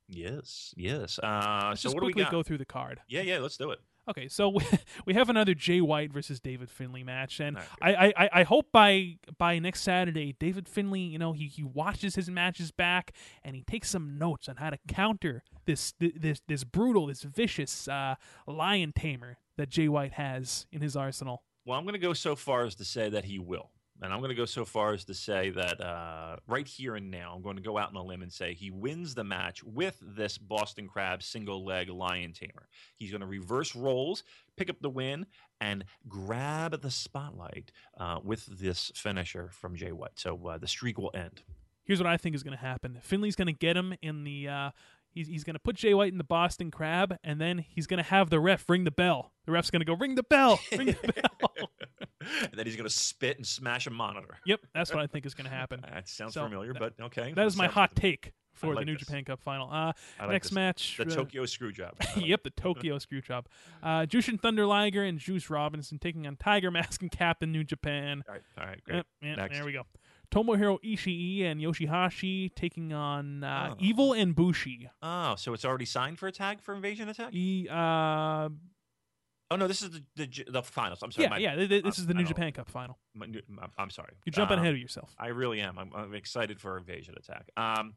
[SPEAKER 4] Yes, yes. Uh,
[SPEAKER 3] Let's
[SPEAKER 4] so
[SPEAKER 3] just
[SPEAKER 4] what do we
[SPEAKER 3] quickly go through the card.
[SPEAKER 4] yeah, yeah. Let's do it.
[SPEAKER 3] Okay, so we, we have another Jay White versus David Finlay match, and I, I, I- I hope by by next Saturday, David Finlay, you know, he, he watches his matches back and he takes some notes on how to counter this this this brutal, this vicious uh, lion tamer that Jay White has in his arsenal.
[SPEAKER 4] Well, I'm going to go so far as to say that he will. And I'm going to go so far as to say that uh, right here and now, I'm going to go out on a limb and say he wins the match with this Boston Crab single leg lion tamer. He's going to reverse roles, pick up the win, and grab the spotlight uh, with this finisher from Jay White. So uh, the streak will end.
[SPEAKER 3] Here's what I think is going to happen: Finlay's going to get him in the. He's, he's going to put Jay White in the Boston Crab, and then he's going to have the ref ring the bell. The ref's going to go, ring the bell, ring the bell.
[SPEAKER 4] and then he's going to spit and smash a monitor.
[SPEAKER 3] yep, that's what I think is going to happen.
[SPEAKER 4] That sounds
[SPEAKER 3] So,
[SPEAKER 4] familiar, but okay.
[SPEAKER 3] That is my hot take for
[SPEAKER 4] like
[SPEAKER 3] the New
[SPEAKER 4] this.
[SPEAKER 3] Japan Cup final. Uh,
[SPEAKER 4] like
[SPEAKER 3] next
[SPEAKER 4] this.
[SPEAKER 3] match.
[SPEAKER 4] The
[SPEAKER 3] uh,
[SPEAKER 4] Tokyo screw job.
[SPEAKER 3] yep, the Tokyo screw job. Uh, Jushin Thunder Liger and Juice Robinson taking on Tiger Mask and Captain New Japan.
[SPEAKER 4] All right, all right, great.
[SPEAKER 3] Yep, yep, there we go. Tomohiro Ishii and Yoshihashi taking on uh,
[SPEAKER 4] Oh.
[SPEAKER 3] Evil and Bushi.
[SPEAKER 4] Oh, so it's already signed for a tag for Invasion Attack?
[SPEAKER 3] E, uh,
[SPEAKER 4] Oh no, this is the the, the finals. I'm sorry.
[SPEAKER 3] yeah,
[SPEAKER 4] my-
[SPEAKER 3] yeah. th- th- This
[SPEAKER 4] I-
[SPEAKER 3] is the New Japan Cup final.
[SPEAKER 4] my- I'm, I'm sorry.
[SPEAKER 3] You're jumping
[SPEAKER 4] Um,
[SPEAKER 3] ahead of yourself.
[SPEAKER 4] I really am. I'm, I'm excited for Invasion Attack. Um,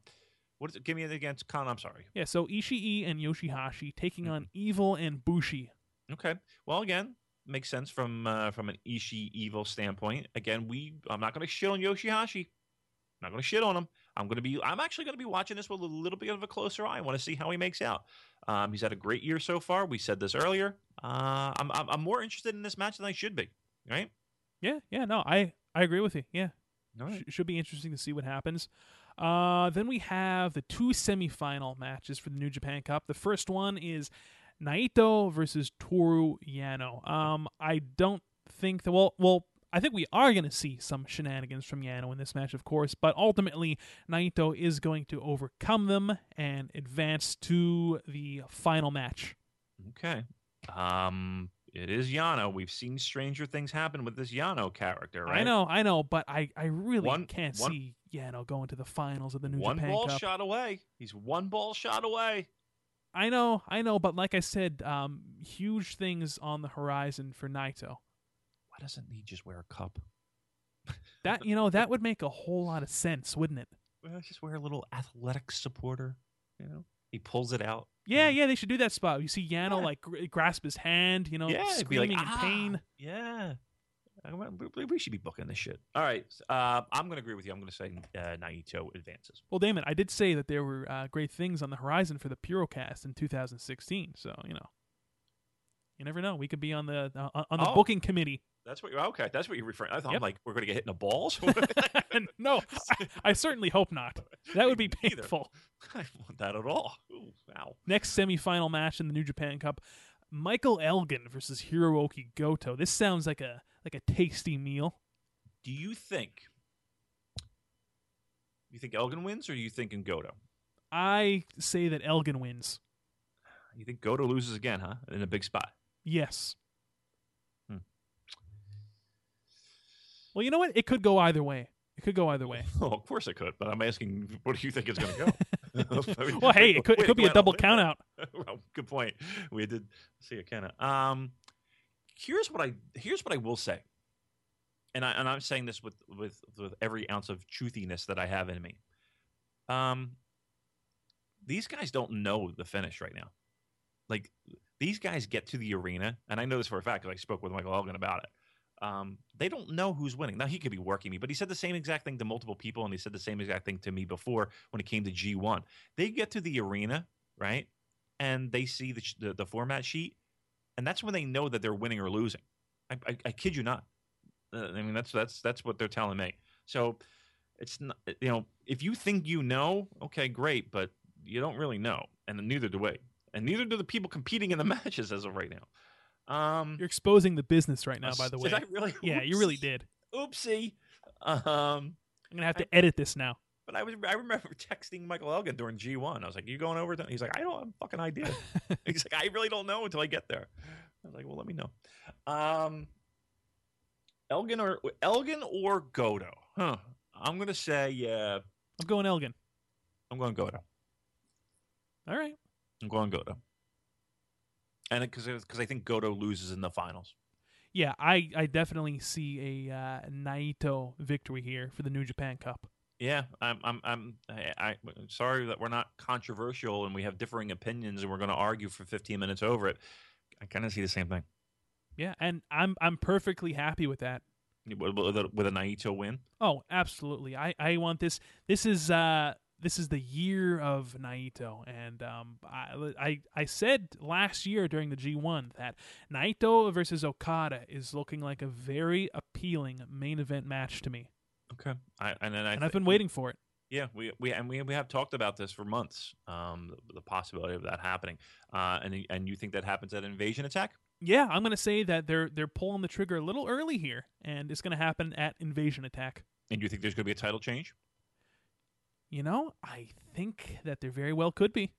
[SPEAKER 4] what is it? Give me it against Con. I'm sorry.
[SPEAKER 3] Yeah, so Ishii and Yoshihashi taking
[SPEAKER 4] Mm-hmm.
[SPEAKER 3] on Evil and Bushi.
[SPEAKER 4] Okay. Well, again, makes sense from uh, from an Ishii Evil standpoint. Again, we I'm not going to shit on Yoshihashi. I'm not going to shit on him. I'm going to be. I'm actually going to be watching this with a little bit of a closer eye. I want to see how he makes out. Um, he's had a great year so far. We said this earlier. Uh, I'm, I'm I'm more interested in this match than I should be. Right.
[SPEAKER 3] Yeah, yeah, no, I I agree with you. Yeah,
[SPEAKER 4] right.
[SPEAKER 3] Sh- should be interesting to see what happens. Uh, then we have the two semifinal matches for the New Japan Cup. The first one is Naito versus Toru Yano. Um, I don't think that. Well, well, I think we are going to see some shenanigans from Yano in this match, of course. But ultimately, Naito is going to overcome them and advance to the final match.
[SPEAKER 4] Okay. Um, it is Yano. We've seen stranger things happen with this Yano character, right?
[SPEAKER 3] I know, I know, but I, I really
[SPEAKER 4] One-
[SPEAKER 3] can't
[SPEAKER 4] one-
[SPEAKER 3] see Yano going to the finals of the New Japan Cup.
[SPEAKER 4] One
[SPEAKER 3] Japan
[SPEAKER 4] ball
[SPEAKER 3] Cup.
[SPEAKER 4] shot away. He's one ball shot away.
[SPEAKER 3] I know, I know, but like I said, um, huge things on the horizon for Naito.
[SPEAKER 4] Why doesn't he just wear a cup?
[SPEAKER 3] That you know, that would make a whole lot of sense, wouldn't it?
[SPEAKER 4] Well, just wear a little athletic supporter. You know, he pulls it out.
[SPEAKER 3] Yeah, yeah, they should do that spot. You see Yano.
[SPEAKER 4] Yeah.
[SPEAKER 3] like gr- grasp his hand, you know,
[SPEAKER 4] yeah, it'd like,
[SPEAKER 3] screaming in
[SPEAKER 4] "Ah!"
[SPEAKER 3] pain.
[SPEAKER 4] Yeah. We- should be booking this shit. All right, uh, I'm going to agree with you. I'm going to say uh, Naito advances.
[SPEAKER 3] Well, Damon, I did say that there were uh, great things on the horizon for the Purocast in 2016. So you know, you never know. We could be on the uh, on the
[SPEAKER 4] Oh.
[SPEAKER 3] booking committee.
[SPEAKER 4] That's what you're okay. That's what you're referring. I thought
[SPEAKER 3] Yep.
[SPEAKER 4] like we're going to get hit in the balls.
[SPEAKER 3] no, I, I certainly hope not. That would be
[SPEAKER 4] neither.
[SPEAKER 3] painful.
[SPEAKER 4] I don't want that at all. Ooh, wow.
[SPEAKER 3] Next semifinal match in the New Japan Cup: Michael Elgin versus Hirooki Goto. This sounds like a like a tasty meal.
[SPEAKER 4] Do you think? You think Elgin wins, or do you think in Goto?
[SPEAKER 3] I say that Elgin wins.
[SPEAKER 4] You think Goto loses again, huh? In a big spot.
[SPEAKER 3] Yes.
[SPEAKER 4] Hmm.
[SPEAKER 3] Well, you know what? It could go either way. It could go either way.
[SPEAKER 4] Oh, of course it could, but I'm asking, what do you think is going to go? I mean,
[SPEAKER 3] Well, hey, it could, it could be a double count out.
[SPEAKER 4] well, good point. We did see a kind of. Um, here's what I here's what I will say, and I and I'm saying this with with with every ounce of truthiness that I have in me. Um, these guys don't know the finish right now. Like these guys get to the arena, and I know this for a fact because I spoke with Michael Elgin about it. Um, they don't know who's winning. Now he could be working me, but he said the same exact thing to multiple people, and he said the same exact thing to me before when it came to G1. They get to the arena, right, and they see the the, the format sheet, and that's when they know that they're winning or losing. I, I, I kid you not. Uh, I mean, that's that's that's what they're telling me. So it's not, you know, if you think you know, okay, great, but you don't really know, and neither do we, and neither do the people competing in the matches as of right now. Um,
[SPEAKER 3] You're exposing the business right now, by the way.
[SPEAKER 4] did I really?
[SPEAKER 3] Yeah, you really did.
[SPEAKER 4] Oopsie. Um,
[SPEAKER 3] I'm gonna have to edit this now.
[SPEAKER 4] But I was I remember texting Michael Elgin during G1. I was like, "You going over?" To-? He's like, "I don't have a fucking idea." He's like, "I really don't know until I get there." I was like, "Well, let me know." Um, Elgin or Elgin or Goto? Huh? I'm gonna say, yeah,
[SPEAKER 3] I'm going Elgin.
[SPEAKER 4] I'm going Goto.
[SPEAKER 3] All right.
[SPEAKER 4] I'm going Goto. And because because I think Goto loses in the finals.
[SPEAKER 3] Yeah, I, I definitely see a uh, Naito victory here for the New Japan Cup.
[SPEAKER 4] Yeah, I'm I'm I'm I, I, I'm sorry that we're not controversial and we have differing opinions and we're going to argue for 15 minutes over it. I kind of see the same thing
[SPEAKER 3] Yeah, and I'm I'm perfectly happy with that.
[SPEAKER 4] with, with a, with a Naito win.
[SPEAKER 3] Oh, absolutely. I, I want this. This is uh this is the year of Naito, and um I I I said last year during the G1 that Naito versus Okada is looking like a very appealing main event match to me,
[SPEAKER 4] Okay, I, and then I
[SPEAKER 3] and I've been waiting for it.
[SPEAKER 4] Yeah, we we and we we have talked about this for months. Um, the, the possibility of that happening. Uh, and and you think that happens at Invasion Attack?
[SPEAKER 3] Yeah, I'm going to say that they're they're pulling the trigger a little early here, and it's going to happen at Invasion Attack.
[SPEAKER 4] And you think there's going to be a title change?
[SPEAKER 3] You know, I think that there very well could be.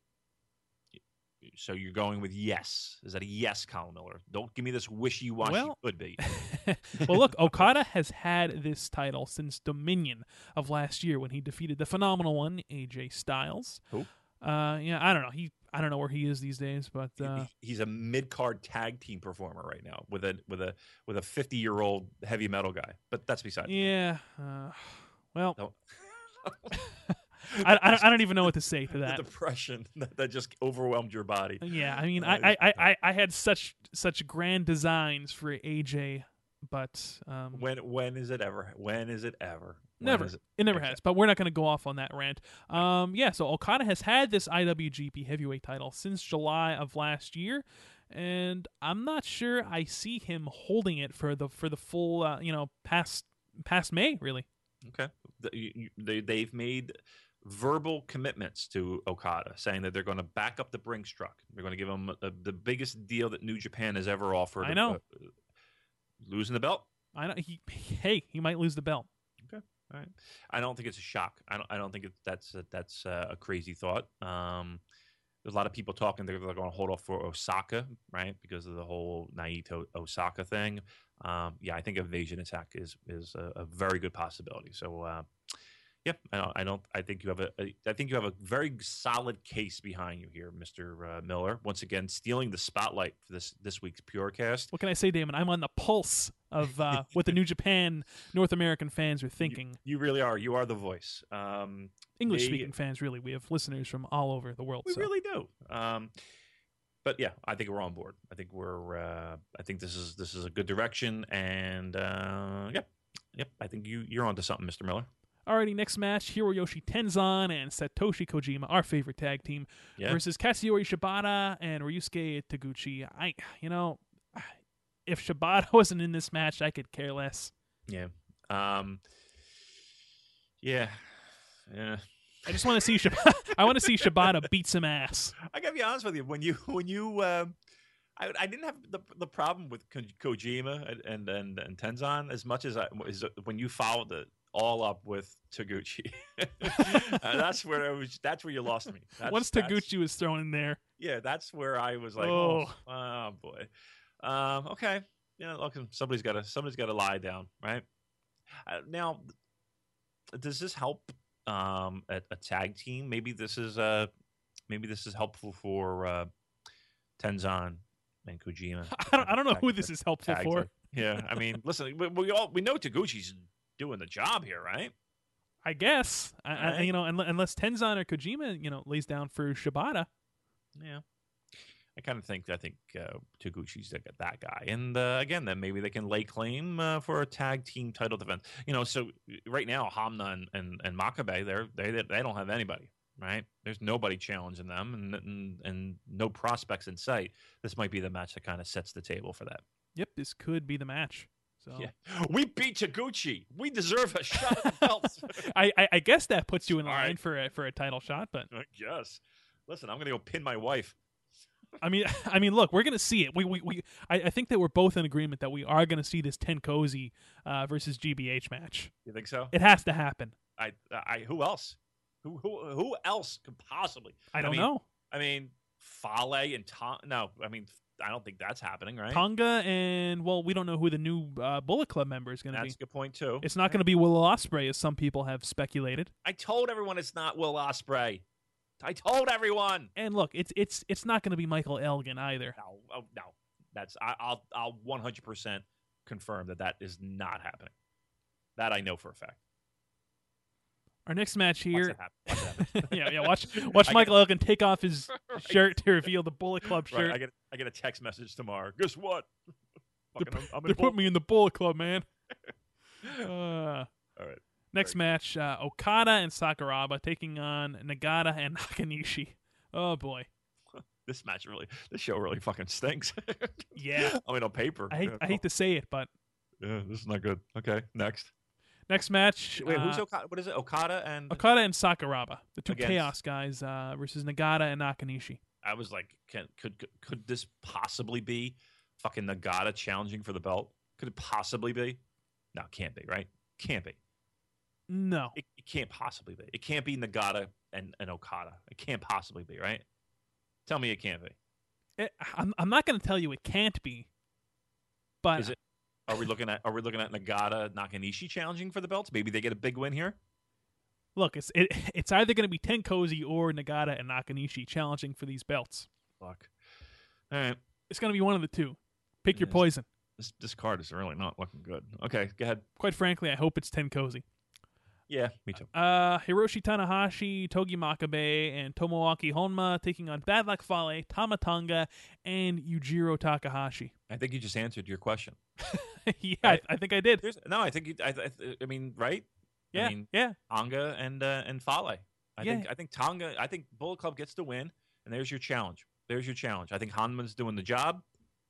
[SPEAKER 4] So you're going with yes. Is that a yes, Colin Miller? Don't give me this wishy-washy
[SPEAKER 3] Well-
[SPEAKER 4] could be.
[SPEAKER 3] well, look, Okada has had this title since Dominion of last year when he defeated the phenomenal one, AJ Styles.
[SPEAKER 4] Who?
[SPEAKER 3] Uh, yeah, I don't know. He, I don't know where he is these days, but uh,
[SPEAKER 4] He's a mid-card tag team performer right now with a with a with a 50-year-old heavy metal guy. But that's beside.
[SPEAKER 3] yeah. Uh, well,
[SPEAKER 4] No.
[SPEAKER 3] I, I, don't, I don't even know what to say to
[SPEAKER 4] the
[SPEAKER 3] that.
[SPEAKER 4] depression that, that just overwhelmed your body.
[SPEAKER 3] Yeah, I mean,
[SPEAKER 4] Uh,
[SPEAKER 3] I, I, I, I had such such grand designs for AJ, but um,
[SPEAKER 4] When when is it ever? When is it ever? When
[SPEAKER 3] Never.
[SPEAKER 4] it?
[SPEAKER 3] It never
[SPEAKER 4] Okay.
[SPEAKER 3] has, but we're not going to go off on that rant. Um, yeah, so Okada has had this IWGP Heavyweight title since July of last year, and I'm not sure I see him holding it for the for the full, uh, you know, past past May really.
[SPEAKER 4] Okay. The- They they've made verbal commitments to Okada, saying that they're going to back up the Brinks truck. They're going to give him uh the biggest deal that New Japan has ever offered.
[SPEAKER 3] I know.
[SPEAKER 4] Uh, losing the belt.
[SPEAKER 3] I know he, hey, he might lose the belt. Okay.
[SPEAKER 4] All right. I don't think it's a shock. I don't. I don't think it, that's a, that's uh, a crazy thought. Um, there's a lot of people talking. They're, they're going to hold off for Osaka, right? Because of the whole Naito Osaka thing. Um, yeah, I think Invasion Attack is is a, a very good possibility. So, uh, yeah, I don't, I don't. I think you have a, a. I think you have a very solid case behind you here, Mister uh, Miller. Once again, stealing the spotlight for this this week's Purocast.
[SPEAKER 3] What can I say, Damon? I'm on the pulse of uh, what the New Japan North American fans are thinking.
[SPEAKER 4] You really are. You are the voice. Um,
[SPEAKER 3] English speaking fans, really. We have listeners from all over the world.
[SPEAKER 4] We
[SPEAKER 3] so.
[SPEAKER 4] really do. Um, but yeah, I think we're on board. I think we're. Uh, I think this is this is a good direction, and uh, yep, yep. I think you you're onto something, Mister Miller.
[SPEAKER 3] Alrighty, next match: Hiroyoshi Tenzan and Satoshi Kojima, our favorite tag team,
[SPEAKER 4] Yeah.
[SPEAKER 3] versus Katsuyori Shibata and Ryusuke Taguchi. I, you know, if Shibata wasn't in this match, I could care less.
[SPEAKER 4] Yeah. Um, yeah. Yeah.
[SPEAKER 3] I just want to see Shibata. I want to see Shibata beat some ass.
[SPEAKER 4] I gotta be honest with you. When you when you um, I, I didn't have the the problem with Ko- Kojima and and and, Tenzan as much as I is when you followed it all up with Taguchi. Uh, that's where I was. That's where you lost me. That's,
[SPEAKER 3] Once Taguchi was thrown in there,
[SPEAKER 4] yeah, that's where I was like,
[SPEAKER 3] Oh.
[SPEAKER 4] oh, oh boy. Um, okay, yeah, look, somebody's got to somebody's got to lie down, right? Uh, now, does this help um, a, a tag team? Maybe this is uh, maybe this is helpful for uh, Tenzan and Kojima.
[SPEAKER 3] I don't. I don't know who this is helpful for.
[SPEAKER 4] Yeah, I mean, listen, we, we all we know Taguchi's doing the job here, right?
[SPEAKER 3] I guess. I, I, you know, unless Tenzan or Kojima, you know, lays down for Shibata.
[SPEAKER 4] Yeah. I kind of think I think uh, Taguchi's that, that guy, and uh, again, then maybe they can lay claim uh, for a tag team title defense. You know, so right now Honma and and, and Makabe, they're they they don't have anybody, right? There's nobody challenging them, and, and and no prospects in sight. This might be the match that kind of sets the table for that.
[SPEAKER 3] Yep, this could be the match. So
[SPEAKER 4] Yeah, we beat Taguchi. We deserve a shot at the belts.
[SPEAKER 3] I, I, I guess that puts you in line
[SPEAKER 4] right.
[SPEAKER 3] for a, for a title shot, but
[SPEAKER 4] I guess. Listen, I'm gonna go pin my wife.
[SPEAKER 3] I mean, I mean, look, we're gonna see it. We, we, we I, I think that we're both in agreement that we are gonna see this Ten Cozy uh, versus GBH match.
[SPEAKER 4] You think so?
[SPEAKER 3] It has to happen.
[SPEAKER 4] I, I, who else? Who, who, who else could possibly?
[SPEAKER 3] I don't
[SPEAKER 4] mean,
[SPEAKER 3] know.
[SPEAKER 4] I mean, Fale and Tom. No, I mean, I don't think that's happening, right?
[SPEAKER 3] Tonga and well, we don't know who the new uh, Bullet Club member is gonna be.
[SPEAKER 4] that's a good point too.
[SPEAKER 3] It's not gonna be Will Ospreay as some people have speculated.
[SPEAKER 4] I told everyone it's not Will Ospreay. I told everyone.
[SPEAKER 3] And look, it's it's it's not gonna be Michael Elgin either.
[SPEAKER 4] No, oh, no, that's I, I'll I'll 100 percent confirm that that is not happening. That I know for a fact.
[SPEAKER 3] Our next match
[SPEAKER 4] Watch
[SPEAKER 3] here.
[SPEAKER 4] Watch that
[SPEAKER 3] yeah, yeah. Watch watch Michael Elgin take off his
[SPEAKER 4] Right.
[SPEAKER 3] shirt to reveal the Bullet Club
[SPEAKER 4] Right,
[SPEAKER 3] shirt.
[SPEAKER 4] I get I get a text message tomorrow. Guess what?
[SPEAKER 3] They,
[SPEAKER 4] Fucking, I'm, I'm
[SPEAKER 3] they put me in the Bullet Club, man. Uh,
[SPEAKER 4] All right.
[SPEAKER 3] next match: uh, Okada and Sakuraba taking on Nagata and Nakanishi. Oh boy,
[SPEAKER 4] This match really, this show really fucking stinks.
[SPEAKER 3] Yeah.
[SPEAKER 4] I mean, on paper.
[SPEAKER 3] I hate
[SPEAKER 4] yeah,
[SPEAKER 3] I hate to say it, but
[SPEAKER 4] Yeah, this is not good. Okay, next.
[SPEAKER 3] Next match.
[SPEAKER 4] Wait, who's
[SPEAKER 3] uh,
[SPEAKER 4] Okada? What is it? Okada and
[SPEAKER 3] Okada and Sakuraba, the two
[SPEAKER 4] Against-
[SPEAKER 3] Chaos guys, uh, versus Nagata and Nakanishi.
[SPEAKER 4] I was like, can, could could- could this possibly be fucking Nagata challenging for the belt? Could it possibly be? No, can't be. Right? Can't be.
[SPEAKER 3] No,
[SPEAKER 4] It, it can't possibly be. It can't be Nagata and, and Okada. It can't possibly be. Right? Tell me it can't be.
[SPEAKER 3] It- I'm, I'm not going to tell you it can't be, but
[SPEAKER 4] Is it? Are we looking at Are we looking at Nagata Nakanishi challenging for the belts? Maybe they get a big win here.
[SPEAKER 3] look, it's it, it's either going to be Tenkozy or Nagata and Nakanishi challenging for these belts.
[SPEAKER 4] Fuck. All right.
[SPEAKER 3] It's going to be one of the two. Pick your
[SPEAKER 4] Yes.
[SPEAKER 3] poison.
[SPEAKER 4] This this card is really not looking good. Okay, go ahead.
[SPEAKER 3] Quite frankly, I hope it's Tenkozy.
[SPEAKER 4] Yeah, me too.
[SPEAKER 3] Uh, Hiroshi Tanahashi, Togi Makabe, and Tomoaki Honma taking on Bad Luck Fale, Tama Tonga, and Yujiro Takahashi.
[SPEAKER 4] I think you just answered your question.
[SPEAKER 3] yeah,
[SPEAKER 4] Right.
[SPEAKER 3] I, I think I did.
[SPEAKER 4] There's no. I think you. I, I, I mean, right?
[SPEAKER 3] Yeah,
[SPEAKER 4] I mean,
[SPEAKER 3] yeah.
[SPEAKER 4] Tonga and uh, and Fale. I
[SPEAKER 3] Yeah.
[SPEAKER 4] think I think Tonga. I think Bullet Club gets the win, and there's your challenge. There's your challenge. I think Honma's doing the job,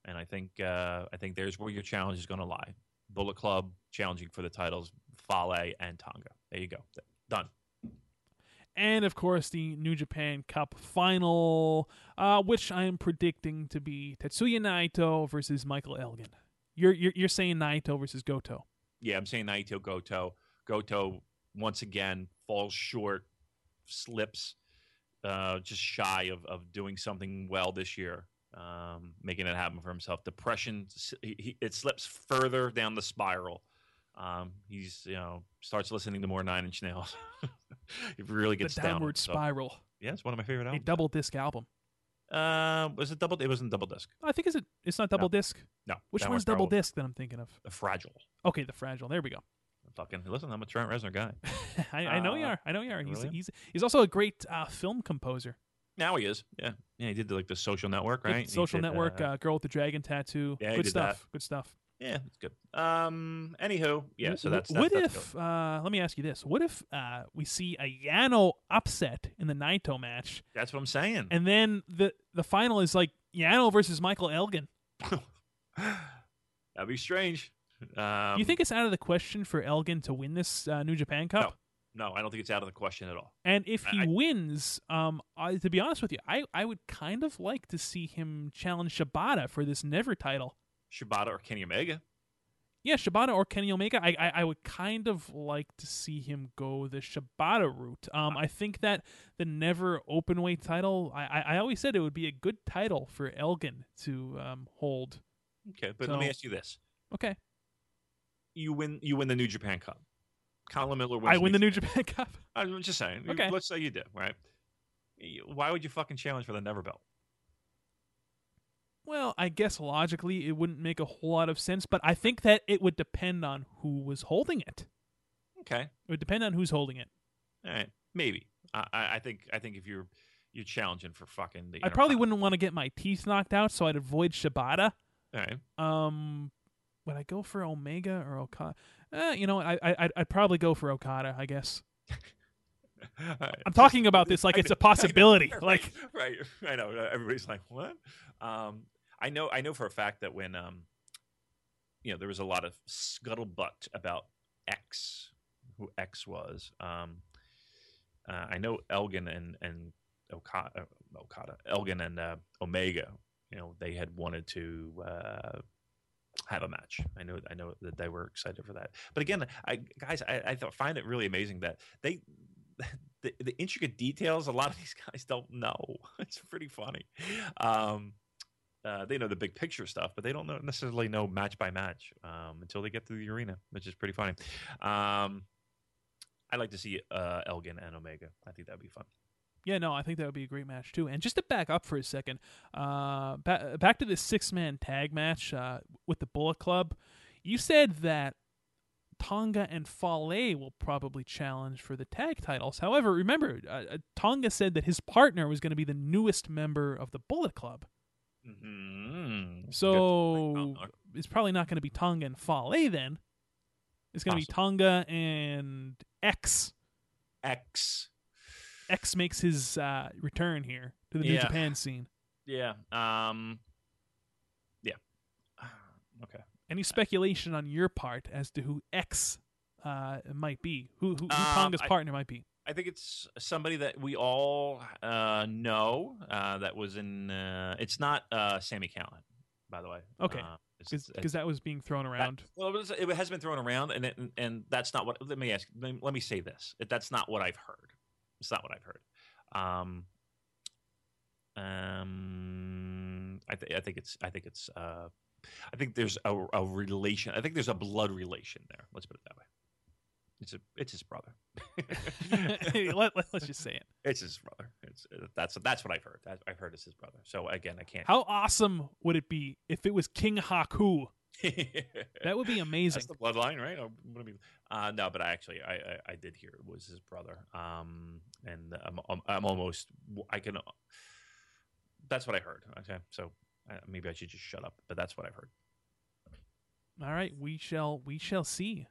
[SPEAKER 4] and I think uh, I think there's where your challenge is going to lie. Bullet Club challenging for the titles, Fale and Tonga. There you go. Done.
[SPEAKER 3] and of course the New Japan Cup final, uh, which I am predicting to be Tetsuya Naito versus Michael Elgin. You're you're, you're saying Naito versus Goto.
[SPEAKER 4] Yeah, I'm saying Naito Goto. Goto once again falls short, slips, uh, just shy of, of doing something well this year, um, making it happen for himself. Depression, he, he, it slips further down the spiral. Um, he's you know starts listening to more Nine Inch Nails. it really
[SPEAKER 3] The
[SPEAKER 4] gets down.
[SPEAKER 3] downward
[SPEAKER 4] So,
[SPEAKER 3] spiral,
[SPEAKER 4] yeah, it's one of my favorite
[SPEAKER 3] a
[SPEAKER 4] albums.
[SPEAKER 3] double disc album.
[SPEAKER 4] Uh, was it double? It wasn't double disc.
[SPEAKER 3] I think is it. It's not double disc.
[SPEAKER 4] No,
[SPEAKER 3] Which
[SPEAKER 4] that
[SPEAKER 3] one's double disc that I'm thinking of?
[SPEAKER 4] The fragile.
[SPEAKER 3] Okay, the fragile. There we go.
[SPEAKER 4] Fucking listen, I'm a Trent Reznor guy.
[SPEAKER 3] I, I know you
[SPEAKER 4] Uh,
[SPEAKER 3] are. I know you are. He's
[SPEAKER 4] really?
[SPEAKER 3] he's he's also a great uh, film composer.
[SPEAKER 4] Now he is. Yeah, yeah. He did the, like the Social Network, right? He
[SPEAKER 3] Social
[SPEAKER 4] did,
[SPEAKER 3] Network,
[SPEAKER 4] uh,
[SPEAKER 3] uh, Girl with the Dragon Tattoo.
[SPEAKER 4] Yeah, he
[SPEAKER 3] Good
[SPEAKER 4] did
[SPEAKER 3] stuff.
[SPEAKER 4] that.
[SPEAKER 3] Good stuff.
[SPEAKER 4] Yeah, it's good. Um. Anywho, yeah. So that's, that's
[SPEAKER 3] what
[SPEAKER 4] that's
[SPEAKER 3] if? Uh, let me ask you this: What if uh, we see a Yano upset in the Naito match,
[SPEAKER 4] that's what I'm saying.
[SPEAKER 3] and then the the final is like Yano versus Michael Elgin?
[SPEAKER 4] That'd be strange. Um,
[SPEAKER 3] you think it's out of the question for Elgin to win this uh, New Japan Cup?
[SPEAKER 4] No, I don't think it's out of the question at all.
[SPEAKER 3] And if he
[SPEAKER 4] I-
[SPEAKER 3] wins, um, I, to be honest with you, I, I would kind of like to see him challenge Shibata for this Never title.
[SPEAKER 4] Shibata or Kenny Omega.
[SPEAKER 3] Yeah, Shibata or Kenny Omega. I, I I would kind of like to see him go the Shibata route. Um, I think that the Never open weight title. I, I I always said it would be a good title for Elgin to um hold.
[SPEAKER 4] Okay, but let me ask you this:
[SPEAKER 3] Okay,
[SPEAKER 4] You win. You win the New Japan Cup. Colin Miller wins.
[SPEAKER 3] I win the New Japan Cup.
[SPEAKER 4] I'm just saying.
[SPEAKER 3] Okay.
[SPEAKER 4] Let's say you do, right? Why would you fucking challenge for the Never Belt?
[SPEAKER 3] Well, I guess logically it wouldn't make a whole lot of sense, but I think that it would depend on who was holding it.
[SPEAKER 4] Okay.
[SPEAKER 3] It would depend on who's holding it.
[SPEAKER 4] All right. Maybe. I, I think. I think if you're you're challenging for fucking the.
[SPEAKER 3] I probably wouldn't want to get my teeth knocked out, so I'd avoid Shibata.
[SPEAKER 4] All right.
[SPEAKER 3] Um, would I go for Omega or Okada? Eh, you know, I I I'd, I'd probably go for Okada. I guess.
[SPEAKER 4] Right.
[SPEAKER 3] I'm talking about this like
[SPEAKER 4] I
[SPEAKER 3] it's
[SPEAKER 4] know-
[SPEAKER 3] a possibility.
[SPEAKER 4] I
[SPEAKER 3] Like,
[SPEAKER 4] right, right, I know. Everybody's like, "What?" Um, I know. I know for a fact that when um, you know, there was a lot of scuttlebutt about X, who X was. Um, uh, I know Elgin and and Okada, uh, Okada Elgin and uh, Omega. You know, they had wanted to. Uh, have a match. I know. I know that they were excited for that. But again, I guys, I, I find it really amazing that they the, the intricate details a lot of these guys don't know. It's pretty funny. Um, uh, they know the big picture stuff, but they don't know, necessarily know match by match um, until they get to the arena, which is pretty funny. Um, I'd like to see uh, Elgin and Omega. I think that'd be fun.
[SPEAKER 3] yeah, no, I think that would be a great match too. And just to back up for a second, uh, ba- back to this six man tag match uh, with the Bullet Club. You said that Tonga and Fale will probably challenge for the tag titles. However, remember, uh, uh, Tonga said that his partner was going to be the newest member of the Bullet Club.
[SPEAKER 4] Mm-hmm.
[SPEAKER 3] So it's probably not going to be Tonga and Fale then. It's going to be Tonga and X.
[SPEAKER 4] X.
[SPEAKER 3] X makes his uh, return here to the New
[SPEAKER 4] Yeah.
[SPEAKER 3] Japan scene.
[SPEAKER 4] Yeah. Um, yeah. Okay.
[SPEAKER 3] Any speculation on your part as to who X uh, might be? Who who, who
[SPEAKER 4] Um,
[SPEAKER 3] Tonga's
[SPEAKER 4] I-
[SPEAKER 3] partner might be?
[SPEAKER 4] I think it's somebody that we all uh, know uh, that was in. Uh, it's not uh, Sami Callihan, by the way.
[SPEAKER 3] Okay.
[SPEAKER 4] Uh,
[SPEAKER 3] Because that was being thrown
[SPEAKER 4] that-
[SPEAKER 3] around.
[SPEAKER 4] well, it, was, it has been thrown around, and it, and that's not what. Let me ask. Let me, let me say this. That's not what I've heard. It's not what I've heard. Um, um, I, th- I think it's. I think it's. Uh, I think there's a, a relation. I think there's a blood relation there. Let's put it that way. It's a. It's his brother.
[SPEAKER 3] let, us just say it.
[SPEAKER 4] It's his brother. It's that's that's what I've heard. That- I've heard it's his brother. So again, I can't.
[SPEAKER 3] How awesome would it be if it was King Haku? That would be amazing.
[SPEAKER 4] That's the bloodline, right? Or what I mean, uh, no, but I actually I, I I did hear it was his brother. Um, and I'm I'm, I'm almost I can. That's what I heard. Okay, so uh, maybe I should just shut up. But that's what I've heard.
[SPEAKER 3] All right, we shall we shall see.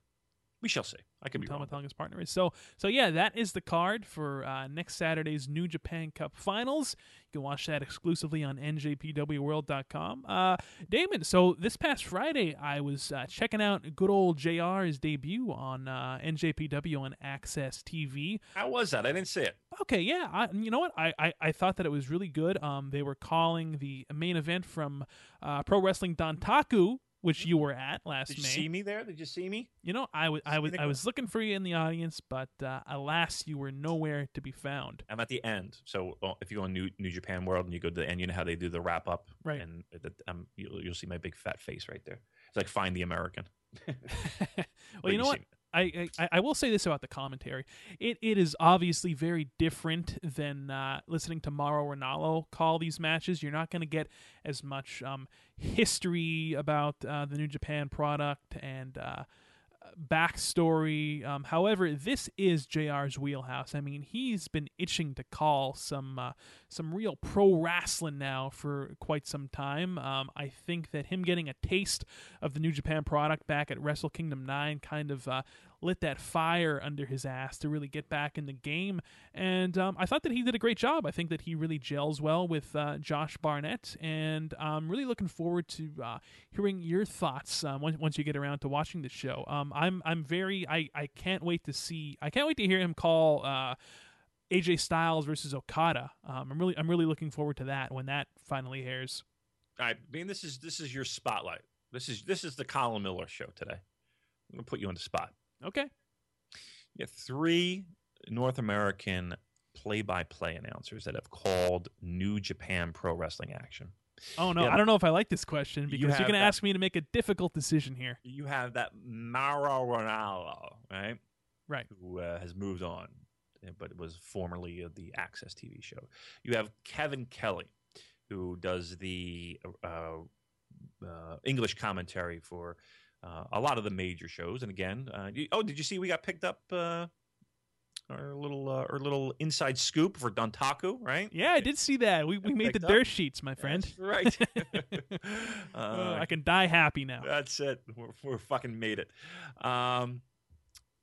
[SPEAKER 4] We shall see. I could be wrong.
[SPEAKER 3] Tama Tonga's partner is. So so yeah, that is the card for uh, next Saturday's New Japan Cup Finals. You can watch that exclusively on NJPWWorld.com. Uh, Damon, so this past Friday, I was uh, checking out good old JR's debut on uh, NJPW on AXS TV.
[SPEAKER 4] How was that? I didn't see it.
[SPEAKER 3] Okay, yeah, I, you know what? I, I, I thought that it was really good. Um, they were calling the main event from uh, Pro Wrestling Dontaku, which you were at last May.
[SPEAKER 4] Did you
[SPEAKER 3] May.
[SPEAKER 4] see me there? Did you see me?
[SPEAKER 3] You know, I was I was I was looking for you in the audience, but uh, alas, you were nowhere to be found.
[SPEAKER 4] I'm at the end. So uh, if you go on New New Japan World and you go to the end, you know how they do the wrap up,
[SPEAKER 3] Right.
[SPEAKER 4] And the, um, you'll, you'll see my big fat face right there. It's like find the American.
[SPEAKER 3] well,
[SPEAKER 4] But
[SPEAKER 3] you know what? I, I I will say this about the commentary. It it is obviously very different than uh, listening to Mauro Ranallo call these matches. You're not going to get as much um, history about uh, the New Japan product and uh, backstory. Um, however, this is JR's wheelhouse. I mean, he's been itching to call some uh, some real pro wrestling now for quite some time. Um, I think that him getting a taste of the New Japan product back at Wrestle Kingdom 9 kind of uh, lit that fire under his ass to really get back in the game. And um, I thought that he did a great job. I think that he really gels well with uh, Josh Barnett. And I'm really looking forward to uh, hearing your thoughts um, once, once you get around to watching the show. Um, I'm, I'm very, I, I can't wait to see, I can't wait to hear him call. Uh, AJ Styles versus Okada. Um, I'm really, I'm really looking forward to that when that finally airs.
[SPEAKER 4] I mean, this is this is your spotlight. This is this is the Colin Miller show today. I'm gonna put you on the spot.
[SPEAKER 3] Okay.
[SPEAKER 4] You have three North American play-by-play announcers that have called New Japan Pro Wrestling action.
[SPEAKER 3] Oh no,
[SPEAKER 4] Yeah.
[SPEAKER 3] I don't know if I like this question because you are going to ask me to make a difficult decision here.
[SPEAKER 4] You have that Mauro Ranallo, right?
[SPEAKER 3] Right.
[SPEAKER 4] Who uh, has moved on, but was formerly of the AXS TV show. You have Kevin Kelly, who does the uh, uh, English commentary for uh, a lot of the major shows. And again, uh, you, oh, did you see we got picked up? Uh, our little, uh, our little inside scoop for Dontaku, right?
[SPEAKER 3] Yeah, I did see that. We, we made the
[SPEAKER 4] up.
[SPEAKER 3] dirt sheets, my friend.
[SPEAKER 4] That's right.
[SPEAKER 3] Uh,
[SPEAKER 4] Uh,
[SPEAKER 3] I can die happy now.
[SPEAKER 4] That's it. We're, we're fucking made it. Um,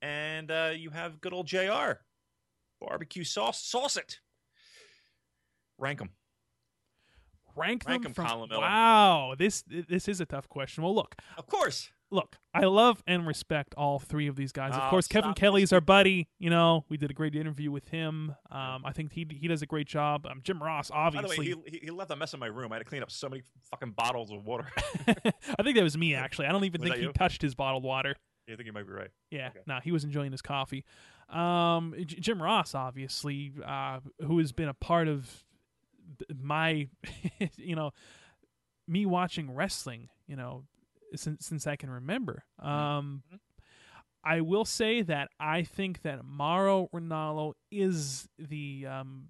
[SPEAKER 4] and uh, you have good old Jr. Barbecue sauce, sauce it. Rank them.
[SPEAKER 3] Rank
[SPEAKER 4] rank
[SPEAKER 3] them
[SPEAKER 4] 'em,
[SPEAKER 3] from. Wow, this this is a tough question. Well, look,
[SPEAKER 4] Of course.
[SPEAKER 3] Look. I love and respect all three of these guys. Of
[SPEAKER 4] Oh,
[SPEAKER 3] course, Kevin Kelly's our buddy. You know, we did a great interview with him. Um, I think he he does a great job. Um, Jim Ross,
[SPEAKER 4] By the
[SPEAKER 3] obviously.
[SPEAKER 4] way, he, he- left a mess in my room. I had to clean up so many fucking bottles of water.
[SPEAKER 3] I think that was me actually. I don't even
[SPEAKER 4] Was
[SPEAKER 3] think he
[SPEAKER 4] you?
[SPEAKER 3] touched his bottled water.
[SPEAKER 4] I think you might be right.
[SPEAKER 3] Yeah,
[SPEAKER 4] Okay.
[SPEAKER 3] no, he was enjoying his coffee. Um, J- Jim Ross, obviously, uh, who has been a part of my, you know, me watching wrestling, you know, since since I can remember. Um,
[SPEAKER 4] Mhm.
[SPEAKER 3] I will say that I think that Mauro Ranallo is the um,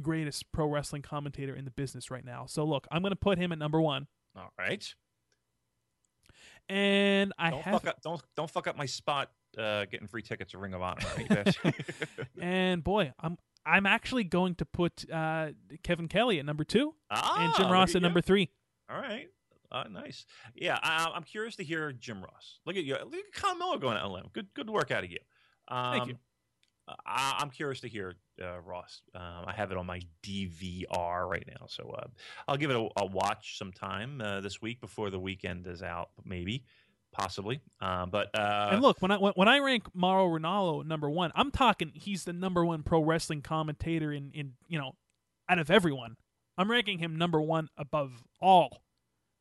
[SPEAKER 3] greatest pro wrestling commentator in the business right now. So look, I'm going to put him at number one,
[SPEAKER 4] All right.
[SPEAKER 3] and I
[SPEAKER 4] don't
[SPEAKER 3] have
[SPEAKER 4] fuck up. Don't don't fuck up my spot. Uh, getting free tickets to Ring of Honor. Right.
[SPEAKER 3] And boy, I'm I'm actually going to put uh, Kevin Kelly at number two
[SPEAKER 4] ah,
[SPEAKER 3] and Jim Ross
[SPEAKER 4] at
[SPEAKER 3] at number three.
[SPEAKER 4] All right. Uh, nice. Yeah, I, I'm curious to hear Jim Ross. Look at you. Look at Colin Miller going out on limb. Good, good work out of you. Um,
[SPEAKER 3] Thank you.
[SPEAKER 4] I, I'm curious to hear uh, Ross. Um, I have it on my DVR right now, so uh, I'll give it a, a watch sometime uh, this week before the weekend is out, maybe. possibly. Uh, but uh,
[SPEAKER 3] and look, when I when, when I rank Mauro Ranallo number one, I'm talking he's the number one pro wrestling commentator in in you know out of everyone. I'm ranking him number one above all.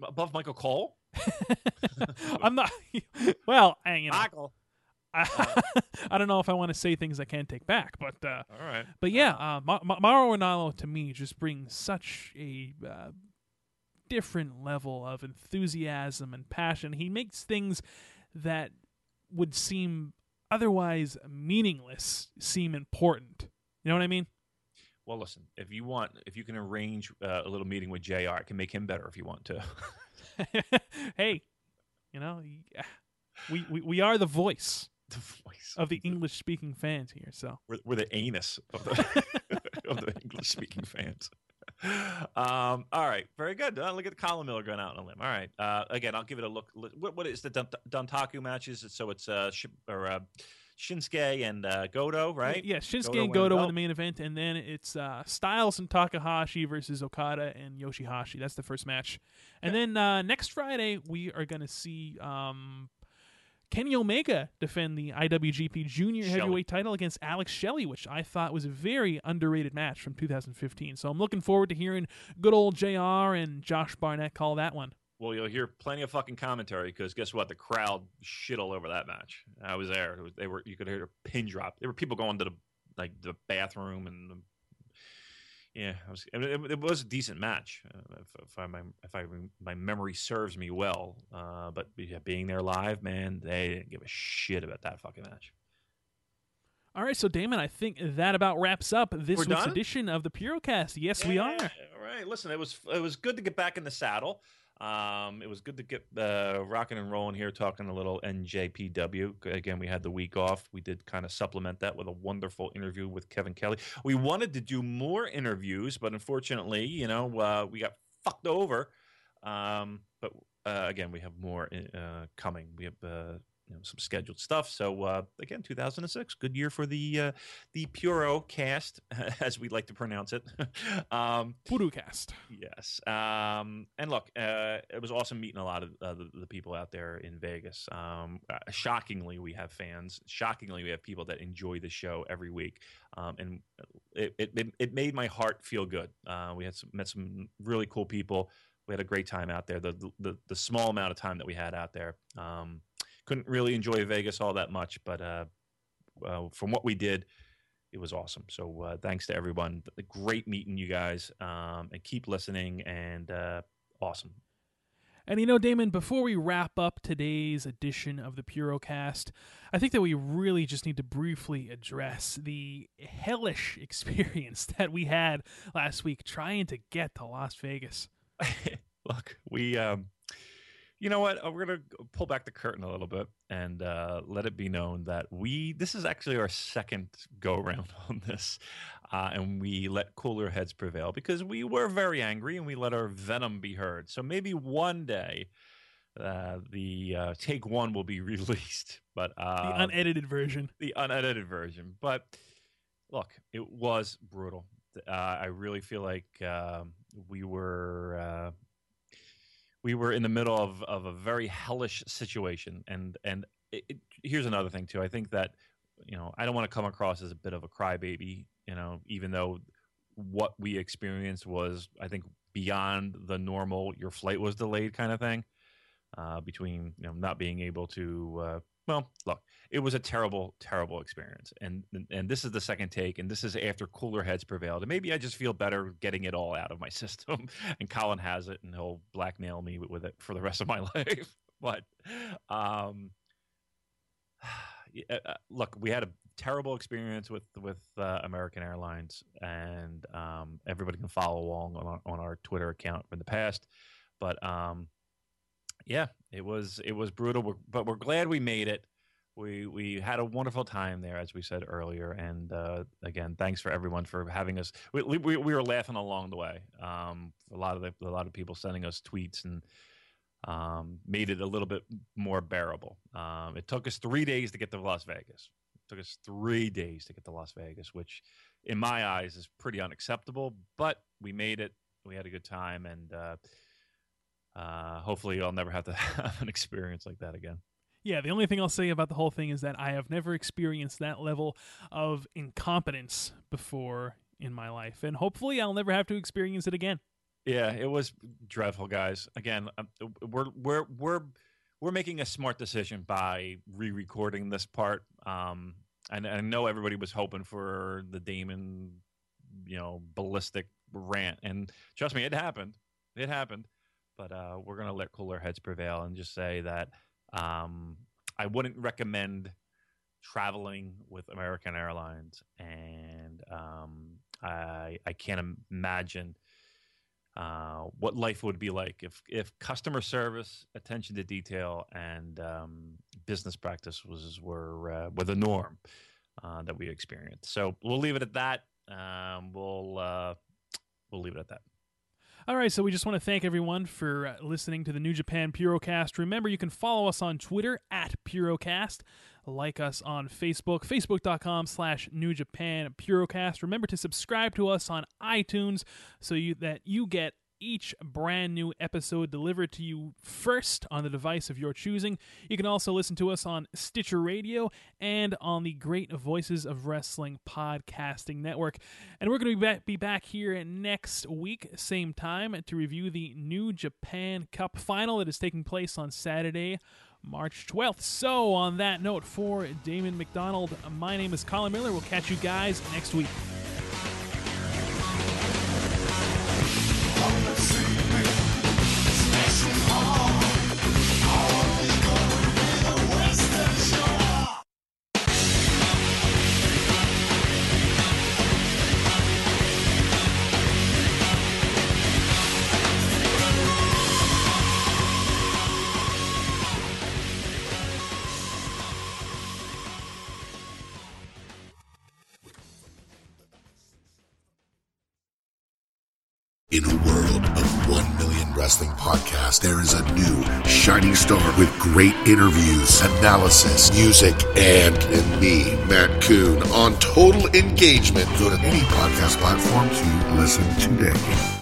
[SPEAKER 4] Above Michael Cole,
[SPEAKER 3] I'm not. Well, I, you know,
[SPEAKER 4] Michael.
[SPEAKER 3] I, I don't know if I want to say things I can't take back, but uh,
[SPEAKER 4] All right.
[SPEAKER 3] but yeah, uh, Ma- Ma- Mauro Ranallo to me just brings such a uh, different level of enthusiasm and passion. He makes things that would seem otherwise meaningless seem important. You know what I mean?
[SPEAKER 4] Well, listen. If you want, if you can arrange uh, a little meeting with Jr., I can make him better if you want to.
[SPEAKER 3] hey, you know, we, we we are the voice
[SPEAKER 4] the voice
[SPEAKER 3] of the English speaking fans here. So
[SPEAKER 4] we're, we're the anus of the of the English speaking fans. Um, all right, very good. Uh, look at the Colin Miller going out on a limb. All right, uh, again, I'll give it a look. What, what is the Dun- Dontaku matches? So it's uh, or uh, Shinsuke and uh, Goto, right?
[SPEAKER 3] Yeah, Shinsuke
[SPEAKER 4] Goto
[SPEAKER 3] and Goto in the main event, and then it's uh, Styles and Takahashi versus Okada and Yoshihashi. That's the first match. And then uh, next Friday we are going to see um, Kenny Omega defend the IWGP Junior
[SPEAKER 4] Shelley.
[SPEAKER 3] Heavyweight title against Alex Shelley, which I thought was a very underrated match from 2015. So I'm looking forward to hearing good old JR and Josh Barnett call that one.
[SPEAKER 4] Well, you'll hear plenty of fucking commentary because guess what? The crowd shit all over that match. I was there. Was, they were. You could hear a pin drop. There were people going to the like the bathroom and. The, yeah, I was, I mean, it, it was a decent match, uh, if, if I my if I my memory serves me well. Uh, but yeah, being there live, man, they didn't give a shit about that fucking match.
[SPEAKER 3] All right, so Damon, I think that about wraps up this
[SPEAKER 4] We're
[SPEAKER 3] week's
[SPEAKER 4] done?
[SPEAKER 3] edition of the Purocast. Yes, we are.
[SPEAKER 4] All right. Listen, it was it was good to get back in the saddle. Um, it was good to get uh, rocking and rolling here, talking a little NJPW. Again, we had the week off. We did kind of supplement that with a wonderful interview with Kevin Kelly. We wanted to do more interviews, but unfortunately, you know, uh, we got fucked over. Um, but uh, again, we have more uh, coming. We have uh, you know some scheduled stuff. So uh, again, 2006, good year for the uh, the Puro cast, as we like to pronounce it. um,
[SPEAKER 3] Puro cast.
[SPEAKER 4] yes. Um, and look, uh, it was awesome meeting a lot of uh, the, the people out there in Vegas. Um, uh, shockingly, we have fans. Shockingly, we have people that enjoy the show every week. Um, and it, it, it, made my heart feel good. Uh, we had some, met some really cool people. We had a great time out there. The, the, the small amount of time that we had out there. Couldn't really enjoy Vegas all that much, but uh, uh, from what we did, it was awesome. So uh, thanks to everyone. Great meeting you guys, um, and keep listening. And uh, awesome.
[SPEAKER 3] And you know, Damon, before we wrap up today's edition of the Purocast, I think that we really just need to briefly address the hellish experience that we had last week trying to get to Las Vegas.
[SPEAKER 4] Look, we, um, you know what? Uh, We're gonna pull back the curtain a little bit and uh, let it be known that we. This is actually our second go around on this, uh, and we let cooler heads prevail because we were very angry and we let our venom be heard. So maybe one day. Uh, the uh, take one will be released, but
[SPEAKER 3] The
[SPEAKER 4] uh,
[SPEAKER 3] unedited version.
[SPEAKER 4] the unedited version. But look, it was brutal. Uh, I really feel like um, we were uh, we were in the middle of, of a very hellish situation, and and it, it, here's another thing too. I think that you know I don't want to come across as a bit of a crybaby. You know, even though what we experienced was, I think, beyond the normal. Your flight was delayed, kind of thing. Uh, between you know not being able to uh, well, look, it was a terrible, terrible experience, and and this is the second take, and this is after cooler heads prevailed, and maybe I just feel better getting it all out of my system. And Colin has it, and he'll blackmail me with, it for the rest of my life. but um, yeah, uh, look, we had a terrible experience with with uh, American Airlines, and um, everybody can follow along on our, on our Twitter account from the past. But um, yeah, it was it was brutal, but we're glad we made it. We we had a wonderful time there, as we said earlier, and uh, again, thanks for everyone for having us. We, we, we were laughing along the way. Um, a lot of the, a lot of people sending us tweets and um, made it a little bit more bearable. Um, it took us three days to get to Las Vegas. It took us three days to get to Las Vegas, which, in my eyes, is pretty unacceptable. But we made it. We had a good time, and uh, uh, hopefully, I'll never have to have an experience like that again.
[SPEAKER 3] Yeah, the only thing I'll say about the whole thing is that I have never experienced that level of incompetence before in my life, and hopefully, I'll never have to experience it again.
[SPEAKER 4] Yeah, it was dreadful, guys. Again, um, we're we're we're we're making a smart decision by re-recording this part. Um, and, and I know everybody was hoping for the Damon, you know, ballistic rant, and trust me, it happened. It happened. But uh, we're gonna let cooler heads prevail and just say that um, I wouldn't recommend traveling with American Airlines, and um, I I can't imagine uh, what life would be like if if customer service, attention to detail, and um, business practice was were uh, were the norm uh, that we experienced. So we'll leave it at that. Um, we'll uh, we'll leave it at that.
[SPEAKER 3] All right, so we just want to thank everyone for uh, listening to the New Japan Purocast. Remember, you can follow us on Twitter at Purocast, like us on Facebook, facebook.com slash New Japan Purocast. Remember to subscribe to us on iTunes so you that you get each brand new episode delivered to you first on the device of your choosing. You can also listen to us on Stitcher Radio and on the Great Voices of Wrestling podcasting network. And we're going to be back, here next week, same time, to review the New Japan Cup final that is taking place on Saturday. March 12th. So, on that note, for Damon McDonald, my name is Colin Miller. We'll catch you guys next week.
[SPEAKER 5] In a world of 1 million wrestling podcasts, there is a new shining star with great interviews, analysis, music, and, and me, Matt Coon, on total engagement. Go to any podcast platform to listen today.